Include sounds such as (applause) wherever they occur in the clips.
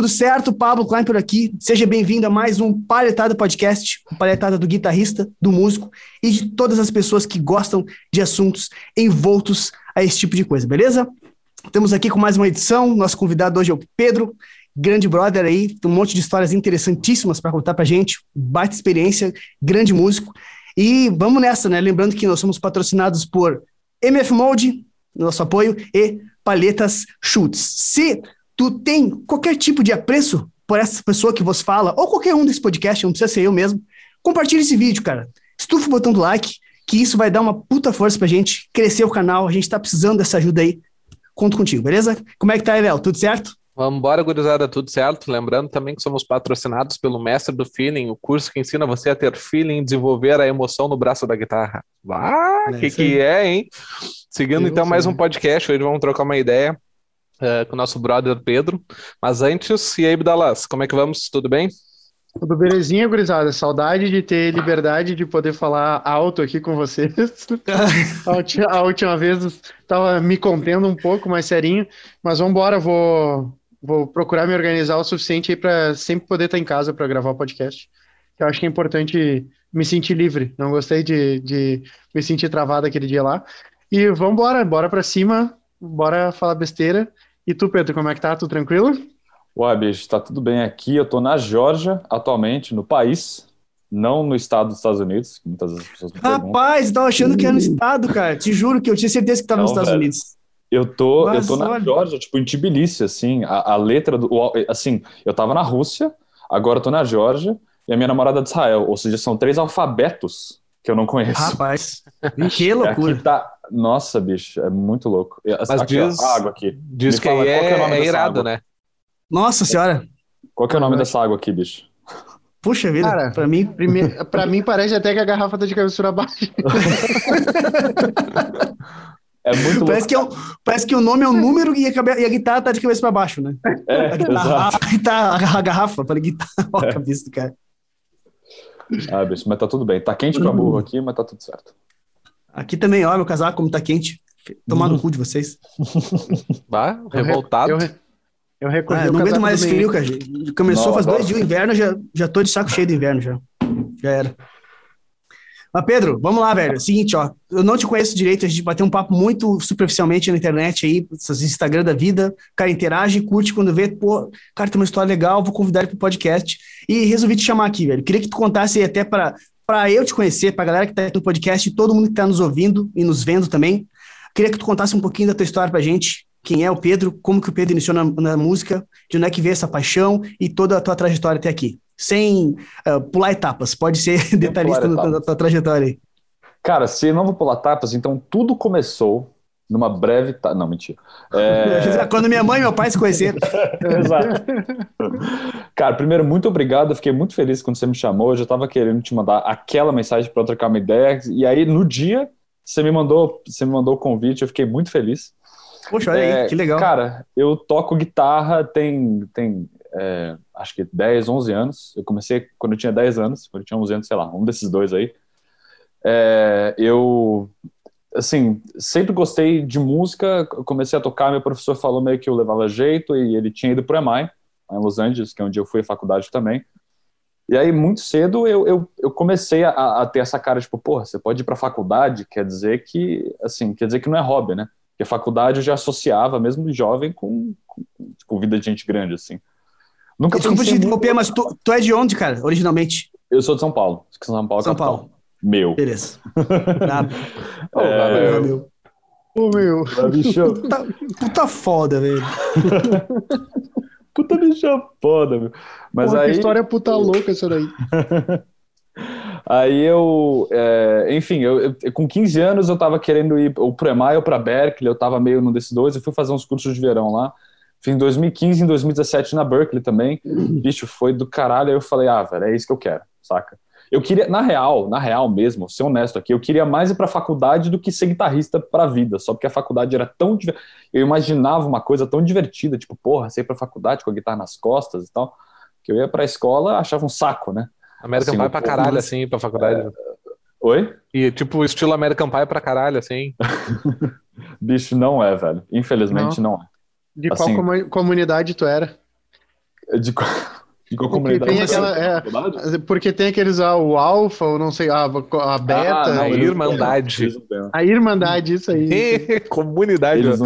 Tudo certo? Pablo Klein por aqui. Seja bem-vindo a mais um Palhetada Podcast, um palhetada do guitarrista, do músico e de todas as pessoas que gostam de assuntos envoltos a esse tipo de coisa, beleza? Estamos aqui com mais uma edição. Nosso convidado hoje é o Pedro, grande brother aí, um monte de histórias interessantíssimas para contar pra gente, baita experiência, grande músico. E vamos nessa, né? Lembrando que nós somos patrocinados por MF Mode, nosso apoio, e Palhetas Schultz. Se tu tem qualquer tipo de apreço por essa pessoa que você fala, ou qualquer um desse podcast, não precisa ser eu mesmo, compartilhe esse vídeo, cara. Estufa o botão do like, que isso vai dar uma puta força pra gente crescer o canal. A gente tá precisando dessa ajuda aí. Conto contigo, beleza? Como é que tá, Evel? Tudo certo? Vamos embora, gurizada, tudo certo? Lembrando também que somos patrocinados pelo Mestre do Feeling, o curso que ensina você a ter feeling e desenvolver a emoção no braço da guitarra. Ah, o que, que é, hein? Seguindo então mais um podcast, hoje vamos trocar uma ideia uh, com o nosso brother Pedro. Mas antes, e aí, Bdalas, como é que vamos? Tudo bem? Tudo belezinha, gurizada? Saudade de ter liberdade de poder falar alto aqui com vocês. (laughs) a, última, a última vez estava me contendo um pouco mais serinho, mas vamos embora, vou vou procurar me organizar o suficiente aí para sempre poder estar em casa para gravar o podcast. Eu acho que é importante me sentir livre. Não gostei de, de me sentir travado aquele dia lá. E vamos embora, bora para cima, bora falar besteira. E tu, Pedro, como é que tá? Tudo tranquilo? Ué, bicho, tá tudo bem aqui. Eu tô na Geórgia, atualmente, no país, não no estado dos Estados Unidos, que muitas vezes as pessoas me Rapaz, eu tava achando que era no estado, cara. Te juro que eu tinha certeza que tava não, nos Estados velho. Unidos. Eu tô, Mas, eu tô na Geórgia, tipo, em Tbilisi, assim, a, a letra do. Assim, eu tava na Rússia, agora eu tô na Geórgia, e a minha namorada é de Israel. Ou seja, são três alfabetos que eu não conheço. Rapaz, (laughs) que loucura. Aqui tá... Nossa, bicho, é muito louco. Mas aqui, diz, ó, água aqui. Diz Me que fala, é, é, é irado, né? Nossa senhora. Qual que é o nome dessa água aqui, bicho? Puxa vida, Cara, pra mim, primeiro, pra mim parece até que a garrafa tá de cabeça abaixo. (laughs) É muito parece, que é, parece que o nome é um número e a, e a guitarra tá de cabeça para baixo, né? É, a, guitarra, a, guitarra, a garrafa para guitarra, ó, a cabeça do cara. Ah, bicho, mas tá tudo bem. Tá quente pra burro (laughs) aqui, mas tá tudo certo. Aqui também, ó, meu casaco, como tá quente. Tomar no cu de vocês. (laughs) Bah, revoltado. Eu, eu, eu recorri ah, não aguento mais esse frio, cara. Começou não, faz dois dias o inverno, já, já tô de saco cheio do inverno já. Já era. Mas, Pedro, vamos lá, velho. Seguinte, ó. Eu não te conheço direito, a gente vai ter um papo muito superficialmente na internet aí, essas Instagram da vida. Cara, interage, curte quando vê, pô, cara, tem uma história legal, vou convidar ele pro podcast. E resolvi te chamar aqui, velho. Queria que tu contasse até para para eu te conhecer, pra galera que tá aqui no podcast e todo mundo que tá nos ouvindo e nos vendo também. Queria que tu contasse um pouquinho da tua história pra gente. Quem é o Pedro, como que o Pedro iniciou na, na música, de onde é que veio essa paixão e toda a tua trajetória até aqui sem uh, pular etapas. Pode ser (laughs) detalhista da tua trajetória aí. Cara, se não vou pular etapas, então tudo começou numa breve. Ta... Não, mentira. É... (laughs) Quando minha mãe e meu pai se conheceram. (laughs) Exato. Cara, primeiro, muito obrigado. Eu fiquei muito feliz quando você me chamou. Eu já estava querendo te mandar aquela mensagem para trocar uma ideia. E aí, no dia, você me mandou, você me mandou o convite. Eu fiquei muito feliz. Poxa, olha é, aí, que legal. Cara, eu toco guitarra tem, tem é, acho que 10, 11 anos. Eu comecei quando eu tinha 10 anos, quando eu tinha 11 anos, sei lá, um desses dois aí. É, eu, assim, sempre gostei de música, comecei a tocar, meu professor falou meio que eu levava jeito e ele tinha ido para o MI, em Los Angeles, que é onde eu fui à faculdade também. E aí, muito cedo, eu, eu, eu comecei a, a, ter essa cara, tipo, porra, você pode ir para a faculdade, quer dizer que, assim, quer dizer que não é hobby, né? Porque a faculdade eu já associava, mesmo jovem, com, com, com vida de gente grande, assim. Nunca Desculpa te interromper, mas tu, tu, é de onde, cara, originalmente? Eu sou de São Paulo. São Paulo, São Paulo. Meu. Beleza. Nada. oh, (laughs) é... meu. Ô, meu. Puta, (laughs) puta foda, velho. (laughs) puta bicho foda, meu. Mas Porra, aí... que história puta louca essa daí. aí eu, é, enfim, eu, eu, com 15 anos eu tava querendo ir ou pro EMAI ou pra Berkeley, eu tava meio num desses dois, eu fui fazer uns cursos de verão lá. Fiz em 2015 e em 2017 na Berkeley também. (clears throat) Bicho, foi do caralho. Aí eu falei, ah, velho, é isso que eu quero, saca? Eu queria, na real, na real mesmo, ser honesto aqui, eu queria mais ir pra faculdade do que ser guitarrista pra vida, só porque a faculdade era tão. Eu imaginava uma coisa tão divertida, tipo, porra, sair pra faculdade com a guitarra nas costas e tal, que eu ia pra escola achava um saco, né? American assim, Pie pra caralho, mas... assim, pra faculdade. É... Oi? E tipo, estilo American Pie pra caralho, assim. (laughs) Bicho, não é, velho. Infelizmente não, não é. De assim, qual comunidade tu era? De, de qual Porque comunidade? tem, aquela, é, porque tem aqueles, ah, o alfa, ou não sei, a, a beta, Ah, a Irmandade. a irmandade, isso aí. (laughs) Comunidade. Eles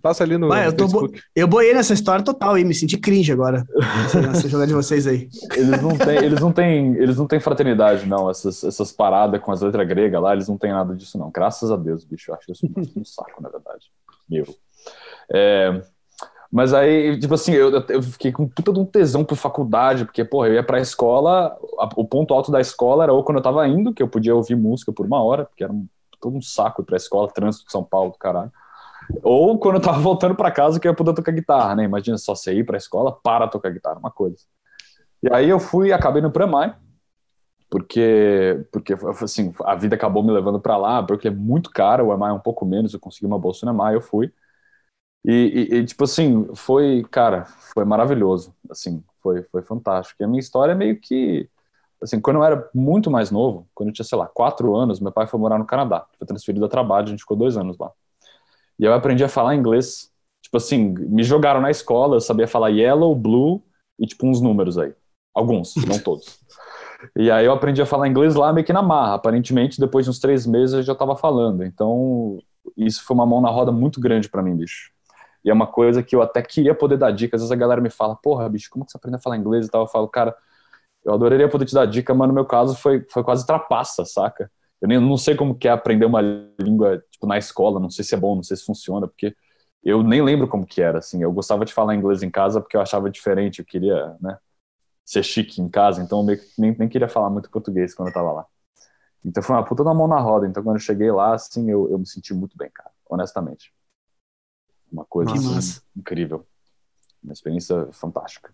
Passa ali no Vai, eu tô bo-. Eu boiei nessa história total aí, me senti cringe agora. Nessa (laughs) jogada de vocês aí. Eles não têm, eles não têm, eles não têm fraternidade, não. Essas, essas paradas com as letras gregas lá, eles não têm nada disso, não. Graças a Deus, bicho. Eu acho isso um saco, na verdade. Meu. É, mas aí, tipo assim, eu, eu fiquei com puta de um tesão por faculdade, porque, porra, eu ia pra escola, a- o ponto alto da escola era ou quando eu tava indo, que eu podia ouvir música por uma hora, porque era um, todo um saco ir pra escola, trânsito de São Paulo, caralho. Ou quando eu tava (laughs) voltando pra casa, que eu ia poder tocar guitarra, né? Imagina só você ir pra escola para tocar guitarra, uma coisa. E aí eu fui e acabei no Premai, porque, porque assim, a vida acabou me levando para lá, porque é muito caro, o EMAI é um pouco menos, eu consegui uma bolsa no EMAI, eu fui. E, e- e, tipo assim, foi, cara, foi maravilhoso, assim, foi, foi fantástico. E a minha história é meio que, assim, quando eu era muito mais novo, quando eu tinha, sei lá, quatro anos, meu pai foi morar no Canadá, foi transferido a trabalho, a gente ficou dois anos lá. E eu aprendi a falar inglês, tipo assim, me jogaram na escola, eu sabia falar yellow, blue e tipo uns números aí. Alguns, (laughs) não todos. E aí eu aprendi a falar inglês lá meio que na marra. Aparentemente, depois de uns três meses eu já estava falando. Então, isso foi uma mão na roda muito grande para mim, bicho. E é uma coisa que eu até queria poder dar dica. Às vezes a galera me fala, porra, bicho, como que você aprende a falar inglês e tal? Eu falo, cara, eu adoraria poder te dar dica, mas no meu caso foi, foi quase trapaça, saca? Eu nem, não sei como que é aprender uma língua, tipo, na escola, não sei se é bom, não sei se funciona, porque eu nem lembro como que era, assim. Eu gostava de falar inglês em casa porque eu achava diferente, eu queria, né, ser chique em casa, então eu nem, nem queria falar muito português quando eu tava lá. Então foi uma puta da mão na roda. Então quando eu cheguei lá, assim, eu, eu me senti muito bem, cara, honestamente. Uma coisa assim, incrível. Uma experiência fantástica.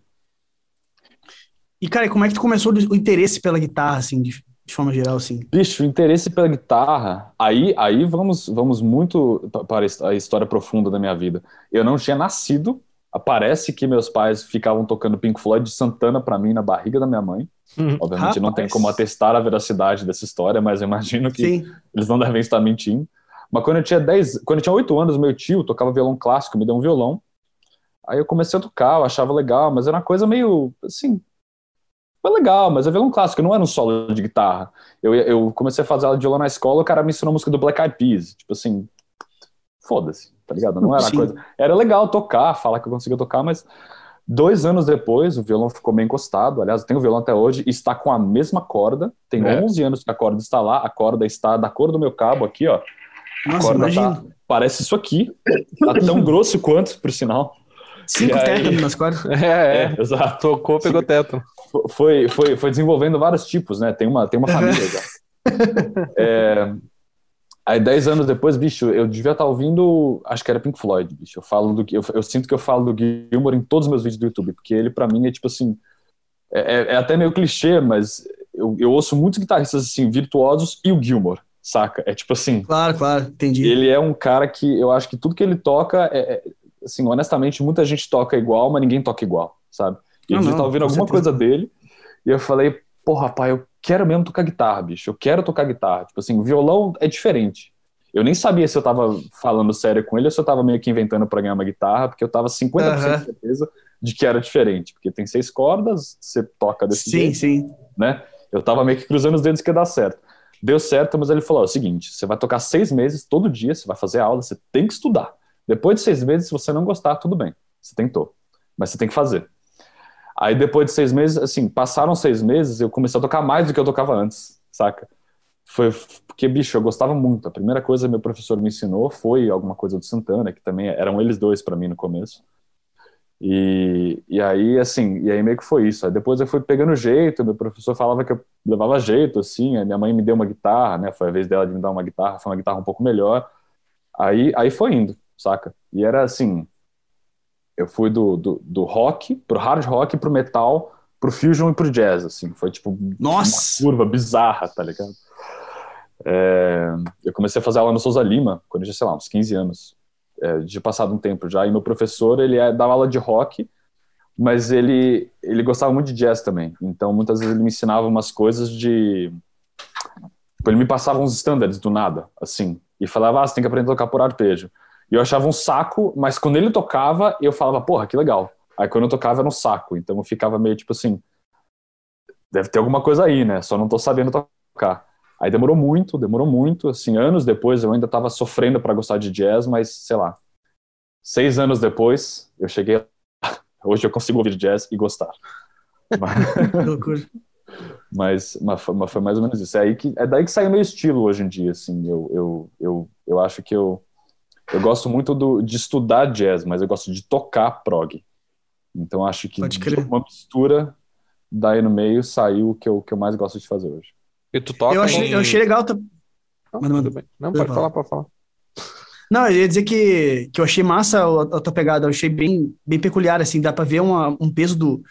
E, cara, como é que tu começou o interesse pela guitarra, assim, de, de forma geral, assim? Bicho, o interesse pela guitarra, aí, aí vamos, vamos muito pa- para a história profunda da minha vida. Eu não tinha nascido, parece que meus pais ficavam tocando Pink Floyd de Santana pra mim na barriga da minha mãe. Obviamente não tem Rapaz. como atestar a veracidade dessa história, mas eu imagino que Sim. eles não devem estar mentindo. Mas quando eu tinha 10, quando eu tinha 8 anos, meu tio tocava violão clássico, me deu um violão. Aí eu comecei a tocar, eu achava legal, mas era uma coisa meio assim, foi legal, mas é violão clássico, não era um solo de guitarra. Eu, eu comecei a fazer aula de violão na escola, o cara me ensinou a música do Black Eyed Peas, tipo assim, foda-se, tá ligado? Não era Sim. coisa. Era legal tocar, falar que eu conseguia tocar, mas dois anos depois o violão ficou bem encostado. Aliás, eu tenho o violão até hoje está com a mesma corda. Tem É. 11 anos que a corda está lá, a corda está da cor do meu cabo aqui, ó. A Nossa, corda imagina. tá, parece isso aqui, tá tão (laughs) grosso quanto, por sinal. Cinco aí- tétanos nas cordas. (laughs) É, é. exato. Tocou, pegou teto. Foi, foi, foi desenvolvendo vários tipos, né? Tem uma, tem uma família já. É, aí, 10 anos depois, bicho, eu devia estar ouvindo, acho que era Pink Floyd, bicho. Eu falo do eu, eu sinto que eu falo do Gilmore em todos os meus vídeos do YouTube, porque ele, pra mim, é tipo assim. É, é- é até meio clichê, mas eu, eu ouço muitos guitarristas assim, virtuosos e o Gilmore, saca? É tipo assim. Claro, claro, entendi. Ele é um cara que eu acho que tudo que ele toca é, é- assim, honestamente, muita gente toca igual, mas ninguém toca igual, sabe? E Não, eu não, estava ouvindo alguma certeza. coisa dele e eu falei, porra, pai, eu quero mesmo tocar guitarra, bicho. Eu quero tocar guitarra. Tipo assim, o violão é diferente. Eu nem sabia se eu tava falando sério com ele ou se eu tava meio que inventando pra ganhar uma guitarra, porque eu tava 50% Aham. de certeza de que era diferente. Porque tem seis cordas, você toca desse Sim, jeito sim. né? Eu tava meio que cruzando os dedos que ia dar certo. Deu certo, mas ele falou: o seguinte, você vai tocar seis meses todo dia, você vai fazer aula, você tem que estudar. Depois de seis meses, se você não gostar, tudo bem, você tentou, mas você tem que fazer. Aí depois de seis meses, assim, passaram seis meses, eu comecei a tocar mais do que eu tocava antes, saca? Foi porque, bicho, eu gostava muito. A primeira coisa que meu professor me ensinou foi alguma coisa do Santana, que também eram eles dois para mim no começo. E, e aí, assim, e aí meio que foi isso. Aí depois eu fui pegando jeito, meu professor falava que eu levava jeito, assim, a minha mãe me deu uma guitarra, né, foi a vez dela de me dar uma guitarra, foi uma guitarra um pouco melhor. Aí, aí foi indo, saca? E era assim, eu fui do, do, do rock pro hard rock, pro metal, pro fusion e pro jazz, assim, foi tipo Nossa! uma curva bizarra, tá ligado? É, eu comecei a fazer aula no Souza Lima, quando eu tinha, sei lá, uns 15 anos é, de passado um tempo já, e meu professor, ele é, dava aula de rock, mas ele, ele gostava muito de jazz também, então muitas vezes ele me ensinava umas coisas de... Tipo, ele me passava uns standards do nada, assim, e falava, ah, você tem que aprender a tocar por arpejo. E eu achava um saco, mas quando ele tocava, eu falava, porra, que legal. Aí quando eu tocava era no saco, então eu ficava meio tipo assim, deve ter alguma coisa aí, né? Só não tô sabendo tocar. Aí demorou muito, demorou muito, assim, anos depois eu ainda tava sofrendo para gostar de jazz, mas sei lá, seis anos depois eu cheguei, (laughs) hoje eu consigo ouvir jazz e gostar. (laughs) Mas, mas, mas, foi mais ou menos isso. É, aí que, é daí que saiu meu estilo hoje em dia, assim. Eu, eu, eu, eu acho que eu, eu gosto muito do, de estudar jazz, mas eu gosto de tocar prog. Então acho que uma mistura daí no meio saiu o que eu, que eu mais gosto de fazer hoje. E tu toca eu achei, eu achei legal. Não, manda, manda. Não, pode falar, pode falar. Não, eu ia dizer que, que eu achei massa a, a tua pegada, eu achei bem, bem peculiar, assim, dá pra ver uma, um peso do,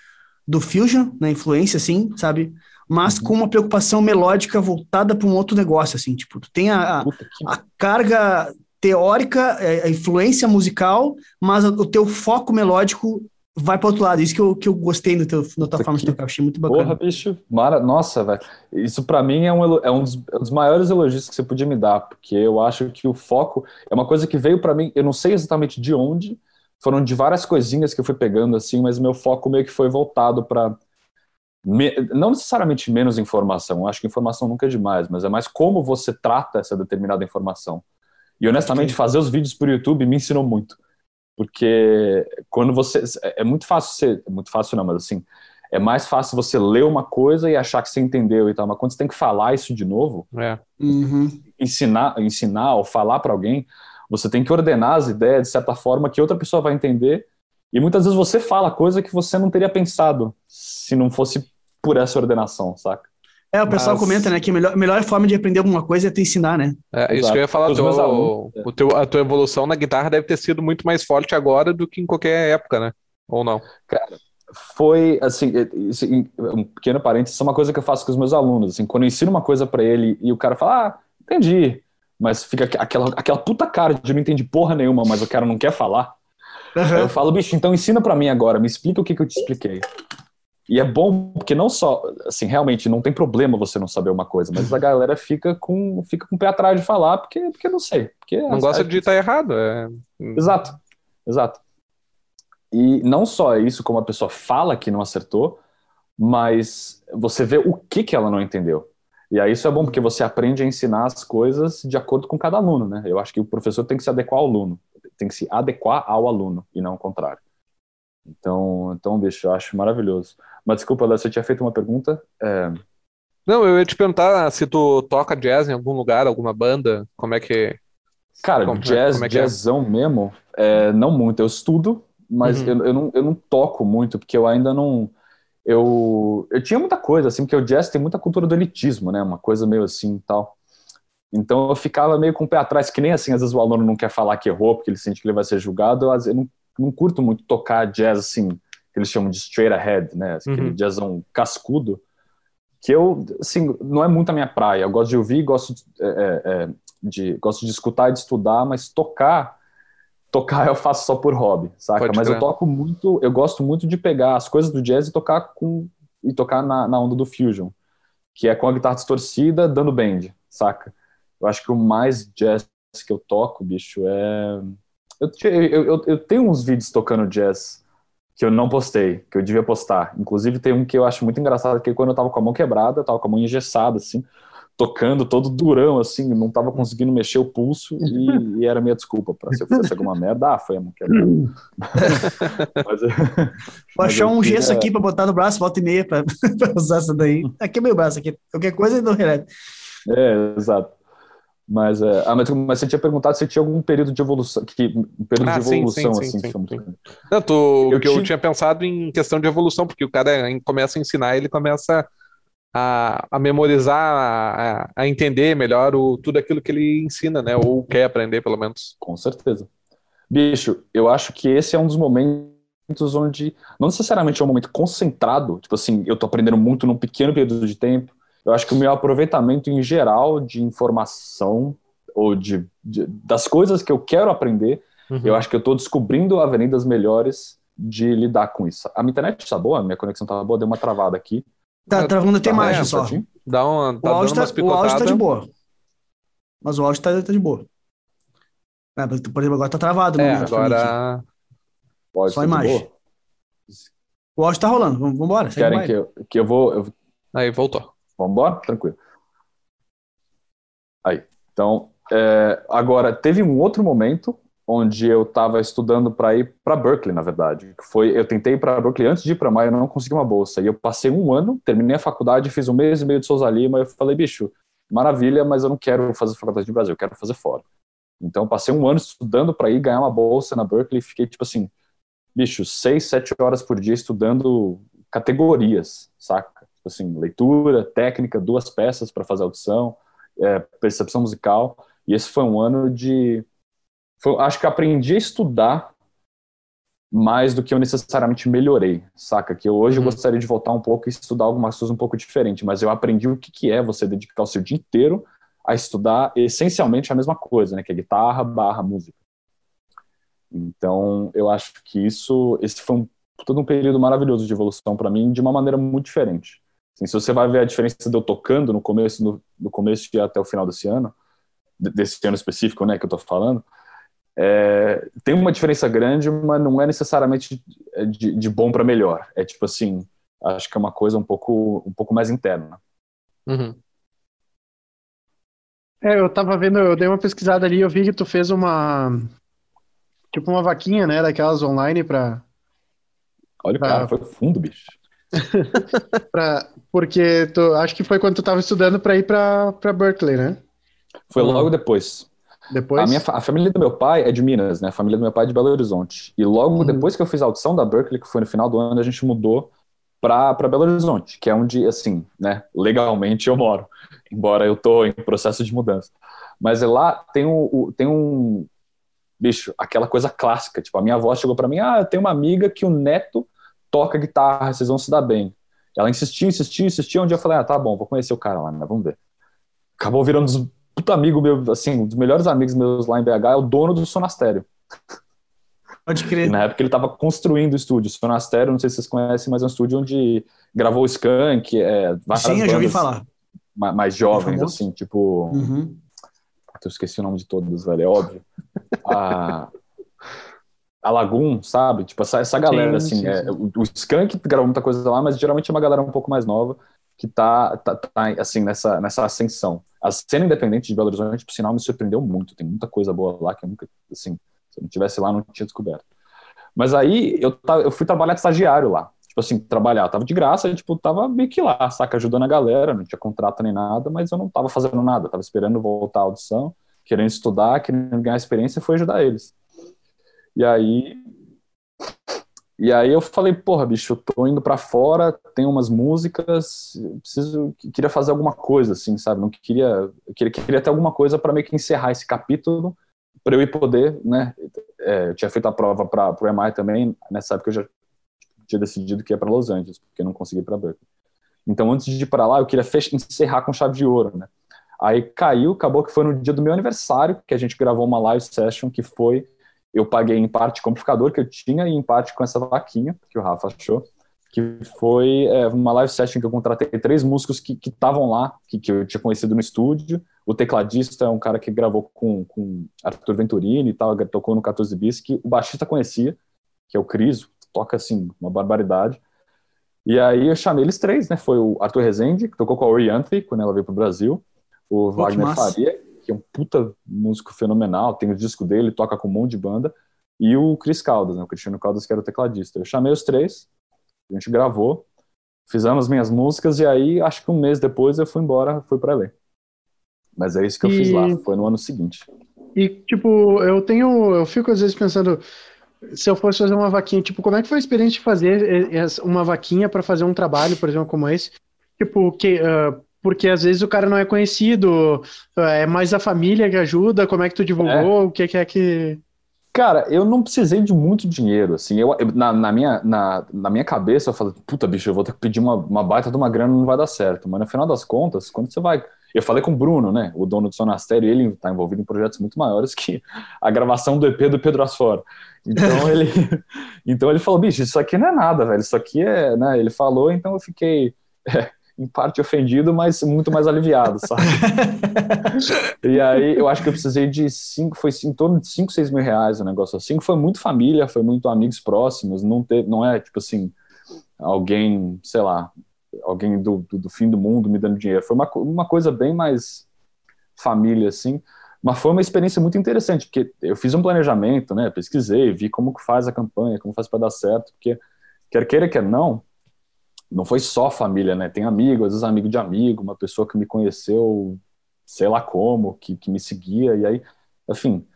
do Fusion, na influência, assim, sabe? Mas uhum. com uma preocupação melódica voltada para um outro negócio, assim, tipo, tu tem a, a carga teórica, é, a influência musical, mas o teu foco melódico vai para outro lado. Isso que eu, que eu gostei do teu, da tua forma de tocar, achei muito bacana. Porra, bicho, mara... nossa, velho. Isso para mim é, um, é um, dos, é um dos maiores elogios que você podia me dar, porque eu acho que o foco é uma coisa que veio para mim, eu não sei exatamente de onde, foram de várias coisinhas que eu fui pegando assim, mas meu foco meio que foi voltado para me... não necessariamente menos informação, eu acho que informação nunca é demais, mas é mais como você trata essa determinada informação. E honestamente, fazer os vídeos por YouTube me ensinou muito. Porque quando você. É muito fácil ser. É muito fácil não, mas assim. É mais fácil você ler uma coisa e achar que você entendeu e tal, mas quando você tem que falar isso de novo, é. uhum. ensinar, ensinar ou falar para alguém, você tem que ordenar as ideias de certa forma que outra pessoa vai entender. E muitas vezes você fala coisa que você não teria pensado se não fosse por essa ordenação, saca? É, o pessoal Mas... comenta, né, que a melhor, melhor forma de aprender alguma coisa é te ensinar, né? É, isso que eu ia falar, teu, o teu, a tua evolução na guitarra deve ter sido muito mais forte agora do que em qualquer época, né? Ou não? Cara, foi, assim, um pequeno parênteses, isso é uma coisa que eu faço com os meus alunos, assim, quando eu ensino uma coisa para ele e o cara fala, ah, entendi, mas fica aquela, aquela puta cara de não entende porra nenhuma, mas o cara não quer falar, uhum. eu falo, bicho, então ensina para mim agora, me explica o que, que eu te expliquei. E é bom porque não só, assim, realmente não tem problema você não saber uma coisa, mas a galera fica com, fica com o pé atrás de falar porque, porque não sei. Porque não gosta de estar errado. É... Exato, exato. E não só isso, como a pessoa fala que não acertou, mas você vê o que, que ela não entendeu. E aí isso é bom porque você aprende a ensinar as coisas de acordo com cada aluno, né? Eu acho que o professor tem que se adequar ao aluno, tem que se adequar ao aluno e não ao contrário. Então, então bicho, eu acho maravilhoso. Mas desculpa, você tinha feito uma pergunta? É... Não, eu ia te perguntar se tu toca jazz em algum lugar, alguma banda, como é que... Cara, como, jazz, como é, é jazzão é? mesmo, é, não muito. Eu estudo, mas uhum. eu, eu, não, eu não toco muito, porque eu ainda não... Eu, eu tinha muita coisa, assim, porque o jazz tem muita cultura do elitismo, né? Uma coisa meio assim tal. Então eu ficava meio com o pé atrás, que nem assim, às vezes o aluno não quer falar que errou, porque ele sente que ele vai ser julgado. Eu, eu não, não curto muito tocar jazz assim, que eles chamam de straight ahead, né? Aquele uhum. jazzão cascudo, que eu, assim, não é muito a minha praia. Eu gosto de ouvir, gosto de, é, é, é, de, gosto de escutar e de estudar, mas tocar, tocar eu faço só por hobby, saca? Pode mas eu toco muito, eu gosto muito de pegar as coisas do jazz e tocar com e tocar na, na onda do fusion, que é com a guitarra distorcida, dando bend, saca? Eu acho que o mais jazz que eu toco, bicho, é eu, eu, eu, eu tenho uns vídeos tocando jazz que eu não postei, que eu devia postar. Inclusive tem um que eu acho muito engraçado, que quando eu tava com a mão quebrada, eu tava com a mão engessada, assim, tocando todo durão, assim, não tava conseguindo mexer o pulso e, e era minha desculpa para se eu fizesse alguma merda, ah, foi a mão quebrada. (laughs) mas, (laughs) Vou achar um gesso aqui para botar no braço, volta e meia para (laughs) usar essa daí. Aqui é meu braço, aqui. Qualquer coisa do reto. É, exato. Mas, é, ah, mas, mas, você tinha perguntado se tinha algum período de evolução, que, um período ah, de evolução, sim, sim, assim, sim, sim. Não, eu, eu tinha pensado em questão de evolução, porque o cara começa a ensinar, ele começa a, a memorizar, a, a entender melhor o, tudo aquilo que ele ensina, né? Ou quer aprender, pelo menos. Com certeza. Bicho, eu acho que esse é um dos momentos onde, não necessariamente é um momento concentrado, tipo assim, eu tô aprendendo muito num pequeno período de tempo, eu acho que o meu aproveitamento em geral de informação ou de, de das coisas que eu quero aprender, uhum. eu acho que eu estou descobrindo avenidas melhores de lidar com isso. A minha internet está boa, a minha conexão está boa, deu uma travada aqui. Tá travando tem mais só. Dá uma, tá o áudio está o áudio tá de boa. Mas o áudio está tá de boa. É, por exemplo, agora está travado. É, agora... Pode só a imagem. O áudio tá rolando, vamos embora. Querem que eu, que eu vou. Eu... Aí, voltou. Vamos embora? Tranquilo. Aí. Então, é, agora, teve um outro momento onde eu estava estudando para ir para Berkeley, na verdade. Foi, eu tentei ir para Berkeley antes de ir para Maio, eu não consegui uma bolsa. E eu passei um ano, terminei a faculdade, fiz um mês e meio de Souza Lima, e eu falei, bicho, maravilha, mas eu não quero fazer faculdade no Brasil, eu quero fazer fora. Então, passei um ano estudando para ir ganhar uma bolsa na Berkeley, fiquei tipo assim, bicho, seis, sete horas por dia estudando categorias, saca? Tipo assim, leitura, técnica, duas peças para fazer audição, é, percepção musical. E esse foi um ano de. Foi, acho que aprendi a estudar mais do que eu necessariamente melhorei, saca? Que hoje uhum. eu gostaria de voltar um pouco e estudar algumas coisas um pouco diferente, mas eu aprendi o que, que é você dedicar o seu dia inteiro a estudar essencialmente a mesma coisa, né? Que é guitarra barra música. Então, eu acho que isso, esse foi um, todo um período maravilhoso de evolução para mim, de uma maneira muito diferente. Assim, se você vai ver a diferença de eu tocando no começo, no, no começo e até o final desse ano, desse ano específico, né, que eu tô falando, é, tem uma diferença grande, mas não é necessariamente de, de bom para melhor. É tipo assim, acho que é uma coisa um pouco, um pouco mais interna. Uhum. É, eu tava vendo, eu dei uma pesquisada ali, eu vi que tu fez uma, Tipo uma vaquinha, né? Daquelas online pra. Olha, pra... cara, foi fundo, bicho. (laughs) pra... Porque tu... acho que foi quando tu tava estudando pra ir pra, pra Berkeley, né? Foi logo depois. Depois? A, minha, a família do meu pai é de Minas, né? A família do meu pai é de Belo Horizonte. E logo uhum. depois que eu fiz a audição da Berkeley, que foi no final do ano, a gente mudou para Belo Horizonte, que é onde, assim, né, legalmente eu moro, (laughs) embora eu tô em processo de mudança. Mas lá tem, um, tem um, bicho, aquela coisa clássica. Tipo, a minha avó chegou para mim: ah, eu tenho uma amiga que o neto toca guitarra, vocês vão se dar bem. Ela insistiu, insistiu, insistiu. Um dia eu falei: ah, tá bom, vou conhecer o cara lá, né? Vamos ver. Acabou virando um puta amigo meu, assim, um dos melhores amigos meus lá em BH, é o dono do Sonastério. Pode crer. Na época ele estava construindo o estúdio. Sonastério, não sei se vocês conhecem, mas é um estúdio onde gravou o Skank, é, Sim, eu já ouvi falar. Mais jovens, assim, tipo. Uhum. Eu esqueci o nome de todos, velho, é óbvio a, a Lagoon, sabe? Tipo, essa, essa galera, sim, assim, sim, é, o, o Skank gravou muita coisa lá, mas geralmente é uma galera um pouco mais nova que tá, tá, tá, assim, nessa, nessa ascensão. A cena independente de Belo Horizonte, por sinal, me surpreendeu muito. Tem muita coisa boa lá que eu nunca, assim, se eu não tivesse lá, não tinha descoberto. Mas aí, eu, eu fui trabalhar de estagiário lá. Tipo assim, trabalhar, eu tava de graça, tipo, tava meio que lá, saca, ajudando a galera, não tinha contrato nem nada, mas eu não tava fazendo nada, tava esperando voltar a audição querendo estudar, querendo ganhar experiência, foi ajudar eles. E aí e aí eu falei, porra, bicho, eu tô indo para fora, tenho umas músicas, preciso, queria fazer alguma coisa, assim, sabe? Não queria, queria, queria ter alguma coisa para meio que encerrar esse capítulo, para eu ir poder, né? É, eu tinha feito a prova para o MI também, nessa época eu já tinha decidido que ia para Los Angeles, porque não consegui para Berkeley. Então, antes de ir para lá, eu queria fechar, encerrar com chave de ouro, né? Aí caiu, acabou que foi no dia do meu aniversário que a gente gravou uma live session que foi eu paguei em parte com o amplificador que eu tinha e em parte com essa vaquinha que o Rafa achou, que foi é, uma live session que eu contratei três músicos que estavam lá, que, que eu tinha conhecido no estúdio. O tecladista é um cara que gravou com, com Arthur Venturini e tal, tocou no 14 Bis, que o baixista conhecia, que é o Cris, toca assim, uma barbaridade. E aí eu chamei eles três, né? Foi o Arthur Rezende, que tocou com a Orianthe quando ela veio pro Brasil o Wagner Faria, que é um puta músico fenomenal, tem o disco dele, toca com um monte de banda, e o Chris Caldas, né, o Cristiano Caldas, que era o tecladista. Eu chamei os três, a gente gravou, fizemos minhas músicas, e aí, acho que um mês depois, eu fui embora, fui para ler. Mas é isso que eu e... fiz lá, foi no ano seguinte. E, tipo, eu tenho, eu fico às vezes pensando, se eu fosse fazer uma vaquinha, tipo, como é que foi a experiência de fazer uma vaquinha para fazer um trabalho, por exemplo, como esse? Tipo, que, uh, porque às vezes o cara não é conhecido, é mais a família que ajuda, como é que tu divulgou, é. o que, que é que... Cara, eu não precisei de muito dinheiro, assim, eu, eu na, na, minha, na, na minha cabeça eu falei, puta bicho, eu vou ter que pedir uma, uma baita de uma grana, não vai dar certo, mas no final das contas, quando você vai... Eu falei com o Bruno, né, o dono do Sonastério, ele está envolvido em projetos muito maiores que a gravação do EP do Pedro Asfora. Então ele, (laughs) então ele falou, bicho, isso aqui não é nada, velho, isso aqui é, né, ele falou, então eu fiquei... É, em parte ofendido, mas muito mais aliviado, sabe? e aí eu acho que eu precisei de cinco, foi em torno de 5, 6 mil reais o negócio assim, foi muito família, foi muito amigos próximos, não, teve, não é tipo assim, alguém, sei lá, alguém do, do, do, fim do mundo me dando dinheiro. Foi uma, uma coisa bem mais família, assim. Mas foi uma experiência muito interessante, porque eu fiz um planejamento, né? Pesquisei, vi como que faz a campanha, como faz para dar certo, porque quer queira, quer não, não foi só família, né? Tem amigo, às vezes amigo de amigo, uma pessoa que me conheceu, sei lá como, que, que me seguia, e aí, enfim,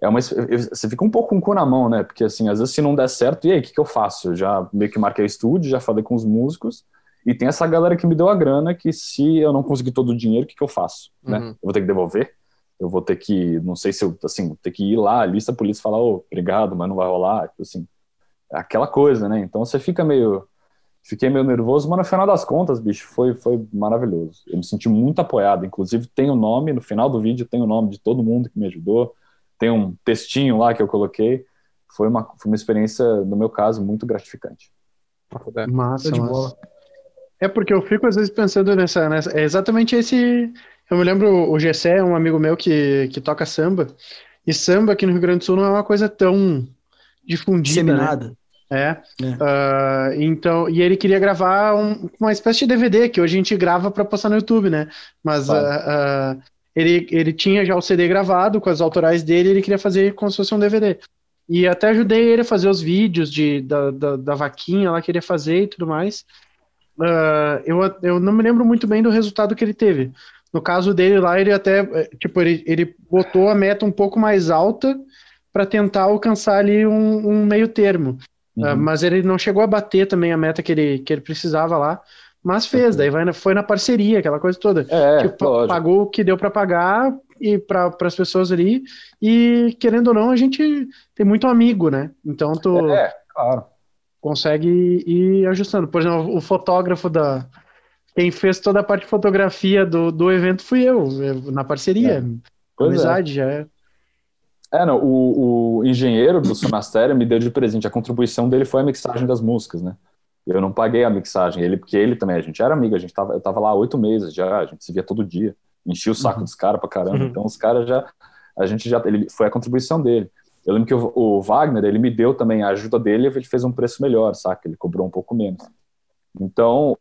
é uma, você fica um pouco com o cu na mão, né? Porque, assim, às vezes se não der certo, e aí, o que, que eu faço? Eu já meio que marquei estúdio, já falei com os músicos, e tem essa galera que me deu a grana, que se eu não conseguir todo o dinheiro, o que, que eu faço? Né? Uhum. Eu vou ter que devolver? Eu vou ter que, não sei se eu, assim, ter que ir lá, a lista a polícia falar, ô, oh, obrigado, mas não vai rolar, tipo assim, é aquela coisa, né? Então você fica meio, fiquei meio nervoso, mas no final das contas, bicho, foi, foi maravilhoso. Eu me senti muito apoiado, inclusive tem o nome, no final do vídeo tem o nome de todo mundo que me ajudou, tem um textinho lá que eu coloquei, foi uma, foi uma experiência, no meu caso, muito gratificante. Massa, de bola. É porque eu fico às vezes pensando nessa, nessa. É exatamente esse. Eu me lembro, o Gessé é um amigo meu que, que toca samba. E samba aqui no Rio Grande do Sul não é uma coisa tão difundida. Né? Disseminada. Né? É. é. Uh, então, e ele queria gravar um, uma espécie de DVD que hoje a gente grava para postar no YouTube, né? Mas uh, uh, ele, ele tinha já o CD gravado com as autorais dele, ele queria fazer como se fosse um DVD. E até ajudei ele a fazer os vídeos de, da, da, da vaquinha lá que ele ia fazer e tudo mais eu, eu não me lembro muito bem do resultado que ele teve. No caso dele lá, ele até, eh, tipo, ele, ele botou a meta um pouco mais alta para tentar alcançar ali um, um meio termo. Ah, uhum. Uh, mas ele não chegou a bater também a meta que ele, que ele precisava lá. Mas fez, daí vai, foi na parceria, aquela coisa toda. É, tipo, pagou o que deu para pagar e para as pessoas ali. E querendo ou não, a gente tem muito amigo, né? Então tu. É, claro consegue ir ajustando. Por exemplo, o fotógrafo da. Quem fez toda a parte de fotografia do, do evento fui eu, na parceria. É. Amizade, é. já é. É, não, o, o engenheiro do Sonastério me deu de presente. A contribuição dele foi a mixagem das músicas, né? Eu não paguei a mixagem, ele, porque ele também, a gente era amigo, a gente tava, eu tava lá oito meses já, a gente se via todo dia, enchia o saco uhum. dos caras pra caramba, uhum. então os caras já, a gente já, ele, foi a contribuição dele. Eu lembro que o, o, Wagner, ele me deu também a ajuda dele, ele fez um preço melhor, saca? Ele cobrou um pouco menos. Então,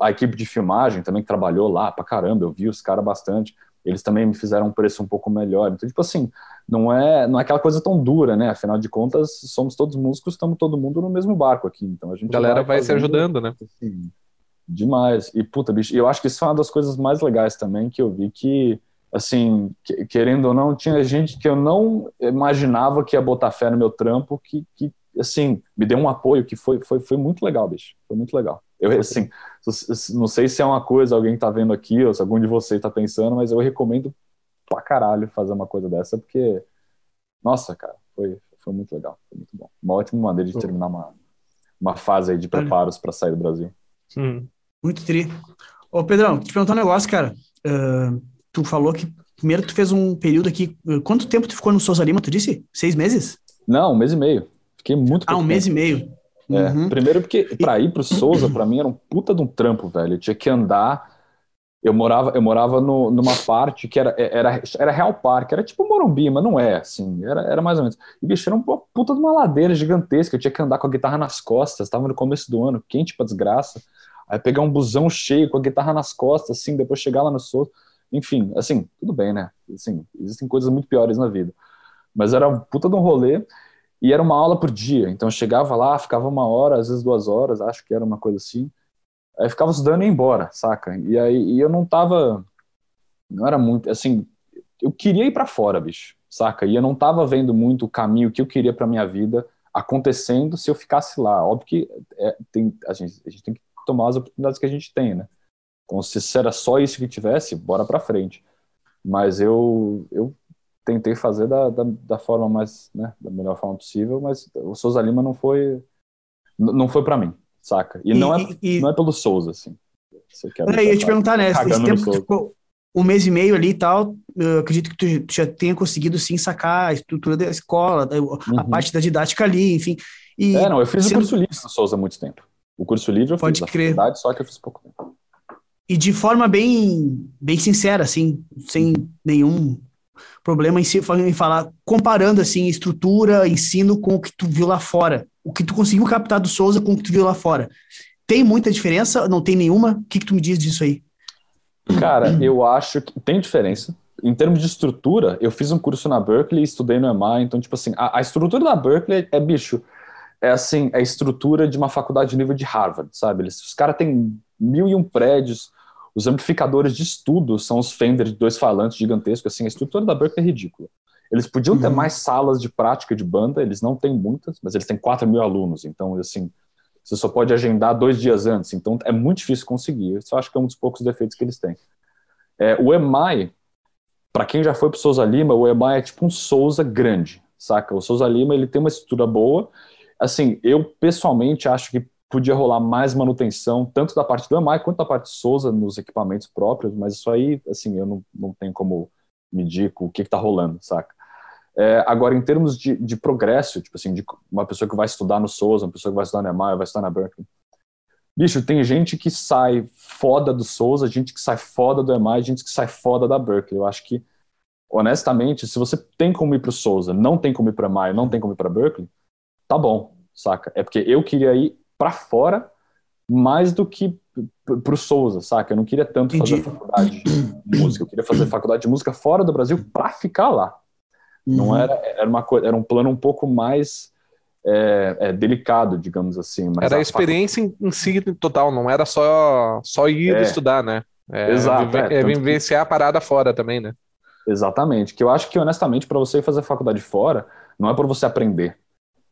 a equipe de filmagem também que trabalhou lá pra caramba, eu vi os caras bastante, eles também me fizeram um preço um pouco melhor. Então, tipo assim, não é, não é aquela coisa tão dura, né? Afinal de contas, somos todos músicos, estamos todo mundo no mesmo barco aqui. Então a gente. A galera vai, vai se ajudando, né? Assim, demais. E, puta, bicho, eu acho que isso é uma das coisas mais legais também que eu vi que assim, querendo ou não, tinha gente que eu não imaginava que ia botar fé no meu trampo, que, que assim, me deu um apoio que foi, foi, foi muito legal, bicho. Foi muito legal. Eu, assim, não sei se é uma coisa, alguém tá vendo aqui, ou se algum de vocês tá pensando, mas eu recomendo pra caralho fazer uma coisa dessa, porque, nossa, cara, foi, foi muito legal, foi muito bom. Uma ótima maneira de terminar uma, uma fase aí de preparos para sair do Brasil. Hum, muito tri. Ô, Pedrão, te perguntar um negócio, cara. Uh tu falou que primeiro tu fez um período aqui. Quanto tempo tu ficou no Souza Lima, tu disse? Seis meses? Não, um mês e meio. Fiquei muito Ah, um mês e meio. É, uhum. Primeiro porque para ir pro Souza, para mim era um puta de um trampo, velho. Eu tinha que andar. Eu morava, eu morava no, numa parte que era, era, era Real Parque, era tipo Morumbi, mas não é, assim, era, era mais ou menos. E, bicho, era uma puta de uma ladeira gigantesca, eu tinha que andar com a guitarra nas costas, tava no começo do ano, quente pra desgraça. Aí pegar um busão cheio com a guitarra nas costas, assim, depois chegar lá no Souza. Enfim, assim, tudo bem, né? Assim, existem coisas muito piores na vida. Mas era um puta de um rolê e era uma aula por dia. Então eu chegava lá, ficava uma hora, às vezes duas horas, acho que era uma coisa assim. Aí ficava estudando e ia embora, saca? E aí e eu não tava. Não era muito. Assim, eu queria ir para fora, bicho, saca? E eu não tava vendo muito o caminho que eu queria para minha vida acontecendo se eu ficasse lá. Óbvio que é, tem, a, gente, a gente tem que tomar as oportunidades que a gente tem, né? Então, se era só isso que tivesse, bora para frente. Mas eu, eu tentei fazer da, da, da, forma mais, né, da melhor forma possível, mas o Souza Lima não foi, não foi para mim, saca? E, e, não, é, e, não é pelo Souza, assim. Você quer é, eu ia te perguntar, né, esse tempo que ficou um mês e meio ali e tal, eu acredito que tu já tenha conseguido, sim, sacar a estrutura da escola, a uhum. parte da didática ali, enfim. E, é, não, eu fiz sendo... o curso livre no Souza há muito tempo. O curso livre eu Pode fiz crer. faculdade, só que eu fiz pouco tempo. E de forma bem, bem sincera, assim, sem nenhum problema em, si, em falar, comparando assim estrutura, ensino com o que tu viu lá fora, o que tu conseguiu captar do Souza com o que tu viu lá fora. Tem muita diferença? Não tem nenhuma? O que, que tu me diz disso aí? Cara, eu acho que tem diferença. Em termos de estrutura, eu fiz um curso na Berkeley estudei no EMA, então, tipo assim, a, a estrutura da Berkeley é, é, bicho, é assim, é a estrutura de uma faculdade de nível de Harvard, sabe? Eles, os caras têm mil e um prédios, os amplificadores de estudo são os Fender de dois falantes gigantescos, assim, a estrutura da Berkeley é ridícula. Eles podiam uhum. ter mais salas de prática de banda, eles não têm muitas, mas eles têm 4 mil alunos, então, assim, você só pode agendar dois dias antes, então é muito difícil conseguir. Eu só acho que é um dos poucos defeitos que eles têm. É, o EMAI, para quem já foi para o Souza Lima, o EMAI é tipo um Souza grande, saca? O Souza Lima ele tem uma estrutura boa. Assim, eu pessoalmente acho que podia rolar mais manutenção, tanto da parte do EMAI quanto da parte do Souza nos equipamentos próprios, mas isso aí, assim, eu não, não tenho como medir o que está rolando, saca? É, agora, em termos de, de, progresso, tipo assim, de uma pessoa que vai estudar no Souza, uma pessoa que vai estudar no EMAI, vai estudar na Berkeley, bicho, tem gente que sai foda do Souza, gente que sai foda do EMAI, gente que sai foda da Berkeley. Eu acho que, honestamente, se você tem como ir pro Souza, não tem como ir pro EMAI, não tem como ir pra Berkeley, tá bom, saca? É porque eu queria ir para fora mais do que pro Souza, saca? Eu não queria tanto Entendi. fazer faculdade de música, eu queria fazer faculdade de música fora do Brasil para ficar lá. Não uhum. era, era, uma, era um plano um pouco mais é, é, delicado, digamos assim. era a, a experiência fac... em, si total, não era só, só ir é, estudar, né? É, Exato. É, é vivenciar que... a parada fora também, né? Exatamente. Que eu acho que, honestamente, para você fazer faculdade fora, não é para você aprender.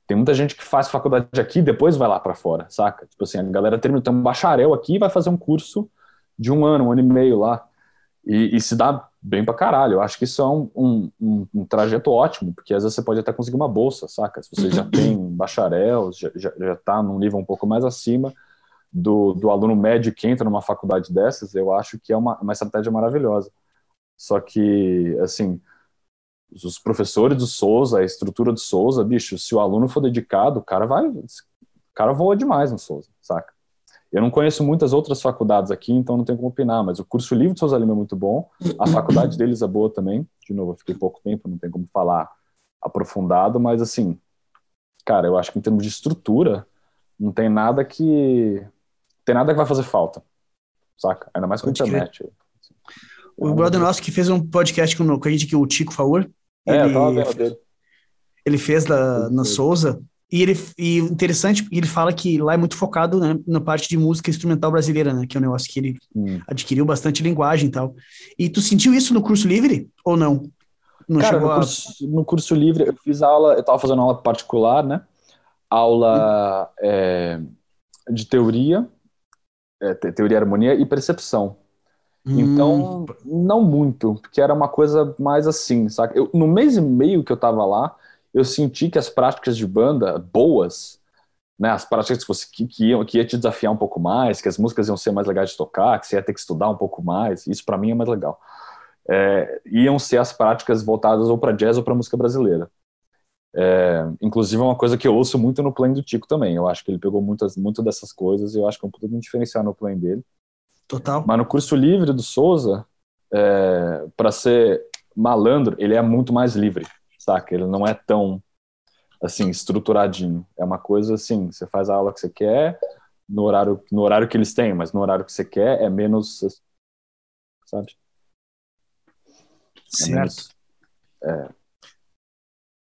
Tem muita gente que faz faculdade aqui e depois vai lá para fora, saca? Tipo assim, a galera termina, tem um bacharel aqui e vai fazer um curso de um ano, um ano e meio lá. E, e, se dá bem pra caralho. Eu acho que isso é um, um, um, um, trajeto ótimo, porque às vezes você pode até conseguir uma bolsa, saca? Se você já (clears throat) tem bacharel, já, já, já tá num nível um pouco mais acima do, do aluno médio que entra numa faculdade dessas, eu acho que é uma, uma estratégia maravilhosa. Só que, assim, os professores do Souza, a estrutura do Souza, bicho, se o aluno for dedicado, o cara vai. O cara voa demais no Souza, saca? Eu não conheço muitas outras faculdades aqui, então não tenho como opinar, mas o curso livre de Souza Lima é muito bom, a faculdade deles é boa também. De novo, eu fiquei pouco tempo, não tem como falar aprofundado, mas assim, cara, eu acho que em termos de estrutura, não tem nada que. Tem nada que vai fazer falta, saca? Ainda mais com a internet. Assim. O brother nosso que fez um podcast com, com a gente, que o Tico Favor, é, ele, eu vendo dele. ele fez da, na Souza, e ele e interessante, ele fala que lá é muito focado né, na parte de música instrumental brasileira, né? Que é um negócio que ele hum. adquiriu bastante linguagem e tal. E tu sentiu isso no curso livre ou não? Não Cara, no, a... curso, no curso livre eu fiz aula, eu estava fazendo aula particular, né? Aula hum. é, de teoria, é, teoria, harmonia e percepção. Hum. Então, não muito, porque era uma coisa mais assim, sabe? Eu, no mês e meio que eu estava lá, eu senti que as práticas de banda boas, né, as práticas que, você, que, que, iam, que ia te desafiar um pouco mais, que as músicas iam ser mais legais de tocar, que você ia ter que estudar um pouco mais, isso para mim é mais legal. É, iam ser as práticas voltadas ou para jazz ou para música brasileira. É, inclusive é uma coisa que eu ouço muito no play do Tico também. Eu acho que ele pegou muitas, muito dessas coisas e eu acho que é um pouco diferenciar no play dele. Total. Mas no curso livre do Souza, é, para ser malandro, ele é muito mais livre saca? Ele não é tão, assim, estruturadinho. É uma coisa assim, você faz a aula que você quer, no horário, no horário que eles têm, mas no horário que você quer é menos, sabe? É certo. menos, é,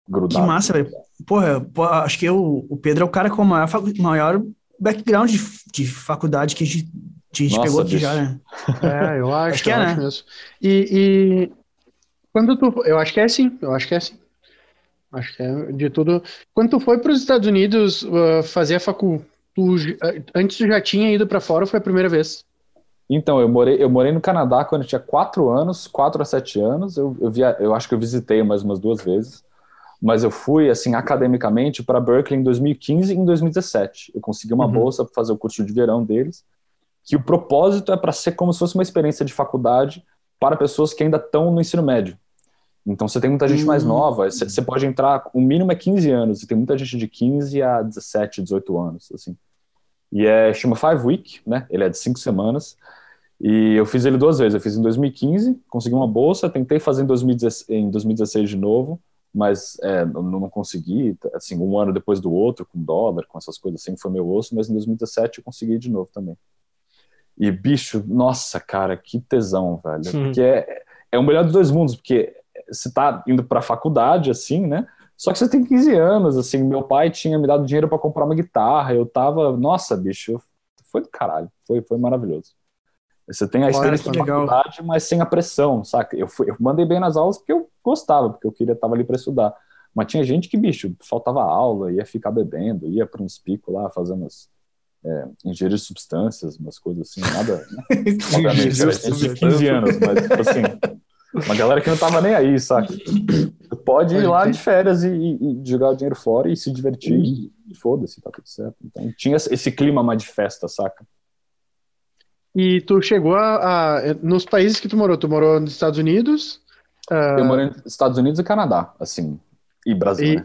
grudado. Que massa, velho. Porra, acho que eu, o Pedro é o cara com o maior, maior background de, de faculdade que a gente, a gente Nossa, pegou aqui bicho. já, né? É, eu (laughs) acho, acho que é, né? Mesmo. E, e, quando tu. Eu acho que é assim, eu acho que é assim. Acho que é de tudo. Quando tu foi para os Estados Unidos uh, fazer a facul, tu, antes tu já tinha ido para fora ou foi a primeira vez? Então, eu morei, eu morei no Canadá quando eu tinha quatro anos, quatro a sete anos. Eu, eu, via, eu acho que eu visitei mais umas duas vezes. Mas eu fui, assim, academicamente para Berkeley em 2015 e em 2017. Eu consegui uma uhum. bolsa para fazer o curso de verão deles, que o propósito é para ser como se fosse uma experiência de faculdade para pessoas que ainda estão no ensino médio. Então você tem muita gente mais hum. nova, você pode entrar, o mínimo é 15 anos, e tem muita gente de 15 a 17, 18 anos, assim. E é, chama Five Week, né? Ele é de cinco semanas. E eu fiz ele duas vezes. Eu fiz em 2015, consegui uma bolsa, tentei fazer em 2016, em 2016 de novo, mas é, não, não, consegui. Assim, um ano depois do outro, com dólar, com essas coisas assim, foi meu osso, mas em 2017 eu consegui de novo também. E, bicho, nossa, cara, que tesão, velho. Hum. Porque é, é o melhor dos dois mundos, porque você tá indo pra faculdade, assim, né? Só que você tem 15 anos, assim, meu pai tinha me dado dinheiro para comprar uma guitarra, eu tava, nossa, bicho, foi do caralho, foi, foi maravilhoso. Você tem a experiência da faculdade, mas sem a pressão, saca? Eu, fui, eu mandei bem nas aulas porque eu gostava, porque eu queria estar ali para estudar. Mas tinha gente que, bicho, faltava aula, ia ficar bebendo, ia para uns picos lá, fazendo as, é, ingerir substâncias, umas coisas assim, nada. (laughs) Né? Obviamente, era gente de 15 anos, mas, tipo assim, uma galera que não tava nem aí, saca? Pode ir lá de férias e, e, jogar o dinheiro fora e se divertir e, e foda-se, tá tudo certo. Então tinha esse clima mais de festa, saca? E tu chegou a, a, Nos países que tu morou, tu morou nos Estados Unidos? Uh... Eu morei nos Estados Unidos e Canadá, assim. E Brasil, e, né?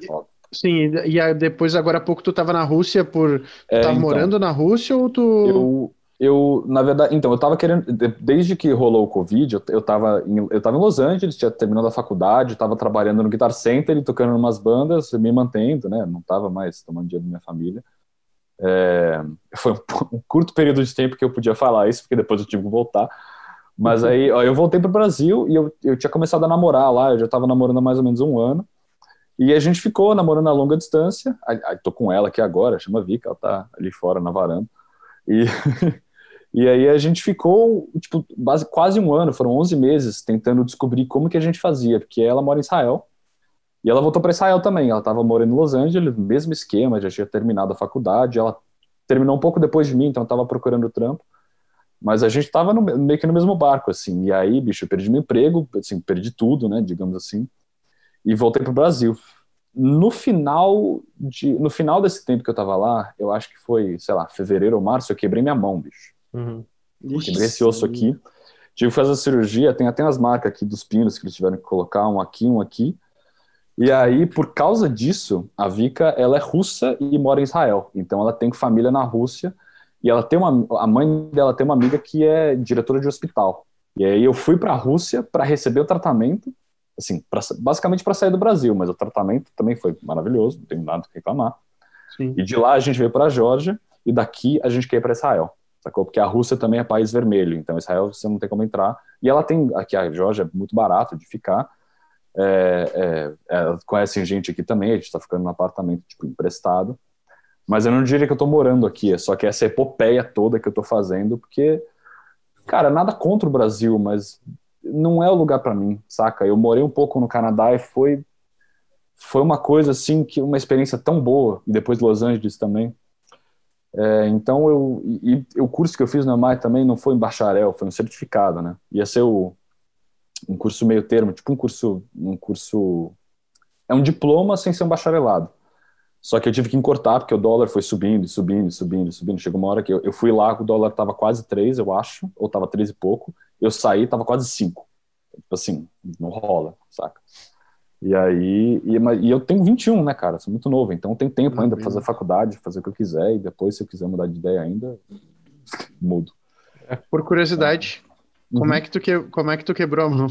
Sim, e depois, agora há pouco, tu estava na Rússia por. É, tava então, morando na Rússia ou tu. Eu, eu, na verdade, então, eu tava querendo, desde que rolou o Covid, eu, eu, tava, em, eu tava em Los Angeles, tinha terminado a faculdade, estava trabalhando no Guitar Center e tocando em umas bandas, me mantendo, né, não tava mais tomando dinheiro da minha família. É, foi um, (laughs) um, curto período de tempo que eu podia falar isso, porque depois eu tive que voltar. Mas uhum. aí, ó, eu voltei para o Brasil e eu, eu tinha começado a namorar lá, eu já estava namorando há mais ou menos um ano. E a gente ficou namorando a longa distância. Tô com ela aqui agora, chama Vika, ela tá ali fora na varanda. E, (laughs) e aí a gente ficou, tipo, base, quase um ano, foram 11 meses tentando descobrir como que a gente fazia, porque ela mora em Israel. E ela voltou para Israel também. Ela estava morando em Los Angeles, mesmo esquema, já tinha terminado a faculdade. Ela terminou um pouco depois de mim, então estava procurando trampo. Mas a gente estava meio que no mesmo barco, assim. E aí, bicho, eu perdi meu emprego, assim, perdi tudo, né, digamos assim e voltei para o Brasil. No final, de, no final desse tempo que eu estava lá, eu acho que foi, sei lá, fevereiro ou março, eu quebrei minha mão, bicho. Uhum. Quebrei esse osso aqui. Tive que fazer a cirurgia, tem até as marcas aqui dos pinos que eles tiveram que colocar, um aqui, um aqui. E aí, por causa disso, a Vika, ela é russa e mora em Israel. Então, ela tem família na Rússia. E ela tem uma, a mãe dela tem uma amiga que é diretora de hospital. E aí eu fui para a Rússia para receber o tratamento assim, pra, basicamente para sair do Brasil, mas o tratamento também foi maravilhoso, não tenho nada que reclamar. Sim. E de lá a gente veio para a Geórgia e daqui a gente quer ir para Israel, sacou? Porque a Rússia também é país vermelho, então Israel você não tem como entrar. E ela tem, aqui a Geórgia é muito barato de ficar, é, é, é, conhecem gente aqui também, a gente está ficando num apartamento tipo emprestado. Mas eu não diria que eu estou morando aqui, é só que essa epopeia toda que eu estou fazendo, porque, cara, nada contra o Brasil, mas não é o lugar para mim, saca? Eu morei um pouco no Canadá e foi foi uma coisa assim que uma experiência tão boa e depois Los Angeles também. É, então eu e, e, o curso que eu fiz na MAI também não foi um bacharel, foi um certificado, né? Ia ser o, um curso meio termo, tipo um curso um curso é um diploma sem ser um bacharelado. Só que eu tive que encurtar porque o dólar foi subindo, subindo, subindo, subindo. Chegou uma hora que eu, eu fui lá, o dólar estava quase 3, eu acho, ou estava 3 e pouco. Eu saí, tava quase 5. Tipo assim, não rola, saca? E aí, e, e, eu tenho 21, né, cara? Sou muito novo, então tem tempo ainda para fazer faculdade, fazer o que eu quiser, e depois, se eu quiser mudar de ideia ainda, mudo. Por curiosidade, uhum. como, é que tu que, como é que tu quebrou a mão?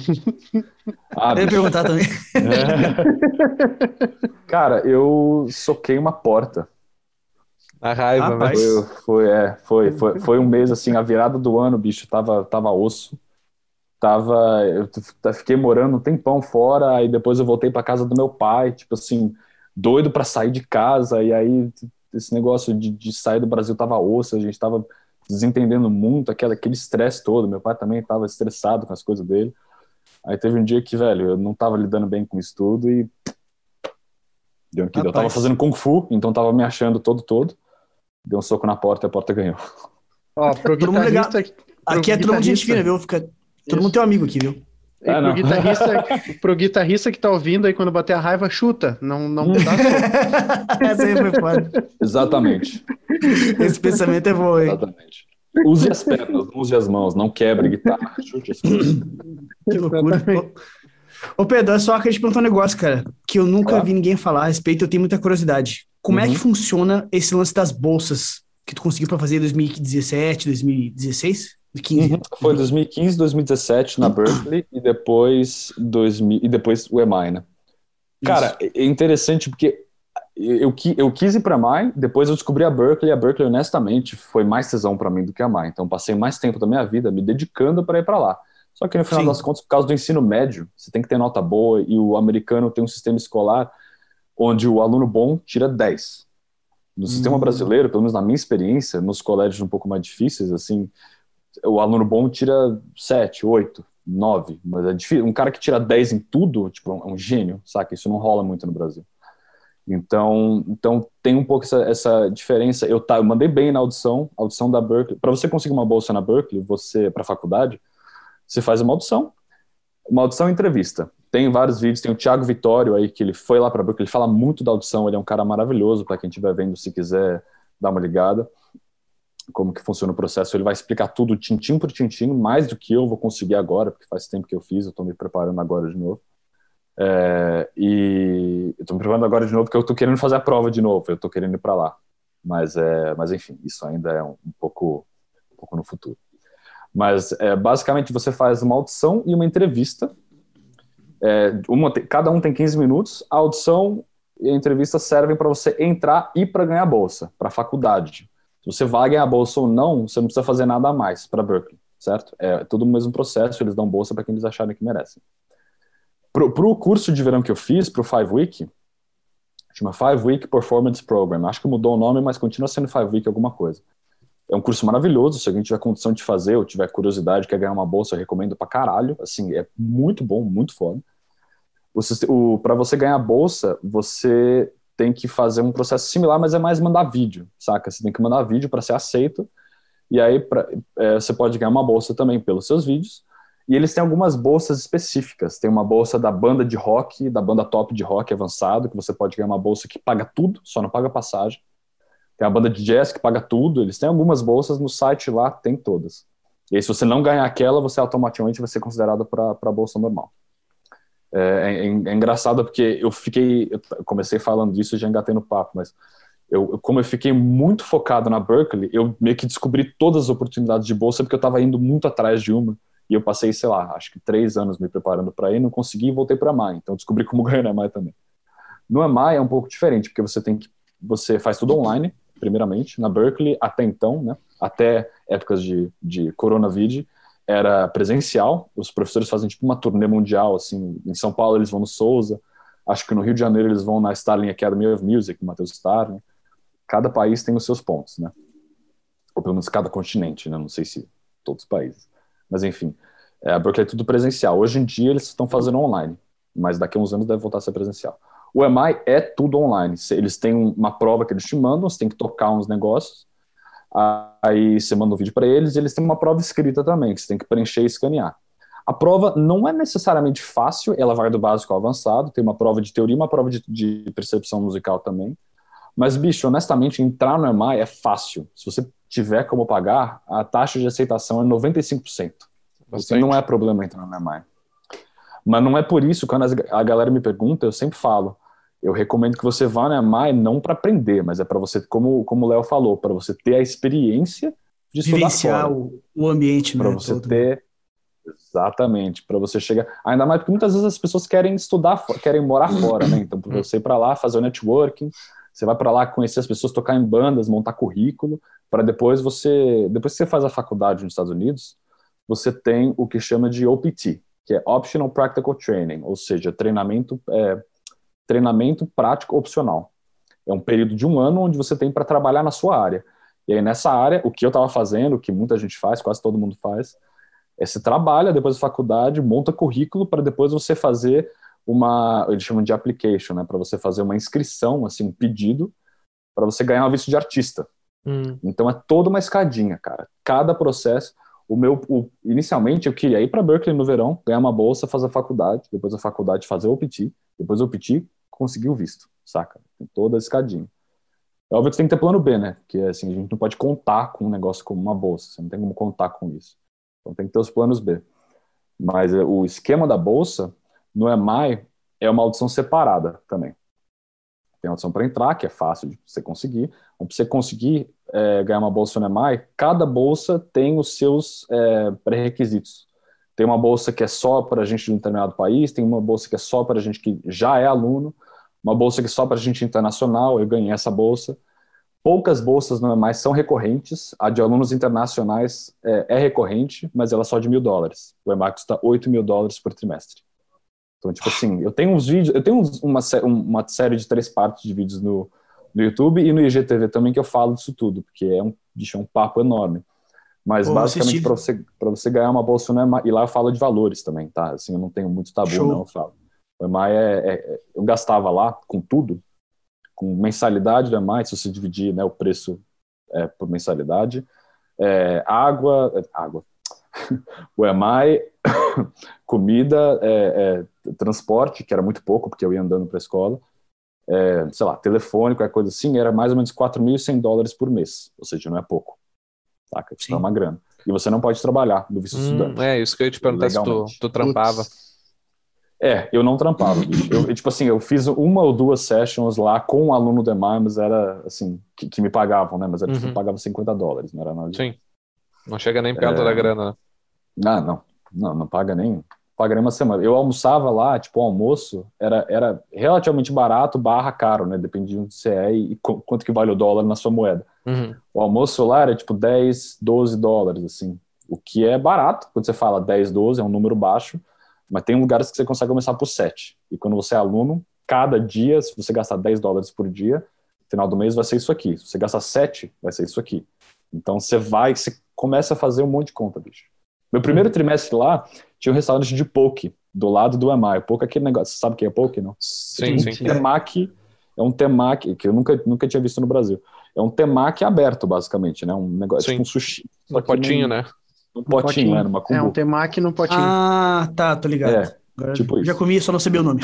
Ah, (laughs) eu ia perguntar também. É. (laughs) Cara, eu soquei uma porta. A raiva, mas foi, foi, é, foi, foi, foi um mês assim, a virada do ano, bicho, tava, tava osso. Tava, eu fiquei morando um tempão fora, aí depois eu voltei para casa do meu pai, tipo assim, doido para sair de casa, e aí esse negócio de, de sair do Brasil tava osso, a gente tava desentendendo muito, aquele estresse todo. Meu pai também tava estressado com as coisas dele. Aí teve um dia que, velho, eu não tava lidando bem com isso tudo e Deu um Eu tava fazendo Kung Fu, então tava me achando todo todo. Deu um soco na porta e a porta ganhou. Ó, pro todo mundo legal. Aqui é todo mundo gente fina, viu? Fica... Todo mundo tem um amigo aqui, viu? É, pro, guitarrista, (laughs) pro guitarrista que tá ouvindo aí, quando bater a raiva, chuta. Não, não dá Essa aí foi foda. Exatamente. Esse pensamento é bom, hein? Exatamente. Use as pernas, use as mãos, não quebre guitarra. Chute as Que loucura. Ô Pedro, é só que a gente perguntar um negócio, cara, que eu nunca vi ninguém falar a respeito, eu tenho muita curiosidade. Como uhum. é que uhum. funciona esse lance das bolsas que tu conseguiu para fazer em 2017, 2016? 15. Uhum. Foi 2015, 2017 na Berkeley e depois 2000 e depois o EMI, né? Cara, Isso. é interessante porque eu, eu quis ir para MAI, depois eu descobri a Berkeley, e a Berkeley, honestamente, foi mais tesão para mim do que a MAI. Então, passei mais tempo da minha vida me dedicando para ir para lá. Só que no final Sim. das contas, por causa do ensino médio, você tem que ter nota boa e o americano tem um sistema escolar onde o aluno bom tira 10. No hum. sistema brasileiro, pelo menos na minha experiência, nos colégios um pouco mais difíceis, assim, o aluno bom tira 7, 8, 9. Mas é difícil. Um cara que tira 10 em tudo, tipo, é um gênio, saca? Isso não rola muito no Brasil. Então, então tem um pouco essa, essa diferença. Eu, tá, eu mandei bem na audição, audição da Berkeley. Para você conseguir uma bolsa na Berkeley, você para faculdade, você faz uma audição, uma audição e entrevista. Tem vários vídeos, tem o Thiago Vitório aí que ele foi lá para Berkeley, ele fala muito da audição, ele é um cara maravilhoso para quem estiver vendo, se quiser dar uma ligada. Como que funciona o processo, ele vai explicar tudo tintim por tintim, mais do que eu vou conseguir agora, porque faz tempo que eu fiz, eu estou me preparando agora de novo. É, e eu tô me preparando agora de novo porque eu tô querendo fazer a prova de novo, eu tô querendo ir para lá. Mas, é, mas enfim, isso ainda é um, um pouco, um pouco no futuro. Mas é, basicamente você faz uma audição e uma entrevista. É, uma, cada um tem 15 minutos. A audição e a entrevista servem para você entrar e para ganhar bolsa, para a faculdade. Se você vai ganhar bolsa ou não, você não precisa fazer nada a mais para Berkeley, certo? É tudo o mesmo processo, eles dão bolsa para quem eles acharem que merecem. Pro, pro curso de verão que eu fiz, pro Five Week, chama Five Week Performance Program. Acho que mudou o nome, mas continua sendo Five Week alguma coisa. É um curso maravilhoso, se alguém tiver condição de fazer ou tiver curiosidade, quer ganhar uma bolsa, eu recomendo pra caralho. Assim, é muito bom, muito foda. O, para você ganhar bolsa, você tem que fazer um processo similar, mas é mais mandar vídeo, saca? Você tem que mandar vídeo para ser aceito, e aí pra, é, você pode ganhar uma bolsa também pelos seus vídeos, e eles têm algumas bolsas específicas. Tem uma bolsa da banda de rock, da banda top de rock avançado, que você pode ganhar uma bolsa que paga tudo, só não paga passagem. Tem a banda de jazz que paga tudo. Eles têm algumas bolsas no site lá, tem todas. E aí, se você não ganhar aquela, você automaticamente vai ser considerado para a bolsa normal. É, é, é, engraçado porque eu fiquei, eu comecei falando disso e já engatei no papo, mas eu, como eu fiquei muito focado na Berkeley, eu meio que descobri todas as oportunidades de bolsa porque eu estava indo muito atrás de uma e eu passei, sei lá, acho que três anos me preparando para ir, não consegui e voltei para a MAI. Então descobri como (laughs) ganhar na MAI também. No EMAI é um pouco diferente, porque você tem que você faz tudo online, primeiramente, na Berkeley até então, né? Até épocas de, de coronavírus, era presencial. Os professores fazem tipo uma turnê mundial, assim. Em São Paulo eles vão no Souza, acho que no Rio de Janeiro eles vão na Starling Academy of Music, Matheus Starling. Cada país tem os seus pontos, né? Ou pelo menos cada continente, né? Não sei se todos os países. Mas enfim, é, Berkeley é tudo presencial. Hoje em dia eles estão fazendo online, mas daqui a uns anos deve voltar a ser presencial. O EMI é tudo online. Eles têm uma prova que eles te mandam, você tem que tocar uns negócios, aí você manda um vídeo para eles, e eles têm uma prova escrita também, que você tem que preencher e escanear. A prova não é necessariamente fácil, ela vai do básico ao avançado, tem uma prova de teoria, uma prova de, de percepção musical também. Mas, bicho, honestamente, entrar no EMI é fácil. Se você tiver como pagar, a taxa de aceitação é 95%. Bastante. não é problema entrar no EMI. Mas não é por isso, quando a galera me pergunta, eu sempre falo, eu recomendo que você vá no EMI não para aprender, mas é para você, como, como o Léo falou, para você ter a experiência de Vivenciar o, o ambiente, Para né, você todo. ter... Exatamente, para você chegar... Ainda mais porque muitas vezes as pessoas querem estudar, querem morar fora, né? Então, para você ir para lá, fazer o networking, você vai para lá conhecer as pessoas, tocar em bandas, montar currículo, para depois você, depois que você faz a faculdade nos Estados Unidos, você tem o que chama de OPT, que é Optional Practical Training, ou seja, treinamento, é, treinamento prático opcional. É um período de um ano onde você tem para trabalhar na sua área. E aí nessa área, o que eu estava fazendo, o que muita gente faz, quase todo mundo faz, é você trabalha depois da faculdade, monta currículo para depois você fazer uma, eles chamam de application, né, para você fazer uma inscrição, assim, um pedido para você ganhar um visto de artista. Hum. Então é toda uma escadinha, cara. Cada processo. O meu, o, inicialmente eu queria ir para Berkeley no verão, ganhar uma bolsa, fazer a faculdade, depois a faculdade fazer o OPT, depois o OPT conseguir o visto, saca? Tem toda a escadinha. É óbvio que você tem que ter plano B, né? Porque assim, a gente não pode contar com um negócio como uma bolsa, você não tem como contar com isso. Então tem que ter os planos B. Mas eh, o esquema da bolsa no EMAI é uma audição separada também. tem audição para entrar, que é fácil de você conseguir. Então, para você conseguir é, ganhar uma bolsa no EMAI, cada bolsa tem os seus é, pré-requisitos. Tem uma bolsa que é só para gente de um determinado país, tem uma bolsa que é só para gente que já é aluno, uma bolsa que é só para gente internacional, eu ganhei essa bolsa. Poucas bolsas no EMAI são recorrentes, a de alunos internacionais é, é recorrente, mas ela é só de mil dólares. O EMAI custa 8 mil dólares por trimestre. Então, tipo assim, eu tenho uns vídeos, eu tenho uma, uma série de três partes de vídeos no, no YouTube e no IGTV também que eu falo disso tudo, porque é um, bicho, é um papo enorme. Mas Pô, basicamente para você, pra você ganhar uma bolsa no EMAI, e lá eu falo de valores também, tá? Assim, eu não tenho muito tabu, Show. não, eu falo. O EMAI é, é, eu gastava lá com tudo, com mensalidade do EMAI, se você dividir né, o preço é, por mensalidade, é, água, é, água, (laughs) o EMAI, (coughs) comida, é, é, transporte, que era muito pouco, porque eu ia andando para a escola, é, sei lá, telefone, qualquer coisa assim, era mais ou menos 4.100 dólares por mês, ou seja, não é pouco, saca? Isso é uma grana. E você não pode trabalhar no visto hum, estudante. É, isso que eu ia te perguntar se tu, tu trampava. É, eu não trampava, Eu, tipo assim, eu fiz uma ou duas sessions lá com um aluno do EMAI, mas era, assim, que, que me pagavam, né? Mas era, tipo, uhum. pagava 50 dólares, não era nada. Sim. Não chega nem perto é... da grana, né? Não, não, não, não paga nem, paga nem uma semana. Eu almoçava lá, tipo, o almoço era, era relativamente barato barra caro, né? Dependia do que é e, e quanto que vale o dólar na sua moeda. Uhum. O almoço lá era, tipo, 10, 12 dólares, assim. O que é barato, quando você fala 10, 12, é um número baixo, mas tem lugares que você consegue começar por 7. E quando você é aluno, cada dia, se você gastar 10 dólares por dia, no final do mês vai ser isso aqui. Se você gastar 7, vai ser isso aqui. Então você vai, você começa a fazer um monte de conta, bicho. Meu primeiro trimestre lá, tinha um restaurante de poke, do lado do EMAI. Poke é aquele negócio, você sabe o que é poke, não? Sim, sim. Um temaki, é um temaki, que eu nunca, nunca tinha visto no Brasil. É um temaki aberto, basicamente, né? Um negócio, sim. tipo um sushi. Um potinho, né? Um potinho, potinho. né? Numa É um temaki no potinho. Ah, tá, tô ligado. É. tipo isso. Já comi, só não sabia o nome.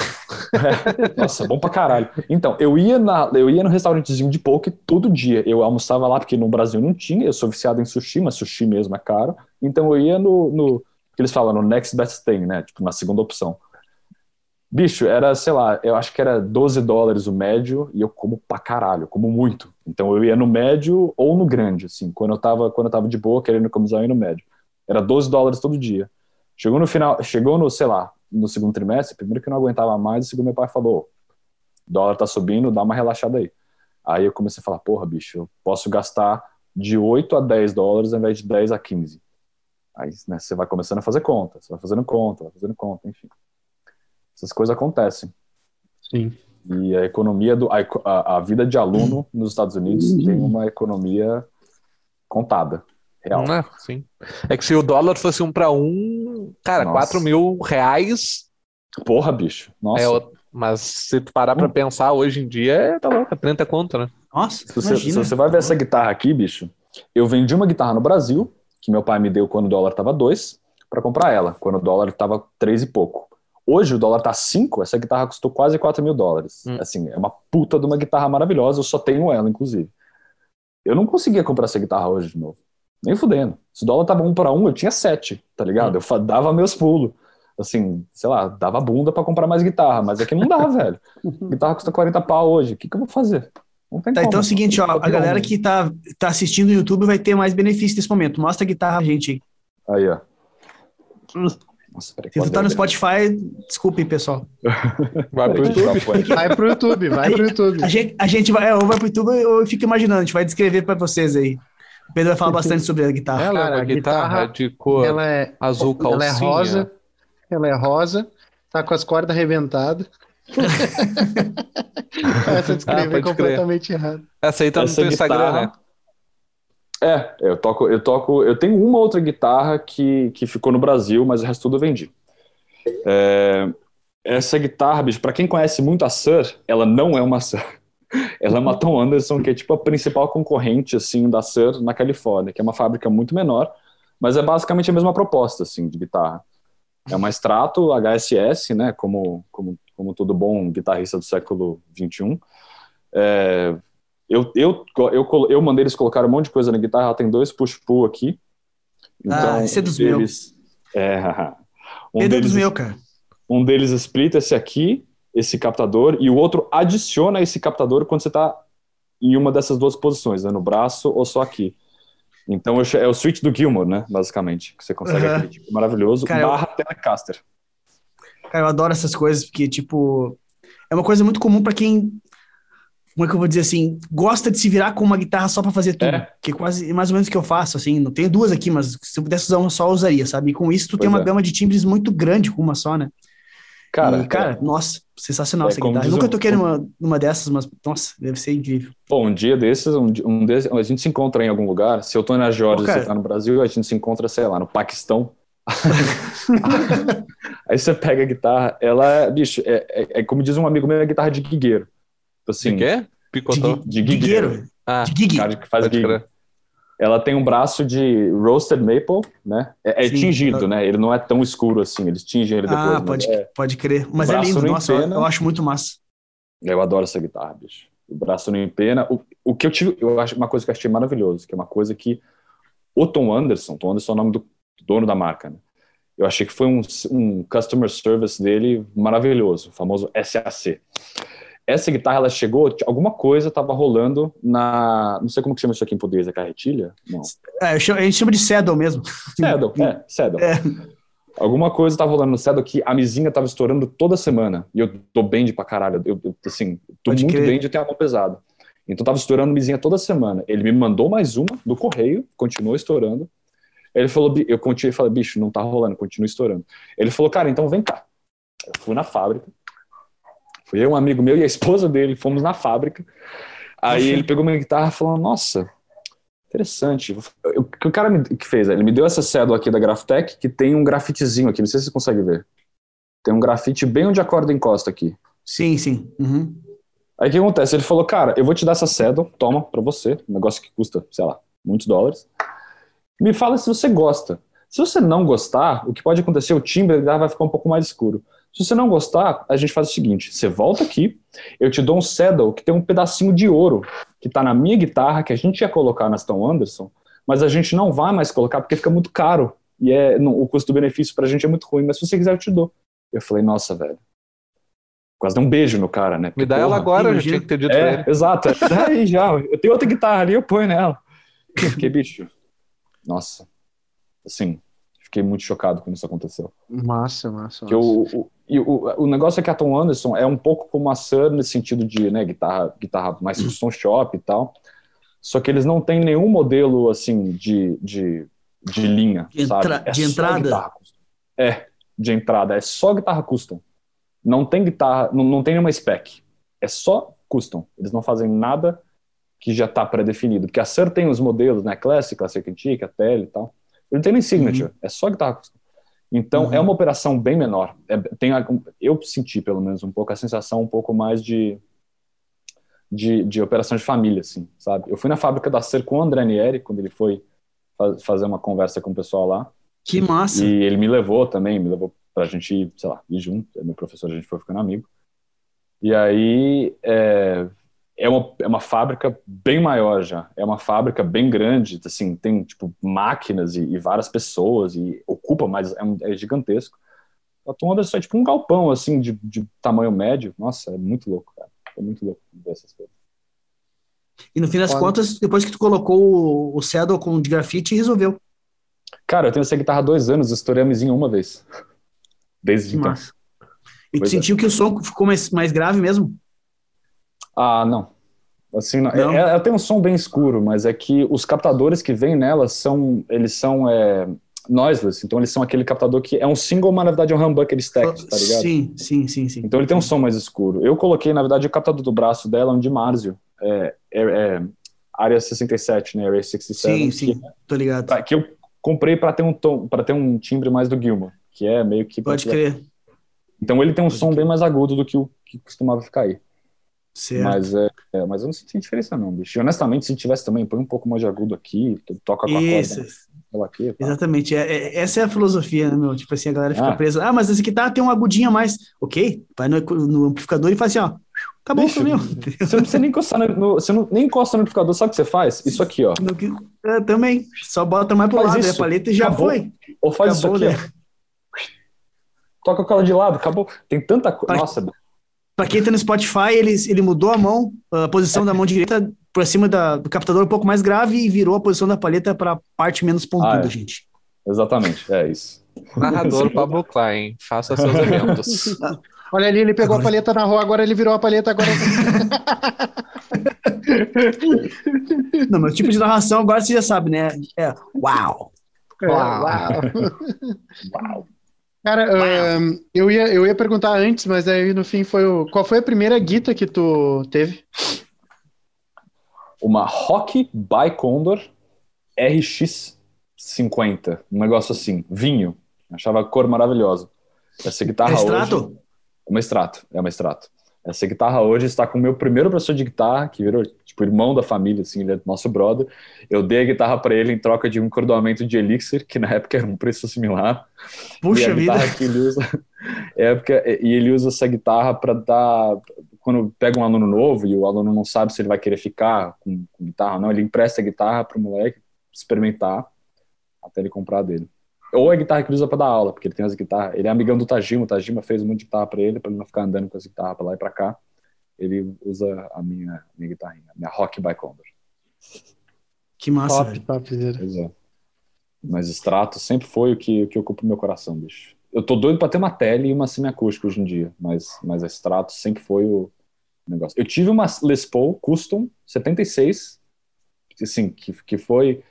É. Nossa, bom pra caralho. Então, eu ia, na, eu ia no restaurantezinho de poke todo dia. Eu almoçava lá, porque no Brasil não tinha. Eu sou viciado em sushi, mas sushi mesmo é caro. Então eu ia no, no que eles falam, no next best thing, né? Tipo, na segunda opção. Bicho, era, sei lá, eu acho que era 12 dólares o médio e eu como pra caralho, como muito. Então eu ia no médio ou no grande, assim. Quando eu tava, quando eu tava de boa, querendo economizar, eu ia no médio. Era 12 dólares todo dia. Chegou no final, chegou no, sei lá, no segundo trimestre, primeiro que eu não aguentava mais, e segundo meu pai falou, dólar tá subindo, dá uma relaxada aí. Aí eu comecei a falar, porra, bicho, eu posso gastar de 8 a 10 dólares ao invés de 10 a 15. Aí né, você vai começando a fazer conta, você vai fazendo conta, vai fazendo conta, enfim. Essas coisas acontecem. Sim. E a economia do. A, a vida de aluno nos Estados Unidos uhum. tem uma economia contada. Real. É, sim. É que se o dólar fosse um para um, cara, Nossa. 4 mil reais. Porra, bicho. Nossa. É, mas se tu parar pra hum. pensar hoje em dia, é, tá louco, é 30 conto, né? Nossa, se você, se você vai ver essa guitarra aqui, bicho, eu vendi uma guitarra no Brasil, que meu pai me deu quando o dólar estava 2, para comprar ela, quando o dólar estava 3 e pouco. Hoje o dólar tá 5, essa guitarra custou quase 4 mil dólares. Hum. Assim, é uma puta de uma guitarra maravilhosa, eu só tenho ela, inclusive. Eu não conseguia comprar essa guitarra hoje de novo. Nem fudendo. Se o dólar tava 1 para 1, eu tinha 7, tá ligado? Hum. Eu dava meus pulos. Assim, sei lá, dava bunda para comprar mais guitarra, mas é que não dá, (laughs) velho. Guitarra custa 40 pau hoje. O que, que eu vou fazer? Não tem tá, como. então é o seguinte, ó, a galera que tá, tá assistindo no YouTube vai ter mais benefício nesse momento. Mostra a guitarra a gente aí. Aí, ó. Nossa, peraí, Se tu tá no Spotify, desculpem, pessoal. (laughs) Vai pro YouTube. Vai pro YouTube, vai pro YouTube. A gente, a gente vai, é, ou vai pro YouTube ou eu fico imaginando, a gente vai descrever para vocês aí. Pedro vai falar (laughs) bastante sobre a guitarra. Ela Cara, é uma guitarra, guitarra, de cor ela é, azul calcinha. Ela é rosa, ela é rosa, tá com as cordas arrebentadas. (laughs) Essa descrever ah, completamente crer. errado. Essa aí tá Essa no teu Instagram, né? É, eu toco, eu toco, eu tenho uma outra guitarra que, que ficou no Brasil, mas o resto tudo eu vendi. É, essa guitarra, bicho, pra quem conhece muito a Sir, ela não é uma Sir. Ela é uma Tom Anderson, que é tipo a principal concorrente, assim, da Sir na Califórnia, que é uma fábrica muito menor, mas é basicamente a mesma proposta, assim, de guitarra. É uma Strato HSS, né, como, como, como todo bom guitarrista do século XXI. É, eu, eu, eu, eu mandei eles colocar um monte de coisa na guitarra, ela tem dois push-pull aqui. Então, ah, esse é dos meus. É, (laughs) um Pedro é dos meus, cara. Um deles split esse aqui, esse captador e o outro adiciona esse captador quando você está em uma dessas duas posições, né, no braço ou só aqui. Então é o switch do Gilmore, né, basicamente, que você consegue uhum. tipo maravilhoso, Cara, barra eu... Telecaster. Cara, eu adoro essas coisas, porque, tipo, é uma coisa muito comum para quem, como é que eu vou dizer assim, gosta de se virar com uma guitarra só para fazer tudo. É. Que é quase mais ou menos o que eu faço, assim. Não tenho duas aqui, mas se eu pudesse usar uma só, eu usaria, sabe? E com isso, tu pois tem uma é. gama de timbres muito grande com uma só, né? Cara, e, cara, é, nossa, sensacional é, essa guitarra. Eu nunca toquei um, numa, numa dessas, mas, nossa, deve ser incrível. Bom, um dia desses, um, um desses, a gente se encontra em algum lugar. Se eu tô na Georgia e você tá no Brasil, a gente se encontra, sei lá, no Paquistão. (laughs) Aí você pega a guitarra, ela, é, bicho, é, é, é, como diz um amigo meu, é guitarra de guigueiro. Assim, de quê? Picotão? De, de guigueiro. Ah, de gig. cara que faz gig. Ela tem um braço de roasted maple, né? É, é tingido, né? Ele não é tão escuro assim, eles tingem ele depois. Ah, pode, é, pode crer. Mas é lindo, nossa, empena, eu acho muito massa. Eu adoro essa guitarra, bicho. O braço não empena. O, o que eu tive, eu acho uma coisa que eu achei maravilhoso, que é uma coisa que o Tom Anderson, Tom Anderson é o nome do dono da marca, né? Eu achei que foi um, um customer service dele maravilhoso, o famoso SAC essa guitarra ela chegou, alguma coisa estava rolando na. Não sei como que chama isso aqui em português, é carretilha? Não. É, a gente chama de saddle mesmo. Saddle, é, saddle. É. Alguma coisa estava rolando no saddle que a mizinha estava estourando toda semana. E eu tô bem pra caralho. Eu, eu assim, tô Pode muito crer. bem de ter a mão pesada. Então tava estourando mizinha toda semana. Ele me mandou mais uma do correio, continuou estourando. Ele falou, eu continuei, falei, bicho, não tá rolando, continua estourando. Ele falou, cara, então vem cá. Eu fui na fábrica, Fui eu, um amigo meu e a esposa dele, fomos na fábrica. Aí ele pegou minha guitarra e falou: Nossa, interessante. O que o cara me, que fez? Ele me deu essa cédula aqui da Graftec que tem um grafitezinho aqui, não sei se você consegue ver. Tem um grafite bem onde a corda encosta aqui. Sim, sim. Uhum. Aí o que acontece? Ele falou: Cara, eu vou te dar essa cédula, toma pra você, um negócio que custa, sei lá, muitos dólares. Me fala se você gosta. Se você não gostar, o que pode acontecer? O timbre vai ficar um pouco mais escuro. Se você não gostar, a gente faz o seguinte: você volta aqui, eu te dou um saddle que tem um pedacinho de ouro que está na minha guitarra, que a gente ia colocar na Stone Anderson, mas a gente não vai mais colocar porque fica muito caro. E é, não, o custo-benefício para a gente é muito ruim, mas se você quiser, eu te dou. Eu falei, nossa, velho. Quase deu um beijo no cara, né? Me dá porra, ela agora, eu tinha que ter dito é, pra ele. Exato, daí já. Eu tenho outra guitarra ali, eu ponho nela. Fiquei, bicho. Nossa. Assim, fiquei muito chocado quando isso aconteceu. Massa, massa. Que o, e o, o negócio é que a Tom Anderson é um pouco como a Sun nesse sentido de né, guitarra, guitarra mais custom shop e tal. Só que eles não têm nenhum modelo assim de, de, de linha, de, entra é de entrada? É, de entrada. É só guitarra custom. Não tem guitarra, não, não tem nenhuma spec. É só custom. Eles não fazem nada que já está pré-definido. Porque a Sur tem os modelos, né? Classic, Classic Antique, a Tele e tal. Ele não tem nem signature, uhum. é só guitarra custom. Então, uhum. é uma operação bem menor. É, tem, eu senti, pelo menos, um pouco a sensação um pouco mais de, de, de operação de família, assim, sabe? Eu fui na fábrica da Ser com o André Nieri, quando ele foi fazer uma conversa com o pessoal lá. Que massa! E ele me levou também, me levou pra gente ir, sei lá, ir junto. Meu professor, a gente foi ficando amigo. E aí, é, é uma, é uma fábrica bem maior já. É uma fábrica bem grande, assim, tem tipo máquinas e, e várias pessoas e ocupa mais, é, um, é gigantesco. A Tom Anderson é tipo um galpão, assim, de, de tamanho médio. Nossa, é muito louco, cara. É muito louco ver essas coisas. E no fim das Pode. contas, depois que tu colocou o Saddle com de grafite, resolveu. Cara, eu tenho essa guitarra há dois anos, estourei a mizinha uma vez. Desde que então. Massa. E tu pois é. sentiu é. que o som ficou mais, mais grave mesmo? Ah, não. Assim, não. É, ela tem um som bem escuro, mas é que os captadores que vêm nela são, eles são é, noiseless, então eles são aquele captador que é um single, mas na verdade é um humbucker stacked, tá ligado? Sim, sim, sim, sim. Então ele tem um som mais escuro. Eu coloquei, na verdade, o captador do braço dela, um de Marzio, é, é, é área 67, né, Area 67. Sim, sim, tô ligado. Tá, que eu comprei para ter um tom, para ter um timbre mais do Gilmour, que é meio que Pode crer. Então ele tem um Pode som crer. bem mais agudo do que o que costumava ficar aí. Certo. Mas, é, é, mas eu não senti diferença, não, bicho. E, honestamente, se tivesse também, põe um pouco mais de agudo aqui, toca com a Isso. corda. Aqui, Exatamente. É, é, essa é a filosofia, né, meu? Tipo assim, a galera fica ah. presa. Ah, mas esse aqui tá, tem uma agudinha a mais. Ok, vai no, no amplificador e faz assim, ó. Acabou Bicho, o meu. (laughs) Você não precisa nem encostar no, no, Você não, nem encosta no amplificador, sabe o que você faz? Isso aqui, ó. No, é, também. Só bota mais pro faz lado, né? a paleta e já acabou. foi. Ou faz acabou, isso aqui, né? ó. Toca com ela de lado, acabou. Tem tanta coisa. Nossa, Pra quem tá no Spotify, ele, ele mudou a mão, a posição da mão direita por cima da, do captador um pouco mais grave e virou a posição da palheta para parte menos pontuda, Ah, é. gente. Exatamente, é isso. Narrador (laughs) Pablo Klein, faça seus eventos. (laughs) Olha ali, ele pegou Agora- a palheta na rua, agora ele virou a palheta, agora. (laughs) Não, mas o tipo de narração agora você já sabe, né? É uau! É, Uau. uau. Uau. Cara, ahn, eu, ia, eu ia perguntar antes, mas aí no fim foi o. Qual foi a primeira guita que tu teve? Uma Rock by Condor RX50, um negócio assim, vinho. Achava a cor maravilhosa. Essa guitarra É extrato? hoje. É uma extrato, é uma extrato. Essa guitarra hoje está com o meu primeiro professor de guitarra, que virou tipo irmão da família, assim, ele é nosso brother. Eu dei a guitarra para ele em troca de um encordoamento de Elixir, que na (laughs) época era um preço similar. e Puxa a vida! guitarra que ele usa é porque e ele usa essa guitarra para dar quando pega um aluno novo e o aluno não sabe se ele vai querer ficar com, com guitarra ou não, ele empresta a guitarra para o moleque experimentar até ele comprar a dele. Ou a guitarra que ele usa para dar aula, porque ele tem as guitarras. Ele é amigão do Tajima, o Tajima fez um monte de guitarra para ele, para ele não ficar andando com as guitarras para lá e para cá. Ele usa a minha, minha guitarrinha, a minha Rock by Condor. Que massa, top, velho. top. Pois é. Mas extrato sempre foi o que, o que ocupa o meu coração, bicho. Eu tô doido pra ter uma tele e uma semiacústica hoje em dia, mas, mas a extrato sempre foi o negócio. Eu tive uma Les Paul Custom 76, assim, que, que foi...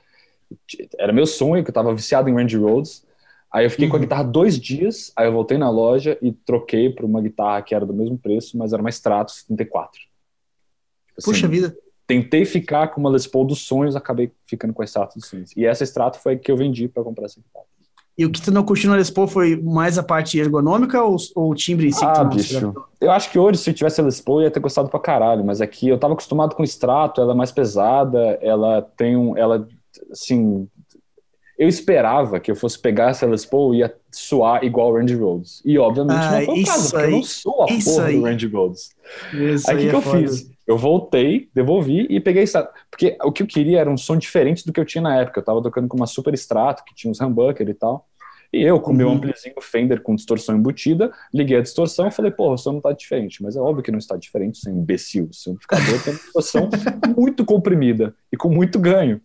Era meu sonho, que eu tava viciado em Randy Rhodes. Aí eu fiquei com a Uhum. guitarra dois dias, aí eu voltei na loja e troquei por uma guitarra que era do mesmo preço, mas era uma Strato 74. Tipo assim, Puxa vida. tentei ficar com uma Les Paul dos sonhos, acabei ficando com a Strato dos sonhos. E essa Strato foi a que eu vendi para comprar essa guitarra. E o que tu não curtiu no Les Paul foi mais a parte ergonômica ou, ou o timbre em si? que tu Ah, bicho. Eu acho que hoje, se eu tivesse a Les Paul, eu ia ter gostado pra caralho, mas aqui eu tava acostumado com Strato, ela é mais pesada, ela tem um. Ela, assim. Eu esperava que eu fosse pegar essa Les Paul e ia suar igual o Randy Rhodes. E obviamente Ah, não foi o caso, porque eu não sou a porra aí. do Randy Rhodes. Isso Aí o que, é que eu fiz? Eu voltei, devolvi e peguei. Porque o que eu queria era um som diferente do que eu tinha na época. Eu tava tocando com uma super Strato, que tinha uns humbucker e tal. E eu, com o meu Uhum. amplizinho Fender com distorção embutida, liguei a distorção e falei, porra, o som não tá diferente. Mas é óbvio que não está diferente, seu imbecil. O seu amplificador tem uma distorção (laughs) muito comprimida e com muito ganho.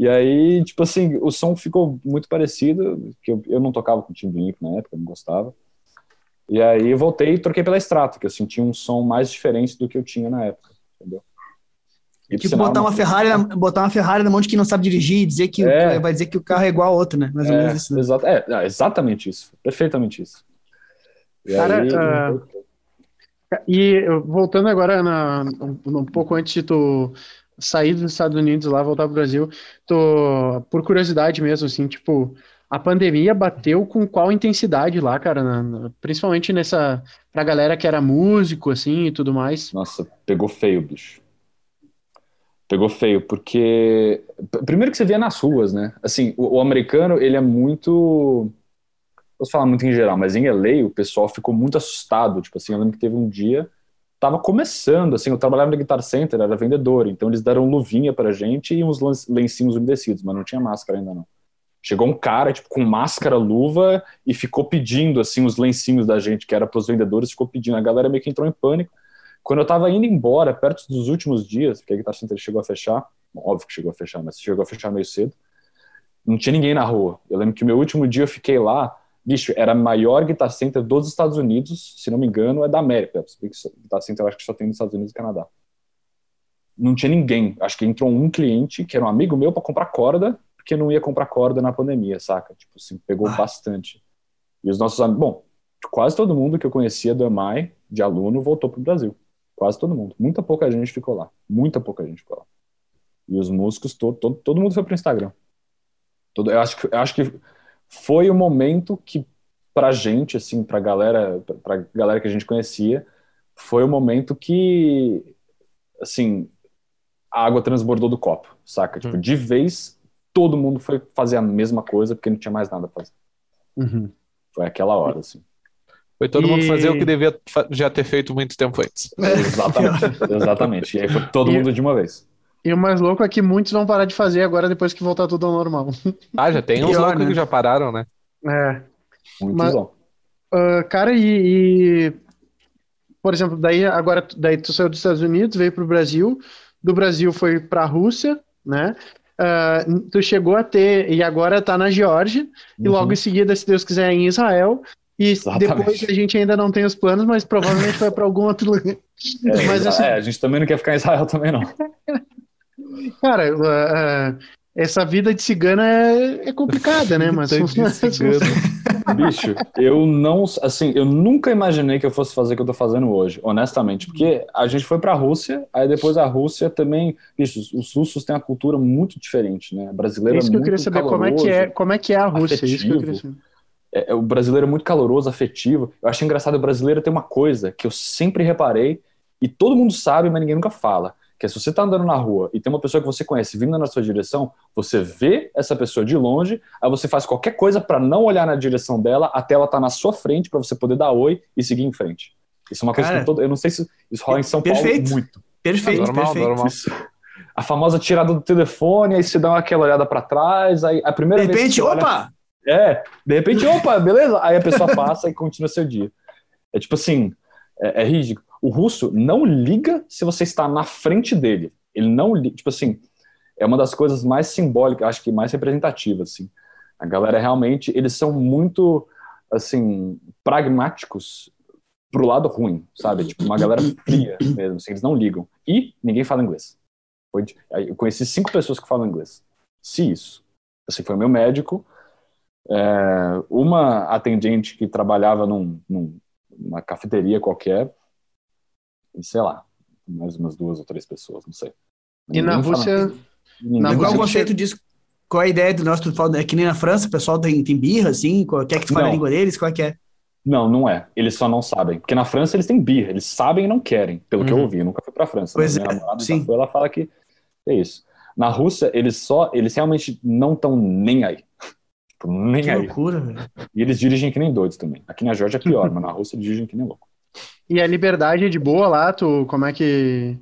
E aí, tipo assim, o som ficou muito parecido, que eu, eu não tocava com timbre limpo na época, não gostava. E aí eu voltei e troquei pela Strato, que eu senti um som mais diferente do que eu tinha na época, entendeu? E Tipo, sinal, botar uma, Ferrari na, botar uma Ferrari na mão de quem não sabe dirigir e dizer que o- É. vai dizer que o carro é igual ao outro, né? Mais ou É, menos isso, né? é, é, exatamente isso. Perfeitamente isso. E Cara, aí, ah, E voltando agora na- um, um pouco antes de tu sair dos Estados Unidos lá, voltar pro Brasil, tu, por curiosidade mesmo, assim, tipo, a pandemia bateu com qual intensidade lá, cara? na- na- principalmente nessa, pra galera que era músico, assim, e tudo mais. Nossa, pegou feio, bicho. Pegou feio, porque. Primeiro que você via nas ruas, né? Assim, o, o americano, ele é muito. Posso falar muito em geral, mas em LA o pessoal ficou muito assustado. Tipo assim, eu lembro que teve um dia. Tava começando, assim, eu trabalhava no Guitar Center, era vendedor, então eles deram luvinha pra gente e uns lencinhos umedecidos, mas não tinha máscara ainda não. Chegou um cara, tipo, com máscara, luva, e ficou pedindo, assim, os lencinhos da gente, que era pros vendedores, ficou pedindo. A galera meio que entrou em pânico. Quando eu tava indo embora, perto dos últimos dias, porque a Guitar Center chegou a fechar, óbvio que chegou a fechar, mas chegou a fechar meio cedo, não tinha ninguém na rua. Eu lembro que o meu último dia eu fiquei lá, bicho, era a maior Guitar Center dos Estados Unidos, se não me engano, é da América. Guitar Center eu acho que só tem nos Estados Unidos e Canadá. Não tinha ninguém. Acho que entrou um cliente, que era um amigo meu, para comprar corda, porque não ia comprar corda na pandemia, saca? Tipo assim, pegou Ah. bastante. E os nossos amigos, bom, quase todo mundo que eu conhecia do EMAI, de aluno, voltou pro Brasil. Quase todo mundo. Muita pouca gente ficou lá. Muita pouca gente ficou lá. E os músicos, todo, todo, todo mundo foi pro Instagram. Todo, eu, acho que, eu acho que foi o momento que, pra gente, assim, pra galera, pra galera que a gente conhecia, foi o momento que, assim, a água transbordou do copo, saca? Tipo, de vez, todo mundo foi fazer a mesma coisa porque não tinha mais nada pra fazer. Uhum. Foi aquela hora, assim. Foi todo mundo E- fazer o que devia já ter feito muito tempo antes. Exatamente, (laughs) exatamente. E aí foi todo E- mundo de uma vez. E o mais louco é que muitos vão parar de fazer agora depois que voltar tudo ao normal. Ah, já tem uns Pior, loucos né? que já pararam, né? É. Muito Mas- bom. Ah, cara, e, e por exemplo, daí agora daí tu saiu dos Estados Unidos, veio para o Brasil, do Brasil foi para a Rússia, né? Uh, tu chegou a ter, e agora está na Geórgia, uhum. e logo em seguida, se Deus quiser, em Israel, e Exatamente. depois a gente ainda não tem os planos, mas provavelmente vai para algum outro lugar. É, mas, assim, é, a gente também não quer ficar em Israel também, não. (laughs) Cara, uh, uh, essa vida de cigana é, é complicada, né? (laughs) Mas Bicho, eu não, assim, eu nunca imaginei que eu fosse fazer o que eu tô fazendo hoje, honestamente, porque a gente foi pra Rússia, aí depois a Rússia também, bicho, os russos têm uma cultura muito diferente, né? A brasileira é isso que eu queria saber, caloroso, como é que é, como é que é a Rússia, afetivo. isso que eu queria saber. É, é, o brasileiro é muito caloroso, afetivo. Eu acho engraçado, o brasileiro tem uma coisa que eu sempre reparei, e todo mundo sabe, mas ninguém nunca fala que é se você está andando na rua e tem uma pessoa que você conhece vindo na sua direção, você vê essa pessoa de longe, aí você faz qualquer coisa para não olhar na direção dela até ela estar tá na sua frente para você poder dar oi e seguir em frente. Isso é uma coisa Cara, que todo, eu não sei se isso rola em São perfeito, Paulo muito. Perfeito, normal, perfeito. Normal. A famosa tirada do telefone, aí você dá aquela olhada para trás, aí a primeira de repente, opa! É, de repente, opa, beleza? Aí a pessoa passa e continua seu dia. É tipo assim, é, é ridículo. O russo não liga se você está na frente dele. Ele não, tipo assim, é uma das coisas mais simbólicas, acho que mais representativas, assim. A galera realmente, eles são muito, assim, pragmáticos pro lado ruim, sabe? Tipo, uma galera fria mesmo, assim, eles não ligam. E ninguém fala inglês. Eu conheci cinco pessoas que falam inglês. Se isso. Assim, foi meu médico, é, uma atendente que trabalhava num, num, numa cafeteria qualquer, sei lá, mais umas duas ou três pessoas, não sei. E na Rússia. Na qual o conceito disso? Qual a ideia do nosso falando? É que nem na França, o pessoal tem, tem birra, assim? Quer é que fale a língua deles? Qual é que é? Não, não é. Eles só não sabem. Porque na França eles têm birra, eles sabem e não querem, pelo uhum. que eu uhum. ouvi. Eu nunca fui pra França. Pois é, sim. Foi, ela fala que é isso. Na Rússia, eles só, eles realmente não estão nem aí. Nem que aí. loucura, velho. E eles dirigem que nem doidos também. Aqui na Georgia é pior, (laughs) mas na Rússia eles dirigem que nem louco. E a liberdade é de boa lá, tu, como é que,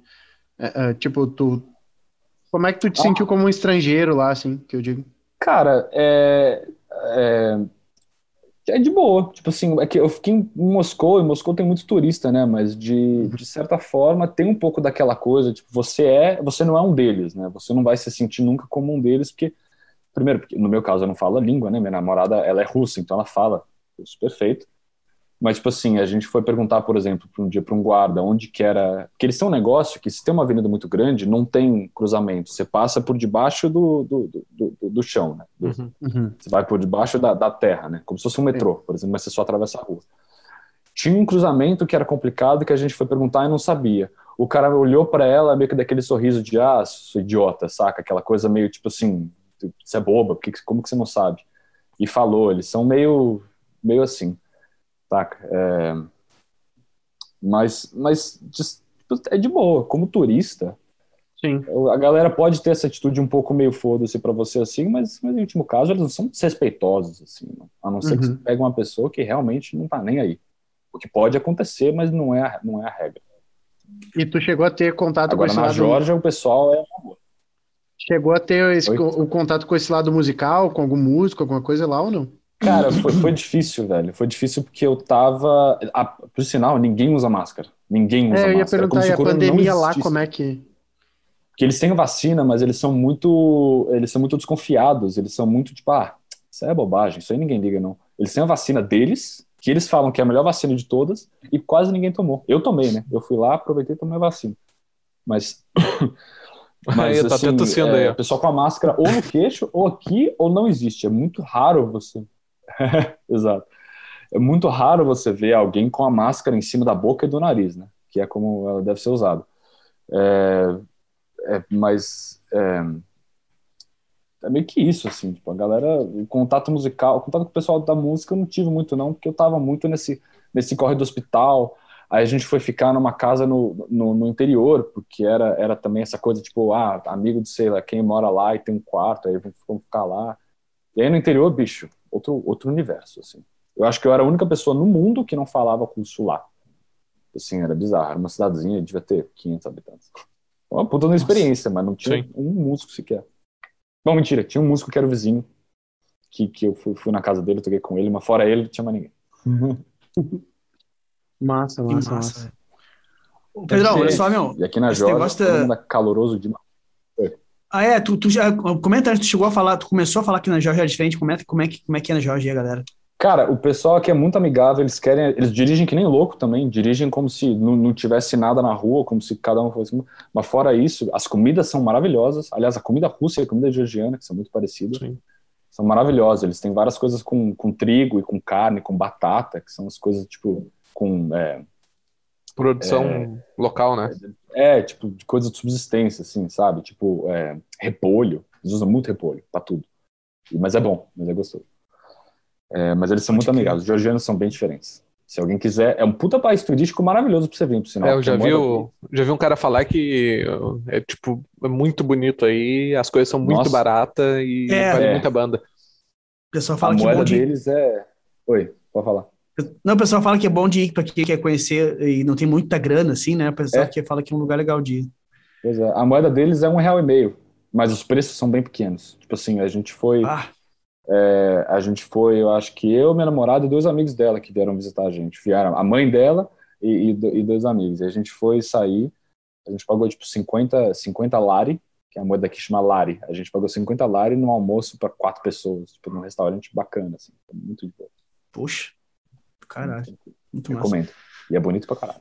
é, é, tipo, tu, como é que tu te ah. sentiu como um estrangeiro lá, assim, que eu digo? Cara, é, é, é, de boa, tipo assim, é que eu fiquei em Moscou, e Moscou tem muito turista, né, mas de, de certa forma tem um pouco daquela coisa, tipo, você é, você não é um deles, né, você não vai se sentir nunca como um deles, porque, primeiro, porque no meu caso eu não falo a língua, né, minha namorada, ela é russa, então ela fala isso perfeito, mas, tipo assim, a gente foi perguntar, por exemplo, um dia para um guarda onde que era. Porque eles têm um negócio que, se tem uma avenida muito grande, não tem cruzamento. Você passa por debaixo do, do, do, do, do chão, né? Uhum, uhum. Você vai por debaixo da, da terra, né? Como se fosse um metrô, por exemplo, mas você só atravessa a rua. Tinha um cruzamento que era complicado que a gente foi perguntar e não sabia. O cara olhou para ela meio que daquele sorriso de, ah, sou idiota, saca? Aquela coisa meio tipo assim, você é boba, como que você não sabe? E falou, eles são meio, meio assim. Saca? É... Mas, mas é de boa, como turista. Sim. A galera pode ter essa atitude um pouco meio foda-se pra você assim, mas, mas no último caso eles não são desrespeitosos, assim. A não ser uhum. que você pegue uma pessoa que realmente não tá nem aí. O que pode acontecer, mas não é, a, não é a regra. E tu chegou a ter contato Agora, com esse na lado... Georgia o pessoal é Chegou a ter esse, o, o contato com esse lado musical, com algum músico, alguma coisa lá ou não? Cara, foi, foi (clears throat) difícil, velho. Foi difícil porque eu tava. A, por sinal, ninguém usa máscara. Ninguém usa é, eu ia máscara. perguntar, e a pandemia lá, como é que. Porque eles têm vacina, mas eles são muito. Eles são muito desconfiados. Eles são muito tipo, ah, isso é bobagem, isso aí ninguém liga, não. Eles têm a vacina deles, que eles falam que é a melhor vacina de todas, e quase ninguém tomou. Eu tomei, né? Eu fui lá, aproveitei e tomei a vacina. Mas. (laughs) Mas, aí, tá assim, tossindo é, aí. O pessoal com a máscara ou no queixo, ou aqui, ou não existe. É muito raro você (laughs) Exato. É muito raro você ver alguém com a máscara em cima da boca e do nariz, né? Que é como ela deve ser usada. É, é, mas é, é, meio que isso, assim. Tipo, a galera, o contato musical, o contato com o pessoal da música eu não tive muito, não, porque eu tava muito nesse, nesse corre do hospital. Aí a gente foi ficar numa casa no, no, no, interior, porque era, era também essa coisa, tipo, ah, amigo de sei lá, quem mora lá e tem um quarto, aí vamos ficar lá. E aí no interior, bicho, outro, outro universo, assim. Eu acho que eu era a única pessoa no mundo que não falava lá. Assim, era bizarro. Era uma cidadezinha, devia ter 500 habitantes. Uma puta uma experiência, mas não tinha Sim. um músico sequer. Bom, mentira, tinha um músico que era o vizinho, que, que eu fui, fui na casa dele, toquei com ele, mas fora ele, não tinha mais ninguém. (laughs) massa, massa, massa. Pedrão, olha só, meu. E aqui na Jorge, negócio todo mundo é caloroso demais. Ah, é? Tu, tu já. Comenta antes, tu chegou a falar, tu começou a falar que na Jorge é diferente. Comenta como é que, como é, que é na Jorge, galera. Cara, o pessoal aqui é muito amigável, eles querem, eles dirigem que nem louco também, dirigem como se não, não tivesse nada na rua, como se cada um fosse. Mas fora isso, as comidas são maravilhosas. Aliás, a comida russa e a comida georgiana, que são muito parecidas, Sim. são maravilhosas. Eles têm várias coisas com, com trigo e com carne, com batata, que são as coisas tipo com. É, Produção é, local, né? É, tipo, de coisas de subsistência, assim, sabe? Tipo, é, repolho. Eles usam muito repolho pra tudo. Mas é bom, mas é gostoso. É, mas eles são muito amigáveis. Os georgianos são bem diferentes. Se alguém quiser, é um puta país turístico maravilhoso pra você vir, por sinal. É, eu já vi, o, já vi um cara falar que é tipo é muito bonito aí, as coisas são muito baratas e é, vale é. muita banda. O pessoal fala a que moeda de... deles é. Oi, pode falar. Não, o pessoal fala que é bom de ir para quem quer conhecer e não tem muita grana, assim, né? O pessoal é. que fala que é um lugar legal de ir. Pois é, a moeda deles é um real e meio, mas os preços são bem pequenos. Tipo assim, a gente foi. Ah. É, a gente foi, eu acho que eu, minha namorada e dois amigos dela que vieram visitar a gente. Vieram a mãe dela e, e, e dois amigos. E a gente foi sair, a gente pagou tipo 50, 50 lari, que é a moeda que chama lari. A gente pagou 50 lari num almoço para quatro pessoas, tipo, num restaurante bacana, assim. Muito de boa. Puxa, caralho. Muito Recomendo. Massa. E é bonito pra caralho.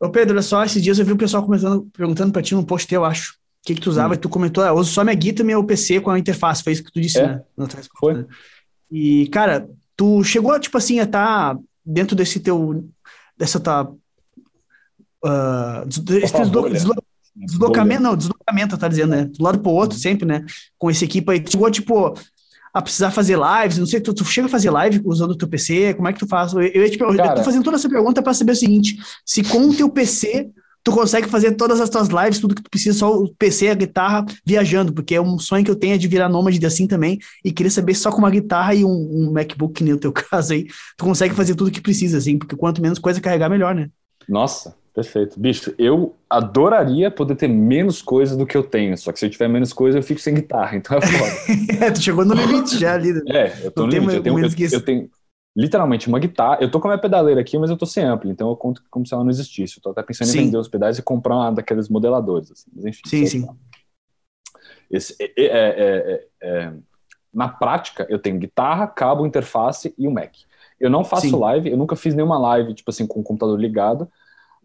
Ô Pedro, olha só, esses dias eu vi o pessoal comentando, perguntando pra ti num post teu, acho que, que tu usava, hum. e tu comentou, ah, eu uso só minha guita e meu PC com a interface, foi isso que tu disse, é? né? Foi. Né? E, cara, tu chegou, tipo assim, a estar tá dentro desse teu, dessa tua, uh, des, deslo, deslo, deslocamento, não, deslocamento, tá dizendo, né? Do lado pro outro, sempre, né? Com esse equipe aí, tu chegou, tipo, a precisar fazer lives, não sei, tu, tu chega a fazer live usando o teu PC, como é que tu faz? Eu, eu, tipo, eu tô fazendo toda essa pergunta para saber o seguinte, se com o teu PC tu consegue fazer todas as tuas lives, tudo que tu precisa, só o PC, a guitarra, viajando, porque é um sonho que eu tenho é de virar nômade assim também, e queria saber só com uma guitarra e um, um MacBook, que nem o teu (laughs) caso aí, tu consegue fazer tudo que precisa, assim, porque quanto menos coisa carregar, melhor, né? Nossa, perfeito. Bicho, eu adoraria poder ter menos coisa do que eu tenho, só que se eu tiver menos coisa, eu fico sem guitarra, então é foda. (laughs) é, tu chegou no limite já ali. Né? É, eu tô no limite, eu tenho, eu, eu tenho literalmente uma guitarra. Eu tô com a minha pedaleira aqui, mas eu tô sem ampli, então eu conto como se ela não existisse. Eu tô até pensando sim. em vender os pedais e comprar uma daqueles modeladores. Assim. Mas enfim. Sim, sim. Esse, é é, é, é, é, na prática, eu tenho guitarra, cabo, interface e o um Mac. Eu não faço sim. live, eu nunca fiz nenhuma live, tipo assim, com o computador ligado.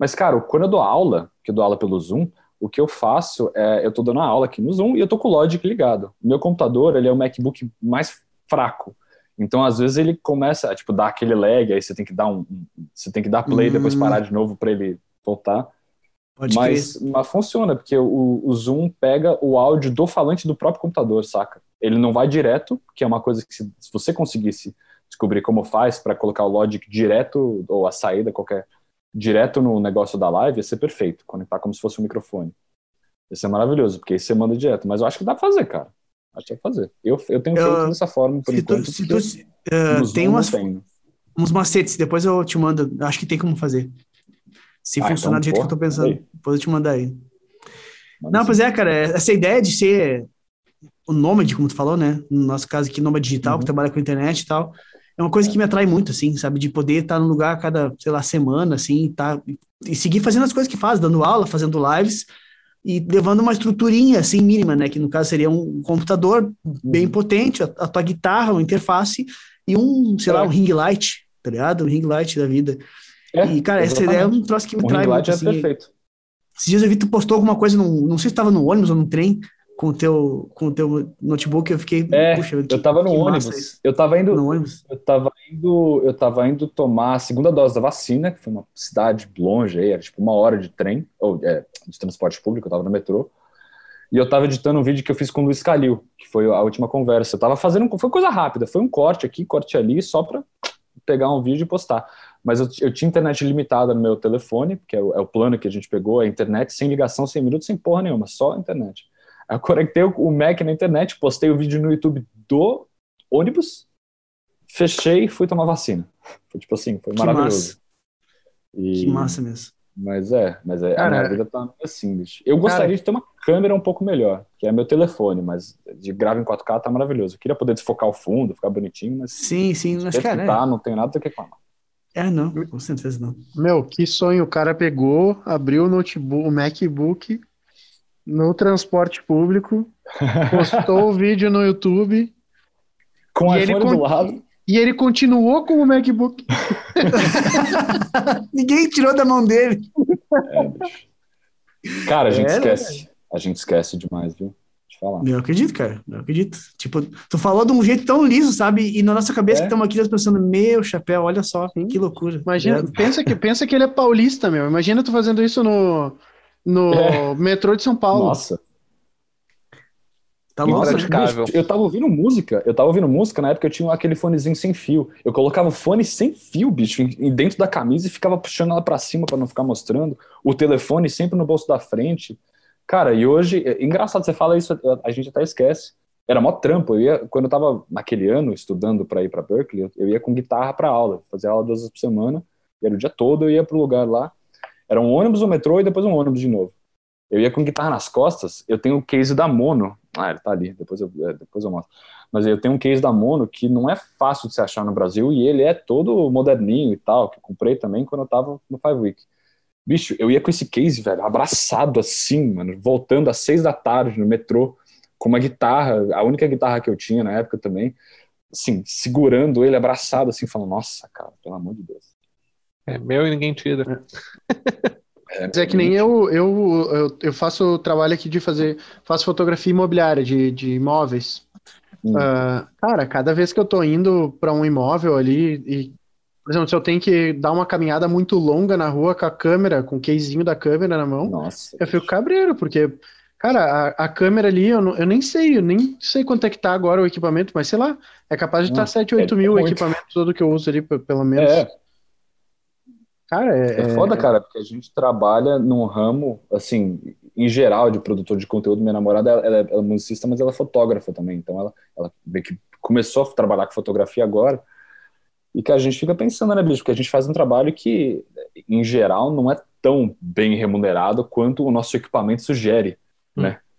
Mas, cara, quando eu dou aula, que eu dou aula pelo Zoom, o que eu faço é, eu tô dando aula aqui no Zoom e eu tô com o Logic ligado. O meu computador, ele é o MacBook mais fraco. Então, às vezes, ele começa a tipo, dar aquele lag, aí você tem que dar um. Você tem que dar play, hum. depois parar de novo para ele voltar. Pode mas, mas funciona, porque o, o, Zoom pega o áudio do falante do próprio computador, saca? Ele não vai direto, que é uma coisa que se, se você conseguisse descobrir como faz para colocar o Logic direto, ou a saída qualquer, direto no negócio da live, ia ser perfeito, conectar como se fosse um microfone. Ia ser maravilhoso, porque aí você manda direto. Mas eu acho que dá pra fazer, cara. Acho que é fazer. Eu, eu tenho feito uh, dessa forma por enquanto. Tu, se tu, uh, tem umas, uns macetes, depois eu te mando. Acho que tem como fazer. Se ah, funcionar então, do jeito porra, que eu tô pensando, aí. depois eu te mandar aí. Manda Não, pois é, cara, essa ideia de ser o nômade, como tu falou, né? No nosso caso aqui, nômade digital, uhum. que trabalha com internet e tal, é uma coisa que me atrai muito, assim, sabe? De poder estar no lugar a cada, sei lá, semana, assim, tá, e seguir fazendo as coisas que faz, dando aula, fazendo lives, e levando uma estruturinha assim mínima, né? Que no caso seria um computador bem uhum. potente, a, a tua guitarra, uma interface e um, sei é. lá, um ring light, tá ligado? Um ring light da vida. É, e, cara, exatamente. essa ideia é um troço que me o trai muito. É assim. perfeito. Esses dias eu vi tu postou alguma coisa, num, não sei se estava no ônibus ou no trem, com o teu, com o teu notebook, eu fiquei. É, puxa, eu tava no ônibus. Eu tava indo. No ônibus. Eu tava indo, eu tava indo tomar a segunda dose da vacina, que foi uma cidade longe aí, era tipo uma hora de trem, ou é, de transporte público, eu tava no metrô. E eu tava editando um vídeo que eu fiz com o Luiz Calil, que foi a última conversa. Eu tava fazendo, foi coisa rápida, foi um corte aqui, corte ali, só pra pegar um vídeo e postar. Mas eu, eu tinha internet limitada no meu telefone, que é o, é o plano que a gente pegou, é internet sem ligação, sem minutos, sem porra nenhuma, só internet. Eu conectei o Mac na internet, postei o vídeo no YouTube do ônibus, fechei e fui tomar vacina. Foi tipo assim, foi maravilhoso. E... Que massa mesmo. Mas é, mas é, cara, a minha vida tá assim, bicho. Eu gostaria cara, de ter uma câmera um pouco melhor, que é meu telefone, mas de grava em 4K tá maravilhoso. Eu queria poder desfocar o fundo, ficar bonitinho, mas. Sim, sim, mas cara. Tá, é. não tem nada do que reclamar. É, não, com certeza não. Meu, que sonho. O cara pegou, abriu o notebook, o MacBook no transporte público, postou o vídeo no YouTube. Com o E ele iPhone con- do lado. E ele continuou com o MacBook. (laughs) Ninguém tirou da mão dele. É, bicho. Cara, a gente É, esquece. A gente esquece demais, viu? Deixa eu falar. Eu acredito, cara. Eu acredito. Tipo, tu falou de um jeito tão liso, sabe? E na nossa cabeça É. que estamos aqui nós pensando, meu chapéu, olha só, Sim. que loucura. Imagina, pensa que, pensa que ele é paulista, meu. Imagina tu fazendo isso no, no É. metrô de São Paulo. Nossa. Tá Nossa, eu tava ouvindo música, eu tava ouvindo música na época eu tinha aquele fonezinho sem fio. Eu colocava o fone sem fio, bicho, dentro da camisa e ficava puxando ela pra cima pra não ficar mostrando. O telefone sempre no bolso da frente. Cara, e hoje, é engraçado, você fala isso, a gente até esquece. Era mó trampo. Eu ia, quando eu tava naquele ano estudando pra ir pra Berkeley, eu- eu ia com guitarra pra aula, fazia aula duas vezes por semana, e era o dia todo, eu ia pro lugar lá. Era um ônibus, um metrô e depois um ônibus de novo. Eu ia com guitarra nas costas, eu tenho o case da Mono. Ah, ele tá ali, depois eu, é, depois eu mostro. Mas eu tenho um case da Mono que não é fácil de se achar no Brasil e ele é todo moderninho e tal, que eu comprei também quando eu tava no Five Week. Bicho, eu ia com esse case, velho, abraçado assim, mano, voltando às seis da tarde no metrô, com uma guitarra, a única guitarra que eu tinha na época também, assim, segurando ele abraçado, assim, falando, nossa, cara, pelo amor de Deus. É meu e ninguém tira. Mas é que nem eu, eu, eu, eu faço trabalho aqui de fazer, faço fotografia imobiliária de, de imóveis. Hum. Ah, cara, cada vez que eu tô indo para um imóvel ali e, por exemplo, se eu tenho que dar uma caminhada muito longa na rua com a câmera, com o casezinho da câmera na mão, Nossa. eu fico cabreiro, porque, cara, a, a câmera ali, eu, não- eu nem sei, eu nem sei quanto é que tá agora o equipamento, mas sei lá, é capaz de estar Não, 7, 8 é mil o equipamento todo que eu uso ali, pelo menos. É, Cara, é, É foda, cara, porque a gente trabalha num ramo, assim, em geral, de produtor de conteúdo. Minha namorada, ela, ela é, ela é musicista, mas ela é fotógrafa também. Então, ela, ela meio que começou a trabalhar com fotografia agora. E que a gente fica pensando, né, bicho? Porque a gente faz um trabalho que, em geral, não é tão bem remunerado quanto o nosso equipamento sugere.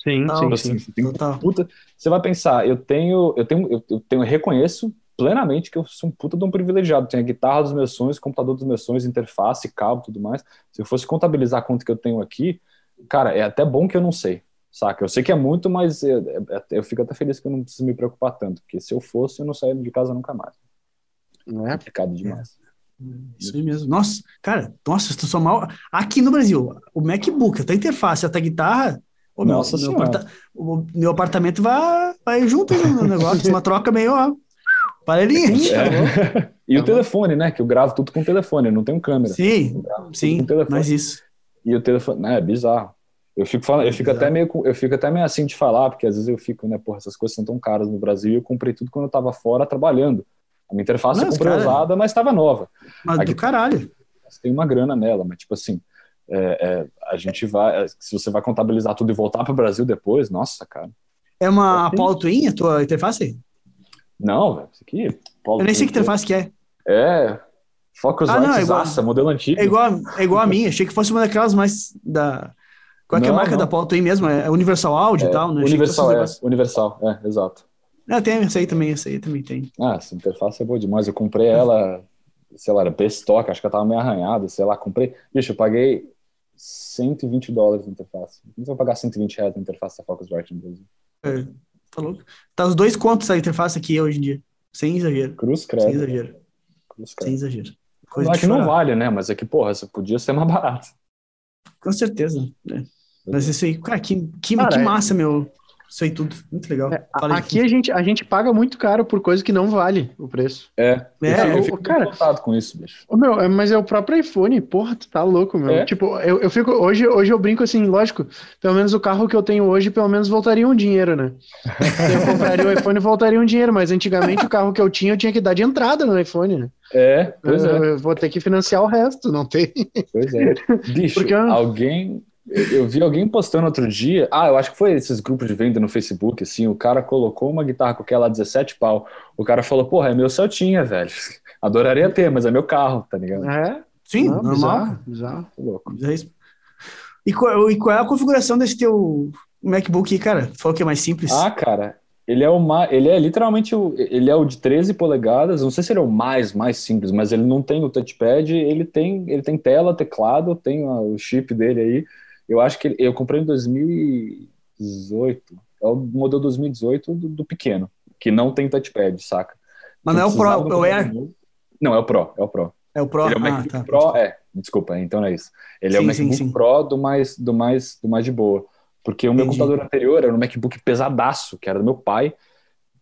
Sim, Não, sim, Então, sim. assim, você tem Total. puta. Você vai pensar, eu tenho, eu tenho, eu, eu tenho, eu reconheço plenamente que eu sou um puta de um privilegiado. Tenho a guitarra dos meus sonhos, computador dos meus sonhos, interface, cabo, tudo mais. Se eu fosse contabilizar quanto que eu tenho aqui, cara, é até bom que eu não sei, saca? Eu sei que é muito, mas eu, eu- eu fico até feliz que eu não preciso me preocupar tanto, porque se eu fosse, eu não saía de casa nunca mais. Não é? Complicado demais. Isso aí mesmo. Nossa, cara, nossa, tu sou mal. Aqui no Brasil, o MacBook, a tua interface, a tua guitarra. ô, meu, Nossa meu, Senhora. aparta- o meu apartamento vai, vai junto no negócio, uma troca meio, ó. Parelhinha. É. (laughs) E o bom. telefone, né? Que eu gravo tudo com telefone, eu não tenho câmera. Sim, sim, telefone. mas isso. E o telefone, né, é bizarro. Eu fico falando, eu fico até meio, eu fico até meio assim de falar, porque às vezes eu fico, né, porra, essas coisas são tão caras no Brasil e eu comprei tudo quando eu tava fora trabalhando. A minha interface Não, eu comprei cara- usada, mas estava nova. Mas do caralho. Tem uma grana nela, mas tipo assim, é, é, a gente vai, é, se você vai contabilizar tudo e voltar para o Brasil depois, nossa, cara. É uma Sim. Apollo Twin, a tua interface? Não, velho, isso aqui. Paulo, Eu nem sei que interface que é. É. Focusrite Ah, não, é igual- zaça, modelo antigo. É igual, é igual a minha. Achei que fosse uma daquelas mais da. Qual é, que é a marca não. da Apollo Twin mesmo? É Universal Audio e tal, né? Universal, é, universal, é, exato. Ah, tem essa aí também, essa aí também tem. Ah, essa interface é boa demais. Eu comprei ela, sei lá, era B-Stock, acho que ela tava meio arranhada, sei lá, comprei. Bicho, eu paguei 120 dólares na interface. Não vou pagar 120 reais na interface da Focusrite no Brasil. É, tá louco? Tá os dois contos a interface aqui hoje em dia. Sem exagero. Cruz Sem credo. exagero. Cruz Sem credo. exagero. Coisa é que não vale, né? Mas é que, porra, isso podia ser mais barato. Com certeza. né? Mas isso aí, cara, que, que, Cara, que é- massa, meu. Isso aí tudo. Muito legal. É, aqui a gente, a gente paga muito caro por coisa que não vale o preço. É, eu É, fico, eu o- fico cara- com isso, bicho. Meu, é- mas é o próprio iPhone, porra, tu tá louco, meu. É? Tipo, eu, eu fico, hoje, hoje eu brinco assim, lógico, pelo menos o carro que eu tenho hoje, pelo menos voltaria um dinheiro, né? Eu compraria o iPhone e voltaria um dinheiro, mas antigamente o carro que eu tinha, eu tinha que dar de entrada no iPhone, né? É, pois eu, é, eu vou ter que financiar o resto, não tem. pois é. (laughs) Bicho, Porque- alguém. Eu vi alguém postando outro dia. Ah, eu acho que foi esses grupos de venda no Facebook, assim. O cara colocou uma guitarra com aquela 17 pau. O cara falou, porra, é meu Celtinha, velho. (laughs) Adoraria ter, mas é meu carro, tá ligado? É? Sim, Não, normal. Que louco. E qual, e qual é a configuração desse teu MacBook aí, cara? Falou que é mais simples. Ah, cara, Ele é o mais, ele é literalmente o, ele é o de 13 polegadas. Não sei se ele é o mais mais simples, mas ele não tem o touchpad. Ele tem, ele tem tela, teclado, tem o chip dele aí. Eu acho que eu comprei em 2018. É o modelo 2018 do, do pequeno, que não tem touchpad, saca? Mas não, é o Pro, é o Air? Não, é o Pro, é o Pro. É o Pro. Ele é o ah, MacBook tá. Pro, é. Desculpa, então não é isso. Ele Sim, é o sim, MacBook sim. Pro do mais, do mais, do mais de boa. Porque o meu Entendi. computador anterior era um MacBook pesadaço, que era do meu pai,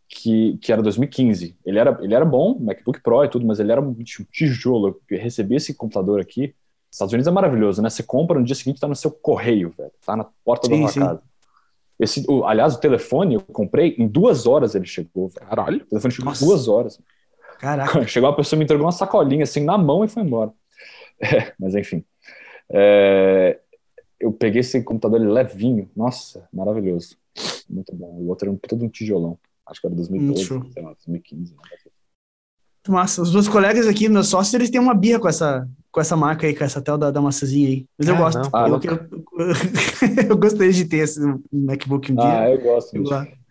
que, que era 2015. Ele era, ele era bom, MacBook Pro e tudo, mas ele era um tijolo. Eu recebi esse computador aqui. Estados Unidos é maravilhoso, né? Você compra no dia seguinte, tá no seu correio, velho. Tá na porta da Sim, sua sim. casa. Esse, o- aliás, o telefone eu comprei, em duas horas ele chegou, velho. Caralho. O telefone chegou Nossa. em duas horas. Caraca. (laughs) Chegou uma pessoa me entregou uma sacolinha assim na mão e foi embora. (laughs) É, mas enfim. É, eu peguei esse computador levinho. Nossa, maravilhoso. Muito bom. O outro era um de um tijolão. Acho que era 2012, Muito show. sei lá, 2015. né? Massa. Os meus colegas aqui, meus sócios, eles têm uma birra com essa, com essa marca aí, com essa tel da, da maçãzinha aí. Mas eu Ah, gosto. Ah, eu, não. eu, (laughs) eu gostaria de ter esse MacBook um dia. Ah, eu gosto. Eu.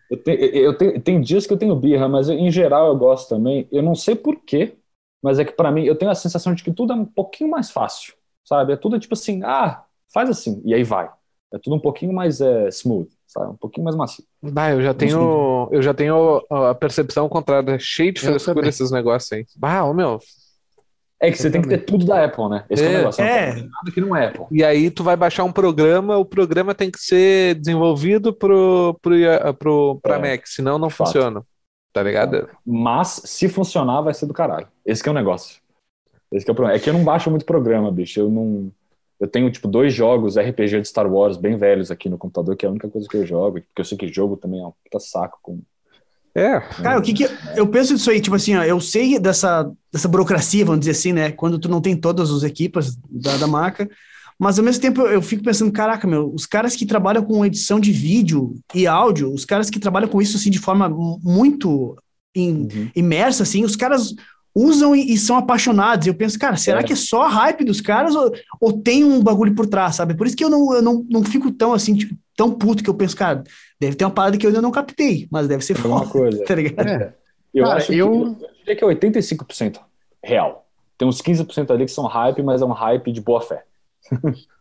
Eu tenho, eu tenho, tem dias que eu tenho birra, mas eu- em geral eu gosto também. Eu não sei por quê, mas é que pra mim eu tenho a sensação de que tudo é um pouquinho mais fácil, sabe? É tudo tipo assim, ah, faz assim, e aí vai. É tudo um pouquinho mais é, smooth, sabe? Um pouquinho mais macio. Bah, eu já tenho, eu já tenho a percepção contrária, cheio de frescura esses negócios aí. Bah, ô meu. É que você tem que ter tudo da Apple, né? Esse é, o É, negócio. é. Ter nada que não é Apple. E aí tu vai baixar um programa, o programa tem que ser desenvolvido pro, pro, pro, pra É, Mac, senão não fato. funciona. Tá ligado? Mas se funcionar, vai ser do caralho. Esse que é o negócio. Esse que é o problema. É que eu não baixo muito programa, bicho. Eu não. Eu tenho, tipo, dois jogos RPG de Star Wars bem velhos aqui no computador, que é a única coisa que eu jogo. Porque eu sei que jogo também é um puta saco. Com... É. Cara, o que que eu penso disso aí, tipo assim, ó, eu sei dessa, dessa burocracia, vamos dizer assim, né? Quando tu não tem todas as equipas da, da marca, mas ao mesmo tempo eu, fico pensando, caraca, meu, os caras que trabalham com edição de vídeo e áudio, os caras que trabalham com isso assim de forma mu- muito in- Uhum. imersa, assim, os caras usam e, e são apaixonados. Eu penso, cara, será É. que é só a hype dos caras ou, ou tem um bagulho por trás, sabe? Por isso que eu não, eu não, não fico tão assim, tipo, tão puto que eu penso, cara, deve ter uma parada que eu ainda não captei, mas deve ser Alguma foda, coisa. (laughs) tá ligado? É. Eu Cara, acho que eu- eu diria que é 85% real. Tem uns 15% ali que são hype, mas é um hype de boa fé.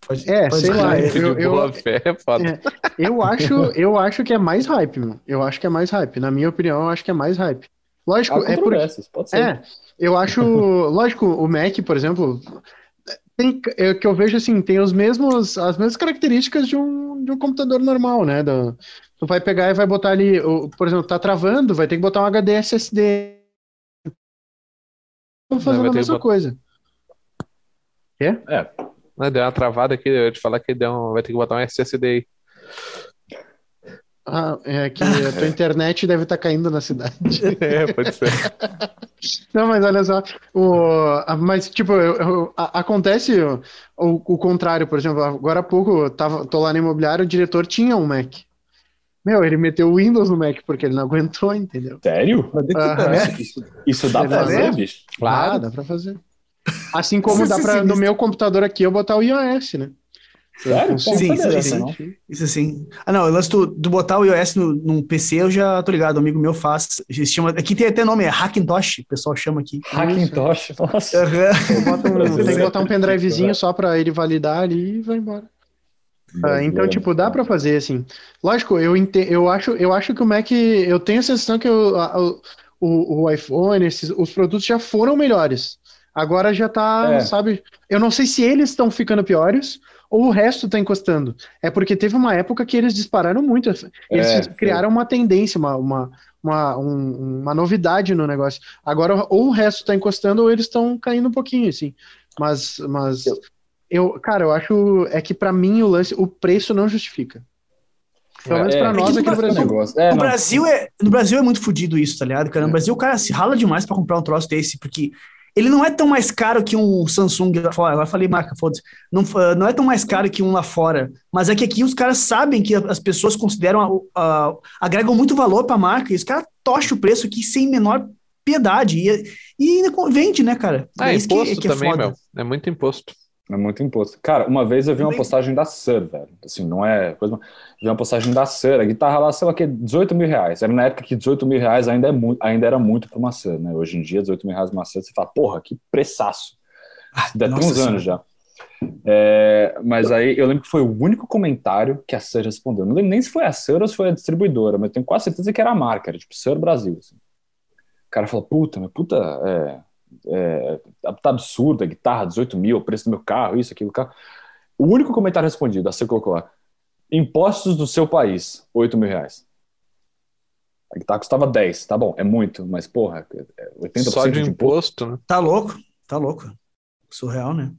Pode- É, pode sei lá, eu- eu- boa fé, é. É, eu acho, eu acho que é mais hype, meu. Eu acho que é mais hype. Na minha opinião, eu acho que é mais hype. Lógico, é controvérsias, pode ser. É, eu acho, (laughs) lógico, o Mac, por exemplo, tem é, que eu vejo assim, tem os mesmos, as mesmas características de um, de um computador normal, né? Do- tu vai pegar e vai botar ali, por exemplo, tá travando, vai ter que botar um HD SSD. Fazendo vai a mesma coisa. É, Né, Deu uma travada aqui, eu ia te falar que deu um- vai ter que botar um SSD aí. Ah, é que a tua (laughs) internet deve estar caindo na cidade. (laughs) É, pode ser. Não, mas olha só, o, mas tipo, eu- eu- a- acontece o, o, o contrário, por exemplo, agora há pouco eu tava, tô lá no imobiliário, o diretor tinha um Mac. Meu, ele meteu o Windows no Mac porque ele não aguentou, entendeu? sério? Isso, isso, isso dá pra É, fazer, né? bicho? Ah, dá pra fazer. Assim como dá pra, no meu computador aqui, eu botar o iOS, né? Sério? Sim, sim, essa, sim. não? Isso assim. Ah, não, o lance do, do botar o iOS no, num PC, eu já tô ligado, um amigo meu faz. chama, aqui tem até nome, é Hackintosh, o pessoal chama aqui. Hackintosh, nossa. Bota um- tem que botar um pendrivezinho só pra ele validar ali e vai embora. Ah, então, tipo, dá pra fazer assim. Lógico, eu, ente- eu, acho, eu acho que o Mac. Eu tenho a sensação que o, a- o, o, o iPhone, esses, os produtos já foram melhores. Agora já tá, É. sabe? Eu não sei se eles estão ficando piores ou o resto tá encostando. É porque teve uma época que eles dispararam muito. Eles É, criaram uma tendência, uma, uma, uma, um- uma novidade no negócio. Agora, ou o resto tá encostando ou eles estão caindo um pouquinho, assim. Mas, mas Eu- eu, cara, eu acho é que pra mim o lance, o preço não justifica. Pelo menos É, pra é nós que aqui no Brasil. negócio. É, No Brasil é, no Brasil é muito fodido isso, tá ligado, cara? No Brasil o cara se rala demais pra comprar um troço desse, porque ele não é tão mais caro que um Samsung lá fora. Agora eu falei marca, foda-se. Não, não é tão mais caro que um lá fora. Mas é que aqui os caras sabem que as pessoas consideram, a- a- agregam muito valor pra marca, e os caras tocham o preço aqui sem menor piedade. E, e ainda vende, né, cara? Ah, é isso imposto que, que é também, foda. meu. É muito imposto. É muito imposto. Cara, uma vez eu vi uma postagem da Sur, velho. Assim, não é coisa. Vi uma postagem da Sur, a guitarra lá, sei lá que, 18 mil reais. Era na época que 18 mil reais ainda, é muito, ainda era muito pra uma Sur, né? Hoje em dia, 18 mil reais uma Sur, você fala, porra, que preçaço. Ah, Deve ter uns senhora. anos já. É, mas aí eu lembro que foi o único comentário que a Sur respondeu. Não lembro nem se foi a Sur ou se foi a distribuidora, mas tenho quase certeza que era a marca, era tipo Sur Brasil. Assim. O cara falou, puta, mas puta, é, é, tá absurda, guitarra, 18 mil, o preço do meu carro, isso, aquilo, carro. O único comentário respondido, a você colocou lá, impostos do seu país, 8 mil reais. A guitarra custava 10, tá bom, é muito, mas porra, 80% é Só de, de imposto, né? Tá louco, tá louco. Surreal, né?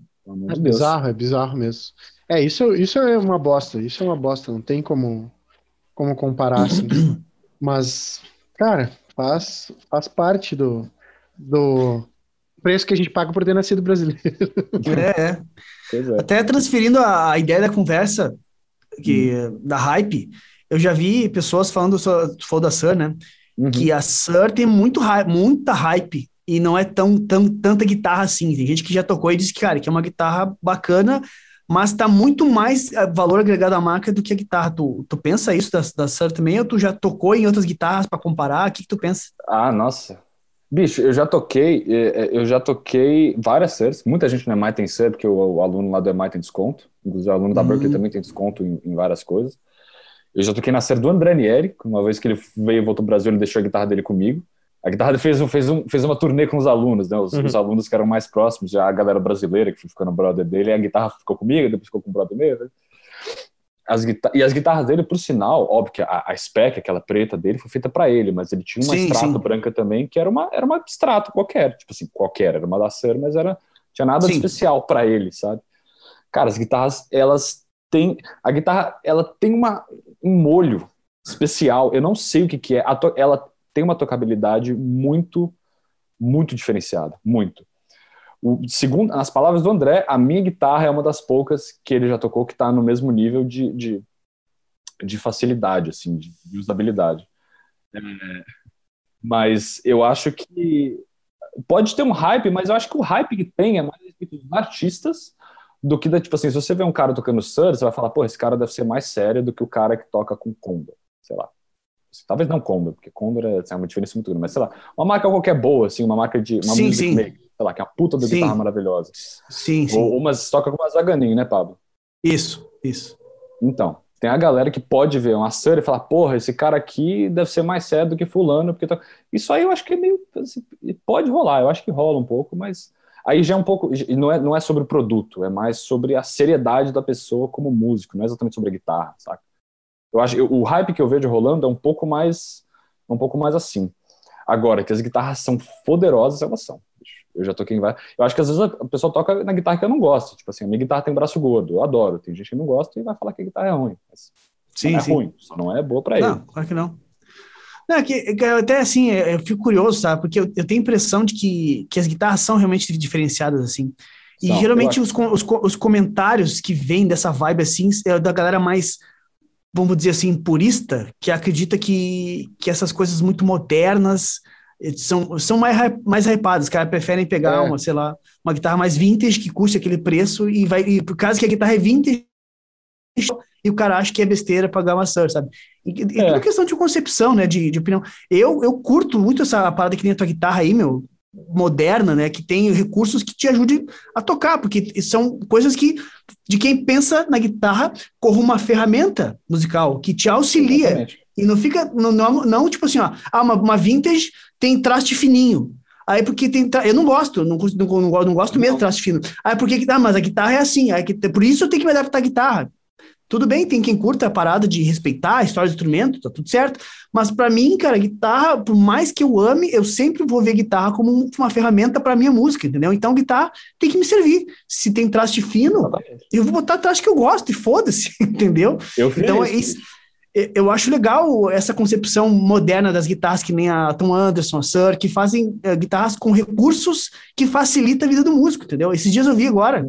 É bizarro, é bizarro mesmo. É, isso, isso é uma bosta, isso é uma bosta, não tem como, como comparar, assim. (clears throat) Mas, cara, faz, faz parte do, do, preço que a gente paga por ter nascido brasileiro. É, é. é. Até transferindo a, a, ideia da conversa que, hum. da hype, eu já vi pessoas falando, tu falou da Sur, né? Uhum. Que a Sur tem muito, muita hype e não é tão, tão tanta guitarra assim. Tem gente que já tocou e disse que, cara, que é uma guitarra bacana, mas tá muito mais eh, valor agregado à marca do que a guitarra. Tu, tu pensa isso da, da Sur também ou tu já tocou em outras guitarras para comparar? O que, que tu pensa? Ah, nossa. Bicho, eu já toquei, é, é, eu já toquei várias CERs. Muita gente no EMAI tem CER, porque o, o, aluno lá do EMAI tem desconto. Inclusive, o aluno da Berkeley uhum. também tem desconto em, em, várias coisas. Eu já toquei na CER do André Nieri, uma vez que ele veio e voltou pro Brasil, ele deixou a guitarra dele comigo. A guitarra fez, fez, um, fez uma turnê com os alunos, né? Os, uhum. os, alunos que eram mais próximos, já a galera brasileira que ficou no brother dele, a guitarra ficou comigo, depois ficou com o brother meu. Né? As e as guitarras dele, por sinal, óbvio que a, a spec, aquela preta dele, foi feita para ele, mas ele tinha uma sim, extrato sim. branca também, que era uma, era uma extrato qualquer, tipo assim, qualquer, era uma da Sur, mas era, tinha nada de especial para ele, sabe? Cara, as guitarras, elas têm, a guitarra, ela tem uma, um molho especial, eu não sei o que que é, ela tem uma tocabilidade muito, muito diferenciada, muito. O, segundo as palavras do André, a minha guitarra é uma das poucas que ele já tocou que está no mesmo nível de, de, de, facilidade, assim, de, de usabilidade. É, mas eu acho que pode ter um hype, mas eu acho que o hype que tem é mais dos artistas do que da, tipo assim, se você vê um cara tocando surf, você vai falar, pô, esse cara deve ser mais sério do que o cara que toca com Condor, sei lá. Talvez não Condor, porque Condor é, assim, é uma diferença muito grande, mas sei lá, uma marca qualquer boa, assim, uma marca de uma sim, music sim. maker sei lá, que é a puta da guitarra maravilhosa. Sim, sim. Ou umas toca com uma Zaganin, né, Pablo? Isso, isso. Então, tem a galera que pode ver uma Sur e falar, porra, esse cara aqui deve ser mais sério do que fulano, porque tá... isso aí eu acho que é meio, assim, pode rolar, eu acho que rola um pouco, mas aí já é um pouco, não é, não é sobre o produto, é mais sobre a seriedade da pessoa como músico, não é exatamente sobre a guitarra, saca? Eu acho, eu, o hype que eu vejo rolando é um pouco mais, um pouco mais assim. Agora, que as guitarras são poderosas, elas são. Eu já toquei em várias. Eu acho que às vezes a pessoa toca na guitarra que eu não gosto. Tipo assim, a minha guitarra tem braço gordo, eu adoro. Tem gente que não gosta e vai falar que a guitarra é ruim. Mas sim, não é sim. ruim, só não é boa para ele. Não, claro que não. Não, é que, que até assim, eu fico curioso, sabe? Porque eu, eu, tenho a impressão de que, que as guitarras são realmente diferenciadas, assim. E são, geralmente os, os, os comentários que vêm dessa vibe, assim, é da galera mais vamos dizer assim, purista, que acredita que, que essas coisas muito modernas são, são mais, mais hypados, os caras preferem pegar é. uma, sei lá, uma guitarra mais vintage que custe aquele preço e vai, e por causa que a guitarra é vintage e o cara acha que é besteira pagar uma Sur, sabe? E, e é. tudo questão de concepção, né, de, de opinião. Eu, eu curto muito essa parada que nem a tua guitarra aí, meu, moderna, né, que tem recursos que te ajudem a tocar, porque são coisas que, de quem pensa na guitarra como uma ferramenta musical, que te auxilia. Exatamente. E não fica, não, não, não, tipo assim, ó, ah, uma, uma vintage tem traste fininho. Aí porque tem. Eu não gosto, não, não, não, não gosto mesmo de traste fino. Aí porque. Ah, mas a guitarra é assim. Aí, por isso eu tenho que me adaptar à guitarra. Tudo bem, tem quem curta a parada de respeitar a história do instrumento, tá tudo certo. Mas para mim, cara, guitarra, por mais que eu ame, eu sempre vou ver guitarra como uma ferramenta para minha música, entendeu? Então, guitarra tem que me servir. Se tem traste fino, eu vou botar traste que eu gosto e foda-se, (laughs) entendeu? Eu então, é isso eu acho legal essa concepção moderna das guitarras que nem a Tom Anderson, a Sir, que fazem uh, guitarras com recursos que facilitam a vida do músico, entendeu? Esses dias eu vi agora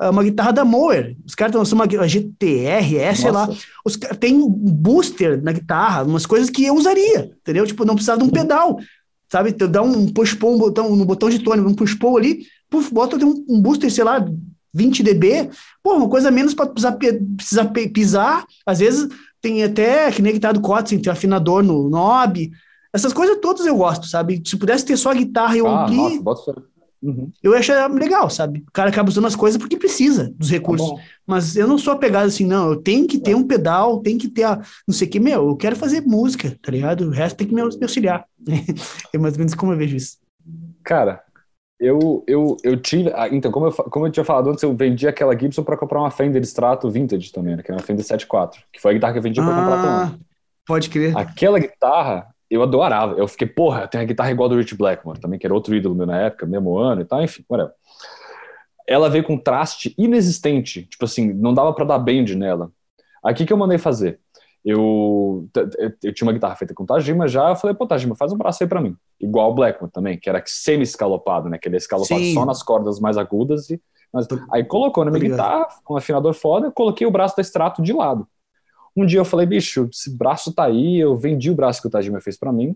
uh, uma guitarra da Mower, os caras estão lançando uma GTR, é, sei lá, os, tem um booster na guitarra, umas coisas que eu usaria, entendeu? Tipo, não precisava de um pedal, sabe? Dá um push-pull um botão, no botão de tônio, um push-pull ali, puf, bota um, um booster, sei lá, 20 dB, pô, uma coisa menos para precisar, precisar pisar, às vezes tem até, que nem guitarra do Kotzen, tem afinador no knob, essas coisas todas eu gosto, sabe? Se pudesse ter só a guitarra e eu ah, ouvir, uhum. eu acho legal, sabe? O cara acaba usando as coisas porque precisa dos recursos. Tá Mas eu não sou apegado assim, não, eu tenho que ter é. um pedal, tem que ter a, não sei o que, meu, eu quero fazer música, tá ligado? O resto tem que me auxiliar. (laughs) é mais ou menos como eu vejo isso. Cara, eu, eu, eu tive. Ah, então, como eu, como eu tinha falado antes, eu vendi aquela Gibson para comprar uma Fender Strato Vintage também, né, que era uma Fender 74, que foi a guitarra que eu vendi para comprar ah, também. Pode crer. Aquela guitarra eu adorava. Eu fiquei, porra, tem a guitarra igual do Rich Blackmore também, que era outro ídolo meu na época, mesmo ano e tal, enfim, whatever. Ela veio com traste inexistente, tipo assim, não dava para dar bend nela. Aí o que, que eu mandei fazer? Eu, eu tinha uma guitarra feita com Tajima já, eu falei, pô, Tajima, faz um braço aí pra mim. Igual o Blackmore também, que era semi-escalopado, né? Que ele é escalopado Sim. só nas cordas mais agudas. E, mas, aí colocou na minha guitarra, com um afinador foda, eu coloquei o braço da extrato de lado. Um dia eu falei, bicho, esse braço tá aí, eu vendi o braço que o Tajima fez para mim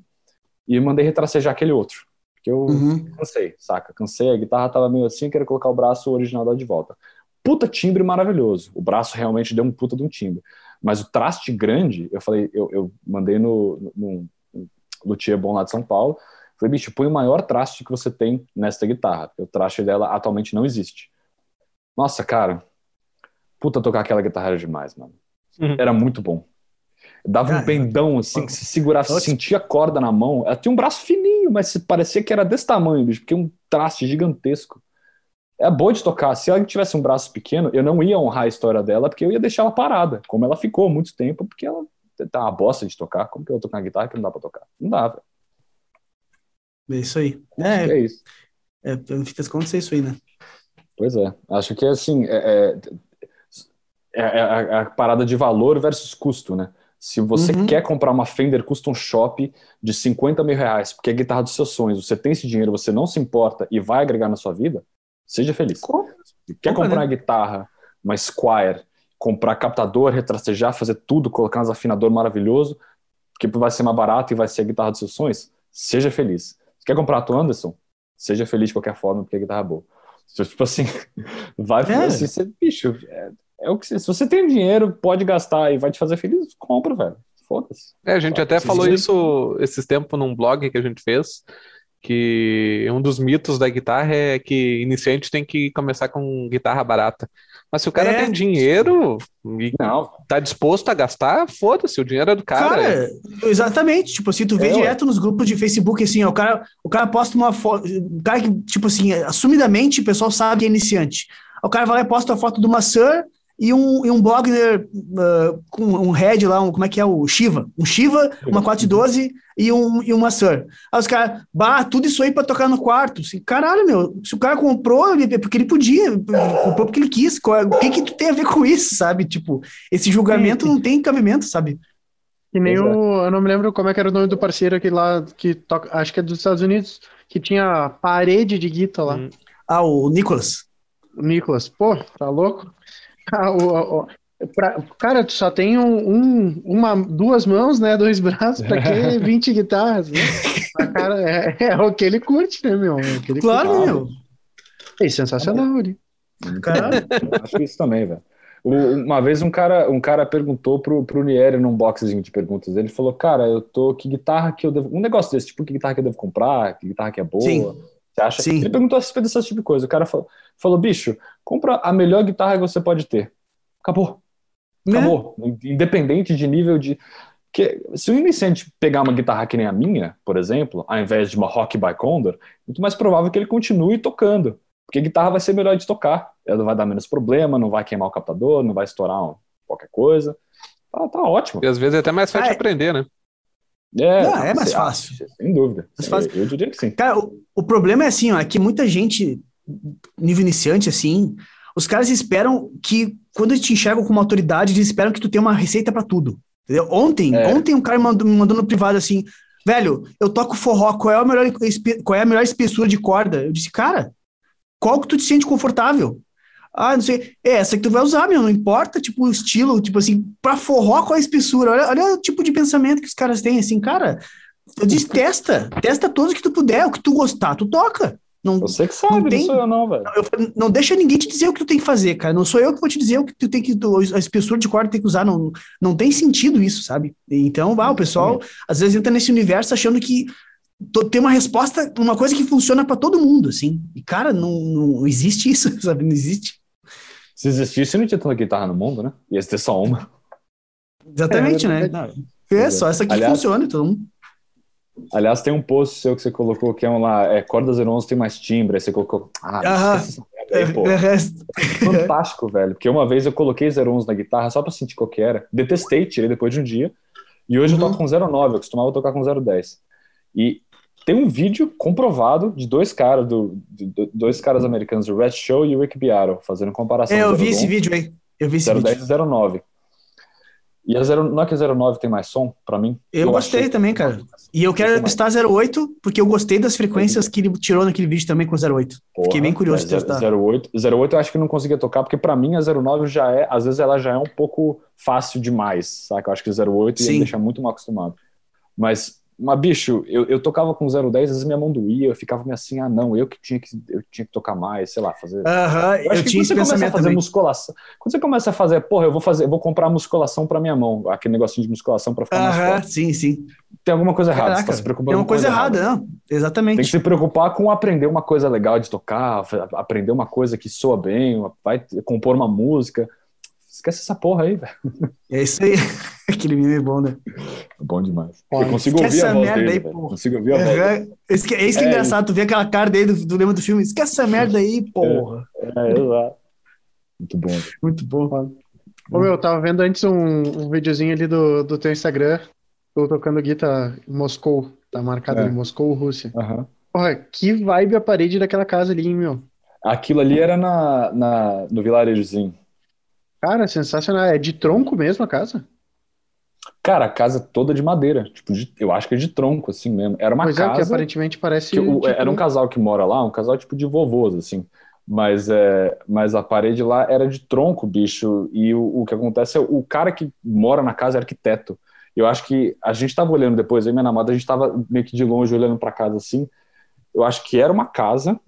e mandei retracejar aquele outro. Porque eu uhum. cansei, saca? Cansei, a guitarra tava meio assim, queria colocar o braço original de volta. Puta timbre maravilhoso. O braço realmente deu um puta de um timbre. Mas o traste grande, eu falei, eu, eu mandei no, no, no luthier bom lá de São Paulo. Falei, bicho, põe o maior traste que você tem nesta guitarra. O traste dela atualmente não existe. Nossa, cara, puta tocar aquela guitarra era demais, mano. Uhum. Era muito bom. Dava um pendão, assim, que se segurasse, sentia a corda na mão. Ela tinha um braço fininho, mas parecia que era desse tamanho, bicho, porque um traste gigantesco. É boa de tocar. Se ela tivesse um braço pequeno, eu não ia honrar a história dela, porque eu ia deixar ela parada, como ela ficou muito tempo, porque ela tá uma bosta de tocar. Como que eu vou tocar uma guitarra que não dá pra tocar? Não dá, velho. É isso aí. É, é isso. É, no fim das contas, é isso aí, né? Pois é. Acho que, assim, é, é é, é a, a, parada de valor versus custo, né? Se você uhum. quer comprar uma Fender Custom Shop de 50 mil reais, porque é a guitarra dos seus sonhos, você tem esse dinheiro, você não se importa e vai agregar na sua vida, seja feliz. Se quer comprar né? uma guitarra, uma Squire, comprar captador, retracejar, fazer tudo, colocar um afinador maravilhoso, porque vai ser mais barato e vai ser a guitarra dos seus sonhos, seja feliz. Se quer comprar a tua Anderson, seja feliz de qualquer forma, porque a guitarra é boa. Tipo assim, (laughs) vai é. assim, você, bicho, é, é o que se você tem dinheiro, pode gastar e vai te fazer feliz, compra, velho. Foda-se. É, a gente até falou isso esses tempos num blog que a gente fez, que um dos mitos da guitarra é que iniciante tem que começar com guitarra barata. Mas se o cara é. tem dinheiro e não. tá disposto a gastar, foda-se, o dinheiro é do cara. Cara, exatamente. Tipo assim, tu vê é, direto ué. nos grupos de Facebook, assim, ó, o cara, o cara posta uma foto. O cara que, tipo assim, assumidamente o pessoal sabe que é iniciante. O cara vai lá e posta a foto de uma Sur e um, e um Bogner uh, com um head lá, um, como é que é o Shiva? Um Shiva, uma 412 e, um, e uma Sur. Aí os caras, bah, tudo isso aí pra tocar no quarto. Assim, caralho, meu, se o cara comprou, é porque ele podia, comprou porque ele quis. O que que tu tem a ver com isso, sabe? Tipo, esse julgamento não tem cabimento, sabe? Que nem o. Eu não me lembro como é que era o nome do parceiro aqui lá, que toca, acho que é dos Estados Unidos, que tinha parede de guitarra lá. Hum. Ah, o Nicholas. O Nicholas, pô, tá louco? (laughs) Ah, o, o, pra, cara, tu só tem um, uma, duas mãos, né? Dois braços, pra que (laughs) 20 guitarras? Né? cara, é, é, o que ele curte, né, meu? É claro, curte. meu. É sensacional ali. Cara, (laughs) acho isso também, velho. Uma vez um cara, um cara perguntou pro, pro Nieri num boxzinho de perguntas. Ele falou, cara, eu tô. Que guitarra que eu devo. Um negócio desse, tipo, que guitarra que eu devo comprar, que guitarra que é boa. Sim. Você acha? Sim. Ele perguntou a respeito desse tipo de coisa. O cara falou, falou, bicho, compra a melhor guitarra que você pode ter. Acabou. Né? Acabou. Né? Independente de nível de. Que, se o iniciante pegar uma guitarra que nem a minha, por exemplo, ao invés de uma Rock by Condor, é muito mais provável que ele continue tocando. Porque a guitarra vai ser melhor de tocar. Ela vai dar menos problema, não vai queimar o captador, não vai estourar um, qualquer coisa. Tá, tá, ótimo. E às vezes é até mais fácil ah, é. aprender, né? É, não, é mais fácil. Acha, sem dúvida. Mais fácil. Eu, eu, diria que sim. Cara, o, o problema é assim, ó, é que muita gente, nível iniciante, assim, os caras esperam que, quando eles te enxergam como autoridade, eles esperam que tu tenha uma receita para tudo. Entendeu? Ontem, é. ontem um cara mandou, me mandou no privado assim, velho, eu toco forró, qual é, a melhor, qual é a melhor espessura de corda? Eu disse, cara, qual que tu te sente confortável? Ah, não sei. É essa que tu vai usar, meu. Não importa, tipo, o estilo, tipo assim, pra forró qual a espessura. Olha, olha o tipo de pensamento que os caras têm, assim, cara. Eu disse, testa. Testa todos que tu puder. O que tu gostar, tu toca. Não, sei que sabe, não, tem- sou eu não, velho. eu não deixa ninguém te dizer o que tu tem que fazer, cara. Não sou eu que vou te dizer o que tu tem que. tu- A espessura de corda tem que usar. Não, não tem sentido isso, sabe? Então, ah, o pessoal às vezes entra nesse universo achando que tem uma resposta, uma coisa que funciona pra todo mundo, assim. E, cara, não, não existe isso, (laughs) sabe? Não existe. Se existisse, não tinha tanta guitarra no mundo, né? Ia ter só uma. Exatamente, É, né? é- Não, É, só essa aqui Aliás- funciona, todo mundo. Aliás, tem um post seu que você colocou que é um lá, é cordas 011 tem mais timbre, aí você colocou. Ah, esquece essa aí, pô. (laughs) É, é, resto- Fantástico, velho. Porque uma vez eu coloquei 011 na guitarra só pra sentir qual que era. Detestei, tirei depois de um dia. E hoje eu Uhum. toco com 09, eu costumava tocar com 010. E tem um vídeo comprovado de dois caras, do, de- dois caras americanos, o Red Show e o Rick Beato, fazendo comparação. É, eu do vi 011, esse vídeo aí. Eu vi esse 010 vídeo. e 09. E a 0, não é que a 09 tem mais som, pra mim? Eu gostei achei- também, cara. E eu quero mais. testar 08, porque eu gostei das frequências que ele tirou naquele vídeo também com 08. Fiquei bem curioso de mas testar. 08, 08 eu acho que eu não conseguia tocar, porque pra mim a 09 já é, às vezes ela já é um pouco fácil demais, saca? Eu acho que 08 ia me deixar muito mal acostumado. Mas, mas bicho, eu, eu tocava com 010, às vezes minha mão doía, eu ficava meio assim, ah não, eu que tinha que, eu tinha que tocar mais, sei lá, fazer... Aham, Eu eu, acho que tinha quando esse você começa a pensamento fazer também. musculação, quando você começa a fazer, porra, eu vou fazer, eu vou comprar musculação pra minha mão, aquele negocinho de musculação pra ficar mais Aham, forte. sim, sim. Tem alguma coisa errada, você Caraca, tá se preocupando tem uma com coisa errada, não. Exatamente. tem que se preocupar com aprender uma coisa legal de tocar, aprender uma coisa que soa bem, vai compor uma música. Esquece essa porra aí, velho. É isso aí. (laughs) Aquele meme é bom, né? Bom demais. Olha, Eu consigo ouvir a essa voz merda dele, aí, porra. Consigo ouvir a voz que- É isso que é, É engraçado, tu vê aquela cara dele do, do lema do filme. Esquece essa merda aí, porra. É, exato. Muito bom. Muito bom. Ô, meu, eu tava vendo antes um, um videozinho ali do, do teu Instagram. Tô tocando guitarra em Moscou. Tá marcado É. ali, Moscou, Rússia. Aham. Porra, que vibe a parede daquela casa ali, hein, meu. Aquilo ali era na, na, no vilarejozinho. Cara, sensacional. É de tronco mesmo a casa? Cara, a casa toda de madeira. Tipo, de- eu acho que é de tronco, assim mesmo. Era uma pois é, que casa. aparentemente parece. que o- de era um tronco. casal que mora lá, um casal tipo de vovôs, assim. Mas, é, mas a parede lá era de tronco, bicho. E o, o que acontece é o cara que mora na casa é arquiteto. Eu acho que a gente tava olhando depois, aí minha namorada, a gente tava meio que de longe olhando pra casa assim. Eu acho que era uma casa.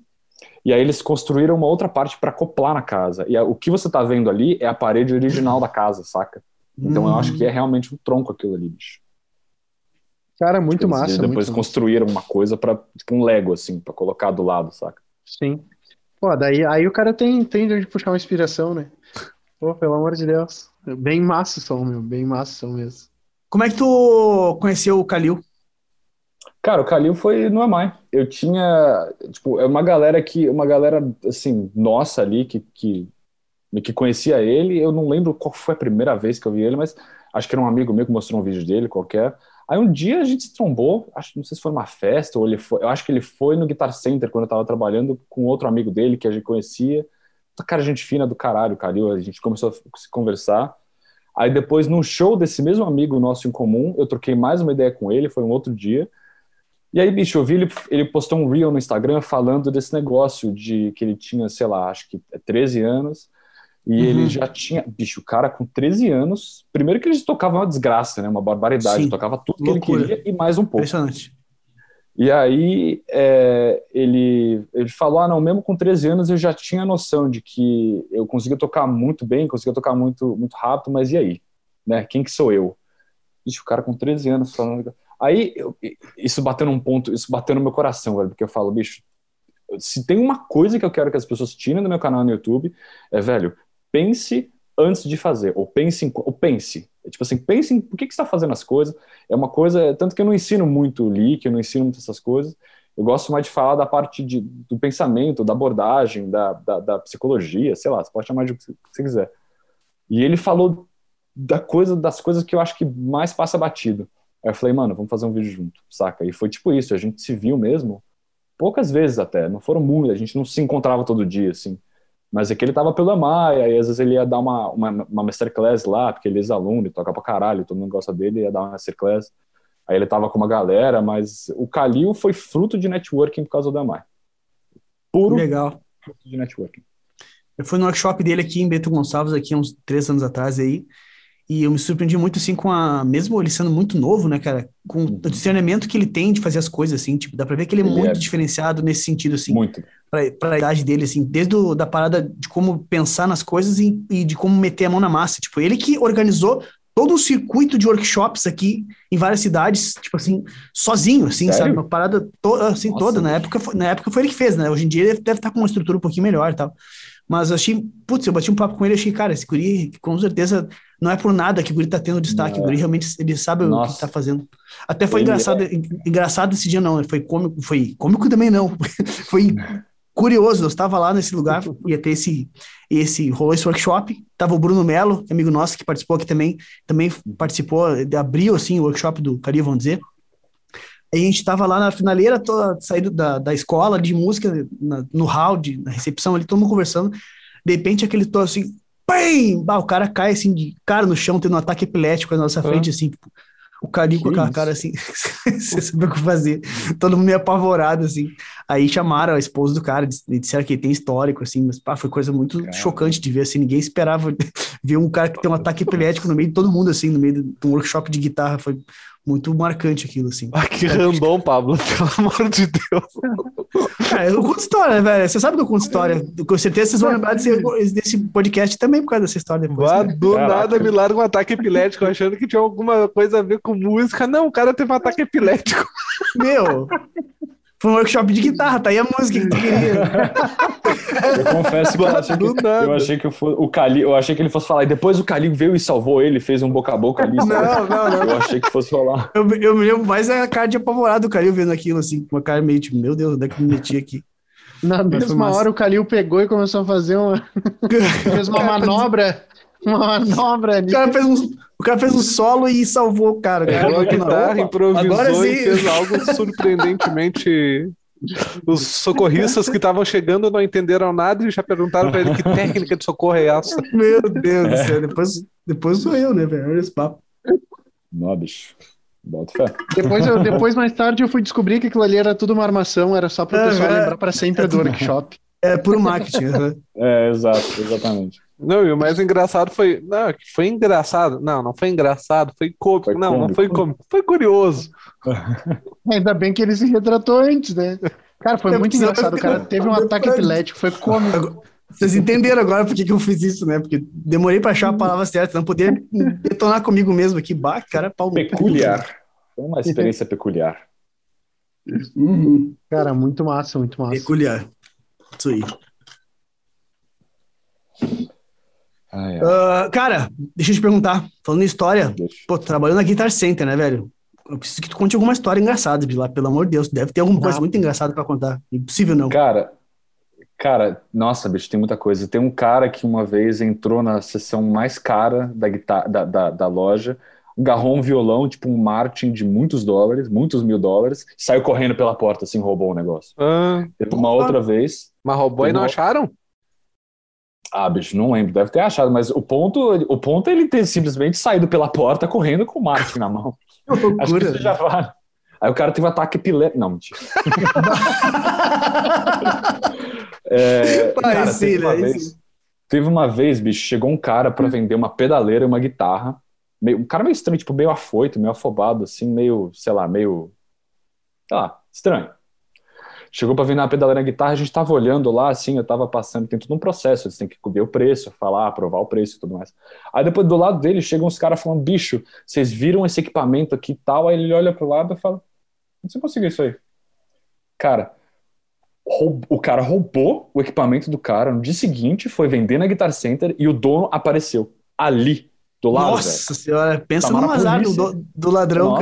E aí eles construíram uma outra parte para acoplar na casa. E a- o que você tá vendo ali é a parede original da casa, saca? Então eu Hum. acho que é realmente um tronco aquilo ali, bicho. Cara, muito Eles massa. Depois muito construíram uma coisa para tipo um Lego assim, para colocar do lado, saca? Sim. Pô, daí aí o cara tem, tem de onde puxar uma inspiração, né? Pô, pelo amor de Deus. Bem massa o som, meu. Bem massa o som mesmo. Como é que tu conheceu o Kalil? Cara, o Kalil foi no Amai. Eu tinha, tipo, é uma galera que, uma galera, assim, nossa ali, que, que, que conhecia ele. Eu não lembro qual foi a primeira vez que eu vi ele, mas acho que era um amigo meu que mostrou um vídeo dele, qualquer. Aí um dia a gente se trombou, acho, não sei se foi numa festa ou ele foi, eu acho que ele foi no Guitar Center quando eu tava trabalhando com outro amigo dele que a gente conhecia. Cara, gente fina do caralho, Kalil, a gente começou a se conversar. Aí depois, num show desse mesmo amigo nosso em comum, eu troquei mais uma ideia com ele, foi um outro dia. E aí, bicho, eu vi ele, ele postou um reel no Instagram falando desse negócio de que ele tinha, sei lá, acho que é 13 anos, e Uhum. ele já tinha, bicho, o cara com 13 anos, primeiro que ele tocava uma desgraça, né, uma barbaridade, Sim. tocava tudo que Loucura. ele queria e mais um pouco. Impressionante. E aí é, ele, ele falou: ah, não, mesmo com 13 anos eu já tinha noção de que eu conseguia tocar muito bem, conseguia tocar muito, muito rápido, mas e aí? Né? Quem que sou eu? Ixi, o cara com 13 anos falando. Aí eu- isso bateu num ponto, isso bateu no meu coração, velho, porque eu falo, bicho, se tem uma coisa que eu quero que as pessoas tirem do meu canal no YouTube, é, velho, pense antes de fazer, ou pense, em, ou pense. É tipo assim, pense em por que, que você está fazendo as coisas. É uma coisa, tanto que eu não ensino muito leak, eu não ensino muito essas coisas. Eu gosto mais de falar da parte de, do pensamento, da abordagem, da, da, da psicologia, sei lá, você pode chamar de o que você quiser. E ele falou da coisa, das coisas que eu acho que mais passa batido. Aí eu falei, mano, vamos fazer um vídeo junto, saca? E foi tipo isso, a gente se viu mesmo, poucas vezes até, não foram muitas, a gente não se encontrava todo dia, assim. Mas é que ele tava pelo Amai, aí às vezes ele ia dar uma, uma, uma masterclass lá, porque ele é ex-aluno, toca pra caralho, todo mundo gosta dele, ia dar uma masterclass. Aí ele tava com uma galera, mas o Kalil foi fruto de networking por causa do Amai. Puro Legal. fruto de networking. Eu fui no workshop dele aqui em Bento Gonçalves, aqui uns três anos atrás aí. E eu me surpreendi muito, assim, com a. Mesmo ele sendo muito novo, né, cara? Com o discernimento que ele tem de fazer as coisas, assim. Tipo, dá pra ver que ele é Ele muito é- diferenciado nesse sentido, assim. Muito. Pra, pra idade dele, assim. Desde o, da parada de como pensar nas coisas e, e de como meter a mão na massa. Tipo, ele que organizou todo um circuito de workshops aqui em várias cidades, tipo assim, sozinho, assim, Sério? sabe? Uma parada toda, assim, Nossa, toda. Na época, foi, na época foi ele que fez, né? Hoje em dia ele deve estar com uma estrutura um pouquinho melhor e tal. Mas achei, putz, eu bati um papo com ele, achei, cara, esse guri, com certeza, não é por nada que o guri tá tendo destaque, Não. o guri realmente, ele sabe o Nossa. que tá fazendo. Até foi Ele engraçado, en- engraçado esse dia não, foi cômico, foi cômico também não, (laughs) foi curioso, eu estava lá nesse lugar, (laughs) ia ter esse, esse, rolou esse workshop, tava o Bruno Melo, amigo nosso que participou aqui também, também participou, abriu, assim, o workshop do Cari, vamos dizer, a gente tava lá na finaleira, toda, saído da, da escola de música, na- no hall, de, na recepção ali, todo mundo conversando. De repente, aquele tom assim, pim! Bah, o cara cai assim, de cara no chão, tendo um ataque epilético na nossa Ah. frente, assim, tipo, o carinho com Que aquela isso? cara assim, (laughs) sem saber o que fazer. Todo mundo meio apavorado, assim. Aí chamaram a esposa do cara, dis- disseram que ele tem histórico, assim, mas pá, foi coisa muito Caramba. chocante de ver, assim, ninguém esperava (laughs) ver um cara que tem um ataque epilético no meio de todo mundo, assim, no meio de um workshop de guitarra, foi muito marcante aquilo, assim. Ah, que random, Pablo, (laughs) pelo amor de Deus. Cara, (laughs) eu conto história, velho. Você sabe que eu conto história. Com certeza vocês vão lembrar desse, desse podcast também por causa dessa história depois. Vá, né? do Caraca. nada me larga um ataque epilético, achando que tinha alguma coisa a ver com música. Não, o cara teve um ataque epilético. Meu, foi um workshop de guitarra, tá aí a música que tu queria. Eu confesso que eu achei que, eu achei que eu o Cali, eu achei que ele fosse falar, e depois o Cali veio e salvou ele, fez um boca a boca ali. sabe? Não, não, não. Eu achei que fosse rolar. Eu, eu me lembro mais a cara de apavorado do Calil vendo aquilo, assim, com uma cara meio tipo, meu Deus, onde é que me meti aqui? Na mesma hora o Calil pegou e começou a fazer uma, (laughs) fez uma manobra. Uma manobra ali. O cara fez um, o cara fez um solo e salvou o cara. cara. Pegou a guitarra, Agora improvisou e sim. fez algo surpreendentemente. Os socorristas que estavam chegando não entenderam nada e já perguntaram pra ele que técnica de socorro é essa. Meu Deus do céu, depois, depois sou eu, né, velho? Olha esse papo. Não, bicho. Bota fé. Depois, eu- depois, mais tarde, eu fui descobrir que aquilo ali era tudo uma armação, era só para o É, pessoal é. lembrar para sempre do workshop. É puro marketing. aham. É, exato, exatamente. Não, e o mais engraçado foi. Não, que foi engraçado. Não, não foi engraçado, foi cômico. Foi não, não cômico. foi cômico. Foi curioso. (laughs) Ainda bem que ele se retratou antes, né? Cara, foi É, muito engraçado. O cara teve um ataque epilético, foi cômico. Vocês entenderam agora por que, que eu fiz isso, né? Porque demorei pra achar a palavra certa, não poderia (laughs) detonar comigo mesmo aqui. Bah, cara, pau. Peculiar. Foi uma experiência peculiar. Uhum. Cara, muito massa, muito massa. Peculiar. Isso aí. Ai, ai, Ah, cara, deixa eu te perguntar. Falando em história, deixa. pô, tu trabalhou na Guitar Center, né, velho? Eu preciso que tu conte alguma história engraçada de lá, pelo amor de Deus. Deve ter alguma coisa Ah. muito engraçada pra contar. Impossível não. Cara, cara, nossa, bicho, tem muita coisa. Tem um cara que uma vez entrou na sessão mais cara da, guitarra, da, da, da loja, agarrou um violão, tipo um Martin de muitos dólares, muitos mil dólares, saiu correndo pela porta, assim, roubou o negócio. Ah, Teve uma Opa. outra vez. mas roubou e não Não. acharam? Ah, bicho, não lembro, deve ter achado, mas o ponto, o ponto é ele ter simplesmente saído pela porta correndo com o Martin na mão. (laughs) Acho que isso já vale. Aí o cara teve um ataque epilético. Não, mentira. (laughs) É, cara, teve, uma né, vez, teve uma vez, bicho, chegou um cara pra vender uma pedaleira e uma guitarra. Meio, um cara meio estranho, tipo, meio afoito, meio afobado, assim, meio, sei lá, meio. Sei lá, estranho. Chegou pra vender uma pedaleira guitarra, a gente tava olhando lá, assim, eu tava passando, tem todo um processo, eles têm que ver o preço, falar, aprovar o preço e tudo mais. Aí depois do lado dele chegam uns caras falando, bicho, vocês viram esse equipamento aqui e tal? Aí ele olha pro lado e fala, onde você conseguiu isso aí? Cara, o cara roubou o equipamento do cara no dia seguinte, foi vender na Guitar Center e o dono apareceu ali, do lado. Nossa senhora, pensa Chamaram no azar do, do, ladrão.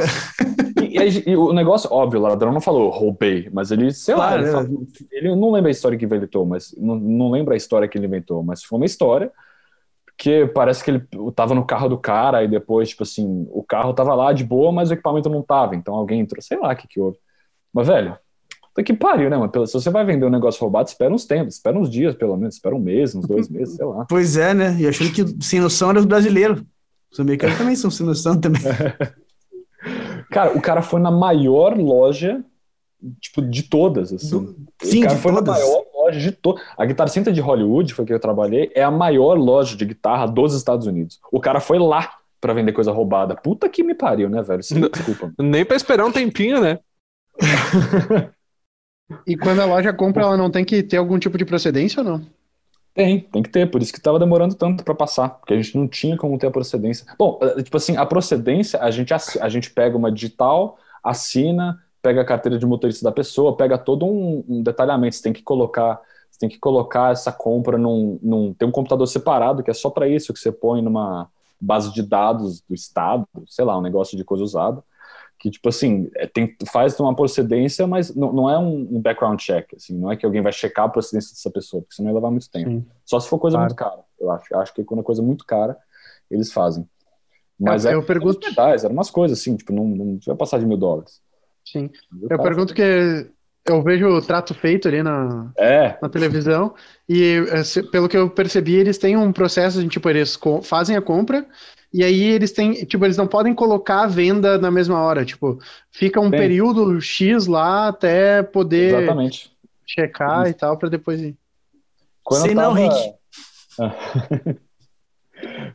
E, e e o negócio, óbvio, o ladrão não falou roubei, mas ele, sei lá, Claro, ele, né? falou- ele não lembra a história que inventou, mas não, não lembra a história que ele inventou, mas foi uma história que parece que ele tava no carro do cara e depois, tipo assim, o carro tava lá de boa, mas o equipamento não tava, então alguém entrou, sei lá o que que houve. Mas, velho, puta que pariu, né, mano? Se você vai vender um negócio roubado, espera uns tempos, espera uns dias, pelo menos, espera um mês, uns dois meses, sei lá. Pois é, né? E achando que sem noção era os brasileiros. Os americanos também são sem noção também. (laughs) Cara, o cara foi na maior loja, tipo, de todas, assim. Do- O Sim, cara de foi todas. na maior loja de todas. A Guitar Center de Hollywood, foi que eu trabalhei, é a maior loja de guitarra dos Estados Unidos. O cara foi lá para vender coisa roubada. Puta que me pariu, né, velho? Sim, desculpa. (laughs) Nem pra esperar um tempinho, né? (laughs) e quando a loja compra, ela não tem que ter algum tipo de procedência ou não? Tem, tem que ter, por isso que tava demorando tanto para passar, porque a gente não tinha como ter a procedência. Bom, eh, tipo assim, a procedência, a gente, a gente pega uma digital, assina, pega a carteira de motorista da pessoa, pega todo um, um detalhamento, você tem que colocar, você tem que colocar essa compra num, num tem um computador separado que é só para isso que você põe numa base de dados do estado, sei lá, um negócio de coisa usada que, tipo assim, é, tem, faz uma procedência, mas não, não é um, background check, assim, não é que alguém vai checar a procedência dessa pessoa, porque senão ia levar muito tempo. Sim. Só se for coisa claro. muito cara, eu acho. Acho que quando é coisa muito cara, eles fazem. Mas eu, é, eu pergunto... pedais, eram umas coisas assim, tipo, não, não vai passar de mil dólares. Sim. Eu, eu pergunto que eu vejo o trato feito ali na, é. na televisão e eh, pelo que eu percebi, eles têm um processo de, tipo, eles fazem a compra e aí eles têm, tipo, eles não podem colocar a venda na mesma hora, tipo, fica um Bem, período X lá até poder exatamente. checar Isso. e tal, para depois ir. Quando Sei tava... não, Rick. (laughs)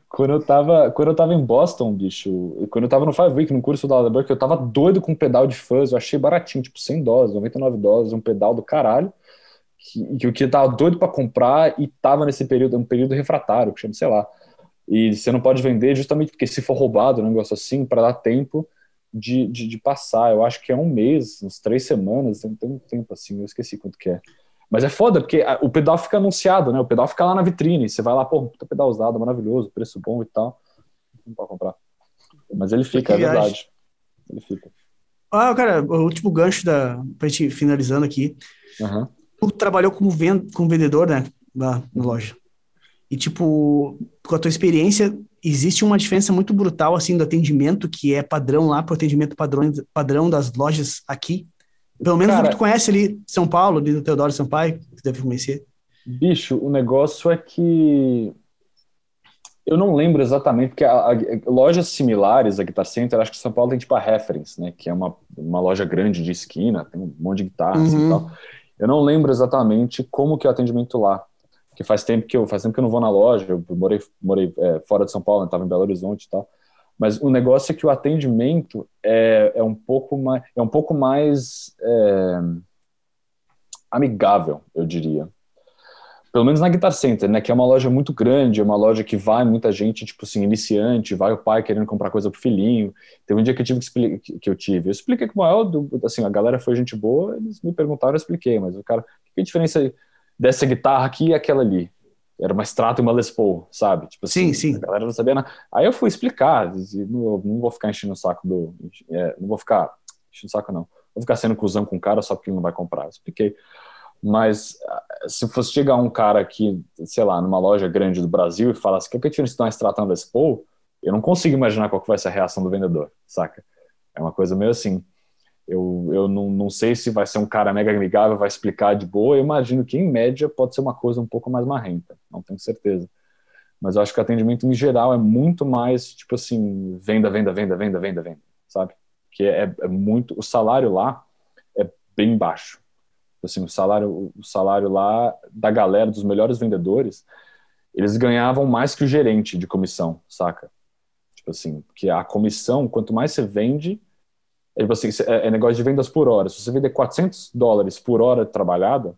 quando eu tava, quando eu tava em Boston, bicho, quando eu tava no Five Week, no curso da Aldeburg, eu tava doido com um pedal de fuzz, eu achei baratinho, tipo 100 dólares, 99 dólares, um pedal do caralho, que, que eu que tava doido para comprar e tava nesse período, um período refratário, que chama, sei lá, e você não pode vender justamente porque se for roubado, um negócio assim, para dar tempo de, de, de, passar. Eu acho que é um mês, uns três semanas, tem, tem um tempo assim, eu esqueci quanto que é. Mas é foda, porque o pedal fica anunciado, né? O pedal fica lá na vitrine. Você vai lá, pô, puta pedal usado, maravilhoso, preço bom e tal. Não pode comprar. Mas ele fica, é verdade. Ele fica. Ah, cara, o último gancho da. Pra gente finalizando aqui. Uhum. Tu trabalhou como, vend, como vendedor, né? Lá na loja. E, tipo, com a tua experiência, existe uma diferença muito brutal, assim, do atendimento que é padrão lá para o atendimento padrão, padrão das lojas aqui? Pelo menos Cara, que tu conhece ali, São Paulo, ali no Teodoro Sampaio, que tu deve conhecer. Bicho, o negócio é que eu não lembro exatamente, porque a, a, lojas similares a Guitar Center, acho que São Paulo tem tipo a Reference, né? Que é uma, uma loja grande de esquina, tem um monte de guitarras uhum. e tal. Eu não lembro exatamente como que é o atendimento lá que faz tempo que eu faz tempo que eu não vou na loja, eu morei, morei é, fora de São Paulo, estava em Belo Horizonte e tal. Mas o negócio é que o atendimento é, é um pouco mais é um pouco mais é, amigável, eu diria. Pelo menos na Guitar Center, né, que é uma loja muito grande, é uma loja que vai muita gente, tipo assim, iniciante, vai o pai querendo comprar coisa pro filhinho. Teve um dia que eu tive que que eu tive, eu expliquei com o maior, assim, a galera foi gente boa, eles me perguntaram, eu expliquei, mas o cara, que a diferença dessa guitarra aqui e aquela ali. Era uma Strato e uma Les Paul, sabe? Tipo assim, sim, sim. A galera não sabia nada. Aí eu fui explicar, não, não vou ficar enchendo o saco do... É, não vou ficar enchendo o saco, não. Vou ficar sendo cuzão com o cara só porque ele não vai comprar. Eu expliquei. Mas ah, se fosse chegar um cara aqui, sei lá, numa loja grande do Brasil e falasse que é a diferença de uma Strato e uma Les Paul, eu não consigo imaginar qual que vai ser a reação do vendedor, saca? É uma coisa meio assim. Eu, eu não, não sei se vai ser um cara mega amigável, vai explicar de boa. Eu imagino que, em média, pode ser uma coisa um pouco mais marrenta, não tenho certeza. Mas eu acho que o atendimento, em geral, é muito mais, tipo assim, venda, venda, venda, venda, venda, venda, sabe? Que é, é muito. O salário lá é bem baixo. Assim, o salário, o salário lá da galera, dos melhores vendedores, eles ganhavam mais que o gerente de comissão, saca? Tipo assim, porque a comissão, quanto mais você vende, é, você, é, é negócio de vendas por hora. Se você vender 400 dólares por hora trabalhada,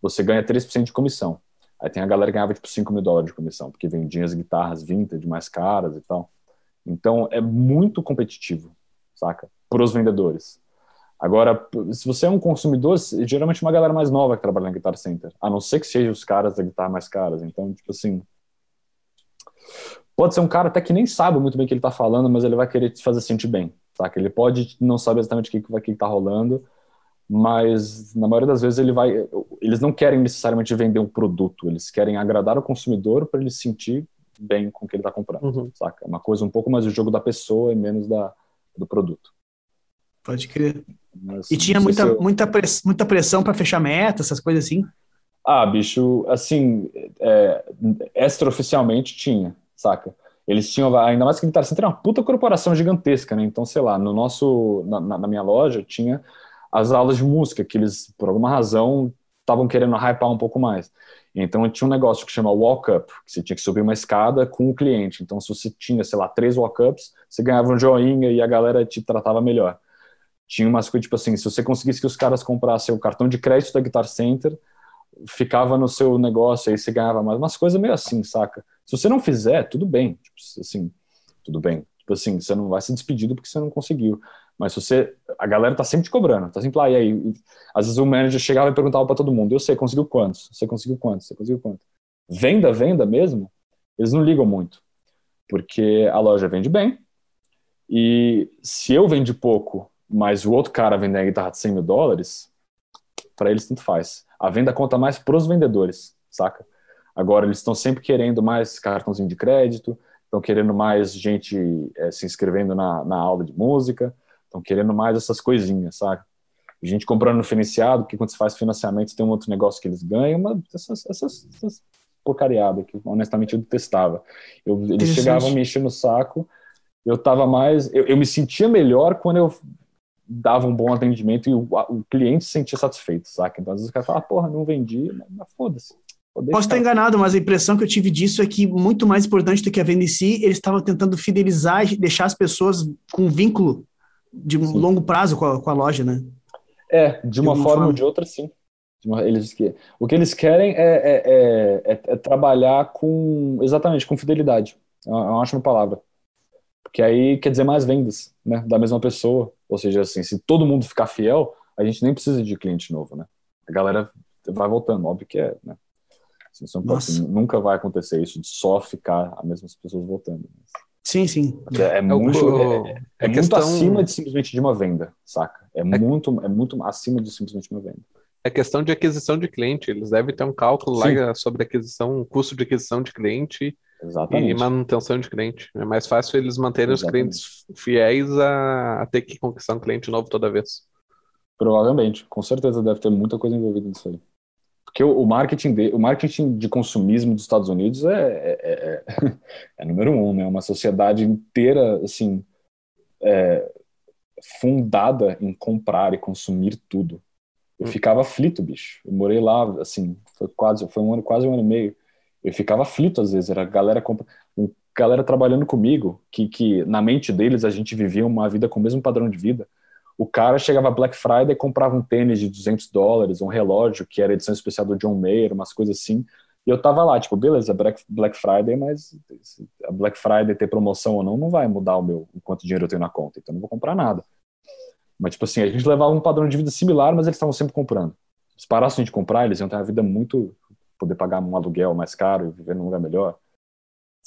você ganha 3% de comissão. Aí tem a galera que ganhava tipo 5 mil dólares de comissão, porque vendia as guitarras vintage mais caras e tal. Então é muito competitivo, saca? Para os vendedores. Agora, se você é um consumidor, geralmente uma galera mais nova que trabalha na Guitar Center, a não ser que sejam os caras da guitarra mais caras. Então, tipo assim, pode ser um cara até que nem sabe muito bem o que ele está falando, mas ele vai querer te fazer sentir bem, saca? Ele pode não saber exatamente o que, que, que tá rolando, mas na maioria das vezes ele vai, eles não querem necessariamente vender um produto, eles querem agradar o consumidor para ele se sentir bem com o que ele está comprando, uhum. saca? É uma coisa um pouco mais do jogo da pessoa e menos da, do produto. Pode crer. Mas, e tinha muita, eu... muita, press, muita pressão para fechar meta, essas coisas assim? Ah, bicho, assim, é, extraoficialmente tinha, saca? Eles tinham, ainda mais que Guitar Center é uma puta corporação gigantesca, né? Então, sei lá, no nosso, na, na minha loja tinha as aulas de música, que eles, por alguma razão, estavam querendo hypar um pouco mais. Então tinha um negócio que chama walk-up, que você tinha que subir uma escada com o cliente. Então se você tinha, sei lá, três walk-ups, você ganhava um joinha e a galera te tratava melhor. Tinha umas coisas, tipo assim, se você conseguisse que os caras comprassem o cartão de crédito da Guitar Center, ficava no seu negócio, aí você ganhava mais. Umas coisas meio assim, saca? Se você não fizer, tudo bem. Tipo, assim, tudo bem. Tipo assim, você não vai ser despedido porque você não conseguiu. Mas se você. A galera tá sempre te cobrando, tá sempre lá, e aí? Às vezes o manager chegava e perguntava para todo mundo: eu sei, conseguiu quantos? Você conseguiu quantos? Você conseguiu quantos? Venda, venda mesmo, eles não ligam muito. Porque a loja vende bem, e se eu vende pouco, mas o outro cara vende a guitarra de 100 mil dólares, para eles tanto faz. A venda conta mais pros vendedores, saca? Agora eles estão sempre querendo mais cartãozinho de crédito, estão querendo mais gente é, se inscrevendo na, na aula de música, Estão querendo mais essas coisinhas, sabe? Gente comprando no financiado, porque quando você faz financiamento tem um outro negócio que eles ganham, mas essas, essas, essas porcariadas que honestamente eu detestava. Eu, eles chegavam me encher no saco, eu tava mais. Eu, eu, me sentia melhor quando eu dava um bom atendimento e o, o cliente se sentia satisfeito, saca? Então às vezes o cara fala, ah, porra, não vendi, mas, foda-se. Posso estar enganado, mas a impressão que eu tive disso é que, muito mais importante do que a venda em si, eles estavam tentando fidelizar e deixar as pessoas com vínculo de sim. longo prazo com a, com a, loja, né? É, de uma, forma, forma ou de outra, sim. Uma, eles, o que eles querem é, é, é, é, é trabalhar com, exatamente, com fidelidade. É é uma ótima palavra. Porque aí quer dizer mais vendas, né? Da mesma pessoa. Ou seja, assim, se todo mundo ficar fiel, a gente nem precisa de cliente novo, né? A galera vai voltando, óbvio que é, né? Assim, pode, nunca vai acontecer isso de só ficar as mesmas pessoas voltando. Mas... Sim, sim. É, é, é muito, é, é, é muito questão... acima de simplesmente de uma venda, saca? É, muito, é muito acima de simplesmente uma venda. É questão de aquisição de cliente. Eles devem ter um cálculo sim. lá sobre aquisição, custo de aquisição de cliente Exatamente. e manutenção de cliente. É mais fácil eles manterem Exatamente. os clientes fiéis a, a ter que conquistar um cliente novo toda vez. Provavelmente, com certeza deve ter muita coisa envolvida nisso aí. Porque o, marketing de, o marketing de consumismo dos Estados Unidos é, é, é, é, (laughs) é número um, né? Uma sociedade inteira, assim, é, fundada em comprar e consumir tudo. Eu hum. ficava aflito, bicho. Eu morei lá, assim, foi quase, foi um ano, quase um ano e meio. Eu ficava aflito às vezes. Era a galera compra, galera trabalhando comigo, que, que na mente deles a gente vivia uma vida com o mesmo padrão de vida o cara chegava Black Friday e comprava um tênis de 200 dólares, um relógio que era edição especial do John Mayer, umas coisas assim. E eu tava lá, tipo, beleza, Black, Black Friday, mas a Black Friday ter promoção ou não, não vai mudar o meu, o quanto dinheiro eu tenho na conta, então não vou comprar nada. Mas, tipo assim, a gente levava um padrão de vida similar, mas eles estavam sempre comprando. Se parassem de comprar, eles iam ter uma vida muito. Poder pagar um aluguel mais caro e viver num lugar melhor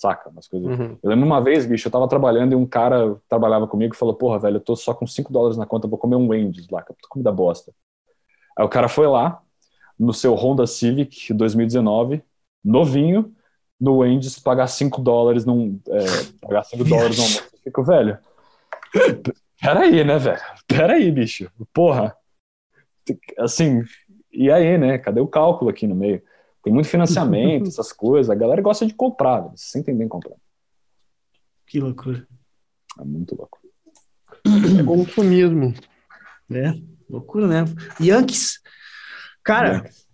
saca? Umas coisas. Uhum. Eu lembro uma vez, bicho, eu tava trabalhando e um cara trabalhava comigo e falou: Porra, velho, eu tô só com 5 dólares na conta, vou comer um Wendy's lá, comida bosta. Aí o cara foi lá, no seu Honda Civic 2019, novinho, no Wendy's, pagar 5 dólares num. É, pagar 5 dólares no almoço. Eu fico, velho. Peraí, né, velho? Peraí, bicho. Porra. Assim, e aí, né? Cadê o cálculo aqui no meio? Tem muito financiamento, (laughs) essas coisas. A galera gosta de comprar, eles se sentem bem comprando. Que loucura. É muito louco. É consumismo. É, loucura, né? Yankees, cara, Yankees.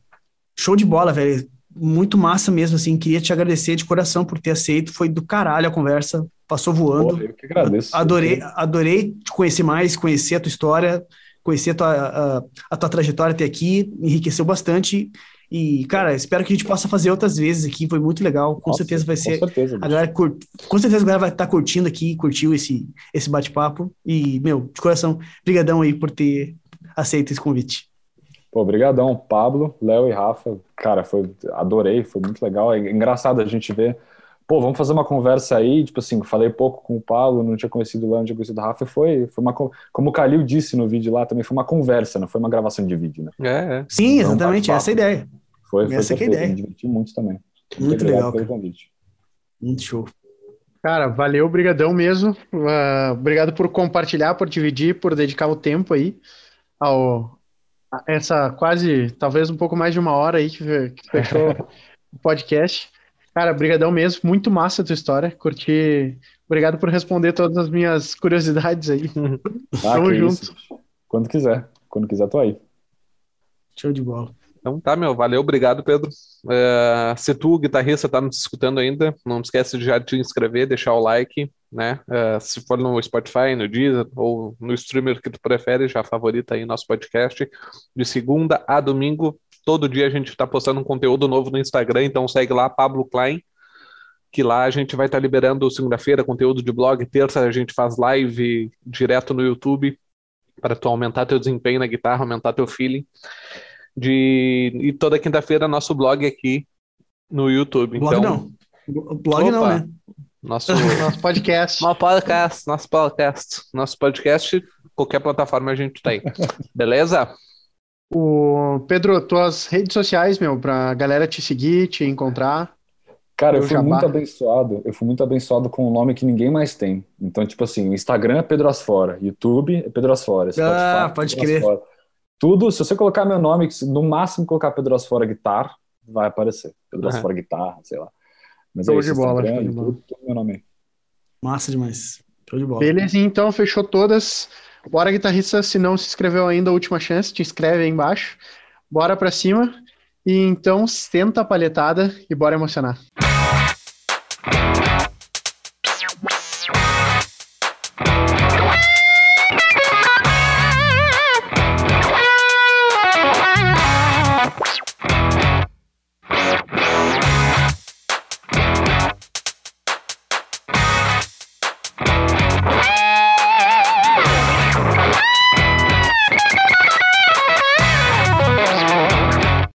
show de bola, velho. Muito massa mesmo, assim. Queria te agradecer de coração por ter aceito. Foi do caralho a conversa. Passou voando. Pô, eu que agradeço. Adorei, adorei te conhecer mais, conhecer a tua história, conhecer a tua, a, a tua trajetória até aqui. Enriqueceu bastante. E, cara, espero que a gente possa fazer outras vezes aqui. Foi muito legal. Com Nossa, certeza vai ser. Com certeza, a galera cur... com certeza a galera vai estar tá curtindo aqui, curtiu esse, esse bate-papo. E, meu, de coração, brigadão aí por ter aceito esse convite. Pô, brigadão, Pablo, Léo e Rafa. Cara, foi, adorei, foi muito legal. É engraçado a gente ver pô, vamos fazer uma conversa aí, tipo assim, falei pouco com o Paulo, não tinha conhecido lá, não tinha conhecido o Rafa, e foi, foi uma, como o Kalil disse no vídeo lá, também foi uma conversa, não foi uma gravação de vídeo, né? É, é. Sim, exatamente, essa é a ideia. Foi, foi essa é a ideia. Me diverti muito também. Muito, legal, pelo convite. Muito show. Cara, valeu, brigadão mesmo. Uh, obrigado por compartilhar, por dividir, por dedicar o tempo aí ao essa quase, talvez um pouco mais de uma hora aí que, que fechou (laughs) o podcast. Cara, brigadão mesmo, muito massa a tua história, curti. Obrigado por responder todas as minhas curiosidades aí. (laughs) Ah, Tamo junto. Isso. Quando quiser, quando quiser tô aí. Show de bola. Então tá, meu, valeu, obrigado, Pedro. Uh, se tu, guitarrista, tá nos escutando ainda, não esquece de já te inscrever, deixar o like, né? Uh, se for no Spotify, no Deezer ou no streamer que tu prefere, já favorita aí nosso podcast. De segunda a domingo, todo dia a gente tá postando um conteúdo novo no Instagram, então segue lá, Pablo Klein, que lá a gente vai estar tá liberando segunda-feira conteúdo de blog, terça a gente faz live direto no YouTube para tu aumentar teu desempenho na guitarra, aumentar teu feeling de e toda quinta-feira nosso blog aqui no YouTube. Blog então, não. Blog Opa, não, né? Nosso, (laughs) nosso podcast. Nosso podcast, nosso podcast. Nosso podcast, qualquer plataforma a gente tem. (laughs) Beleza? O Pedro, tuas redes sociais, meu, pra galera te seguir, te encontrar. Cara, eu fui jabá. muito abençoado. Eu fui muito abençoado com um nome que ninguém mais tem. Então, tipo assim, o Instagram é Pedro Asfora, YouTube é Pedro Asfora, Spotify, ah, pode Pedro crer. Asfora. Tudo, se você colocar meu nome, no máximo colocar Pedro Asfora Guitar, vai aparecer. Pedro Asfora Guitarra, sei lá. Mas Show é isso, de bola, show de bola. Tudo, tudo meu nome. Massa demais. Show de bola. Beleza, então fechou todas. Bora, guitarrista, se não se inscreveu ainda, última chance, te inscreve aí embaixo. Bora pra cima. E então, senta a palhetada e bora emocionar.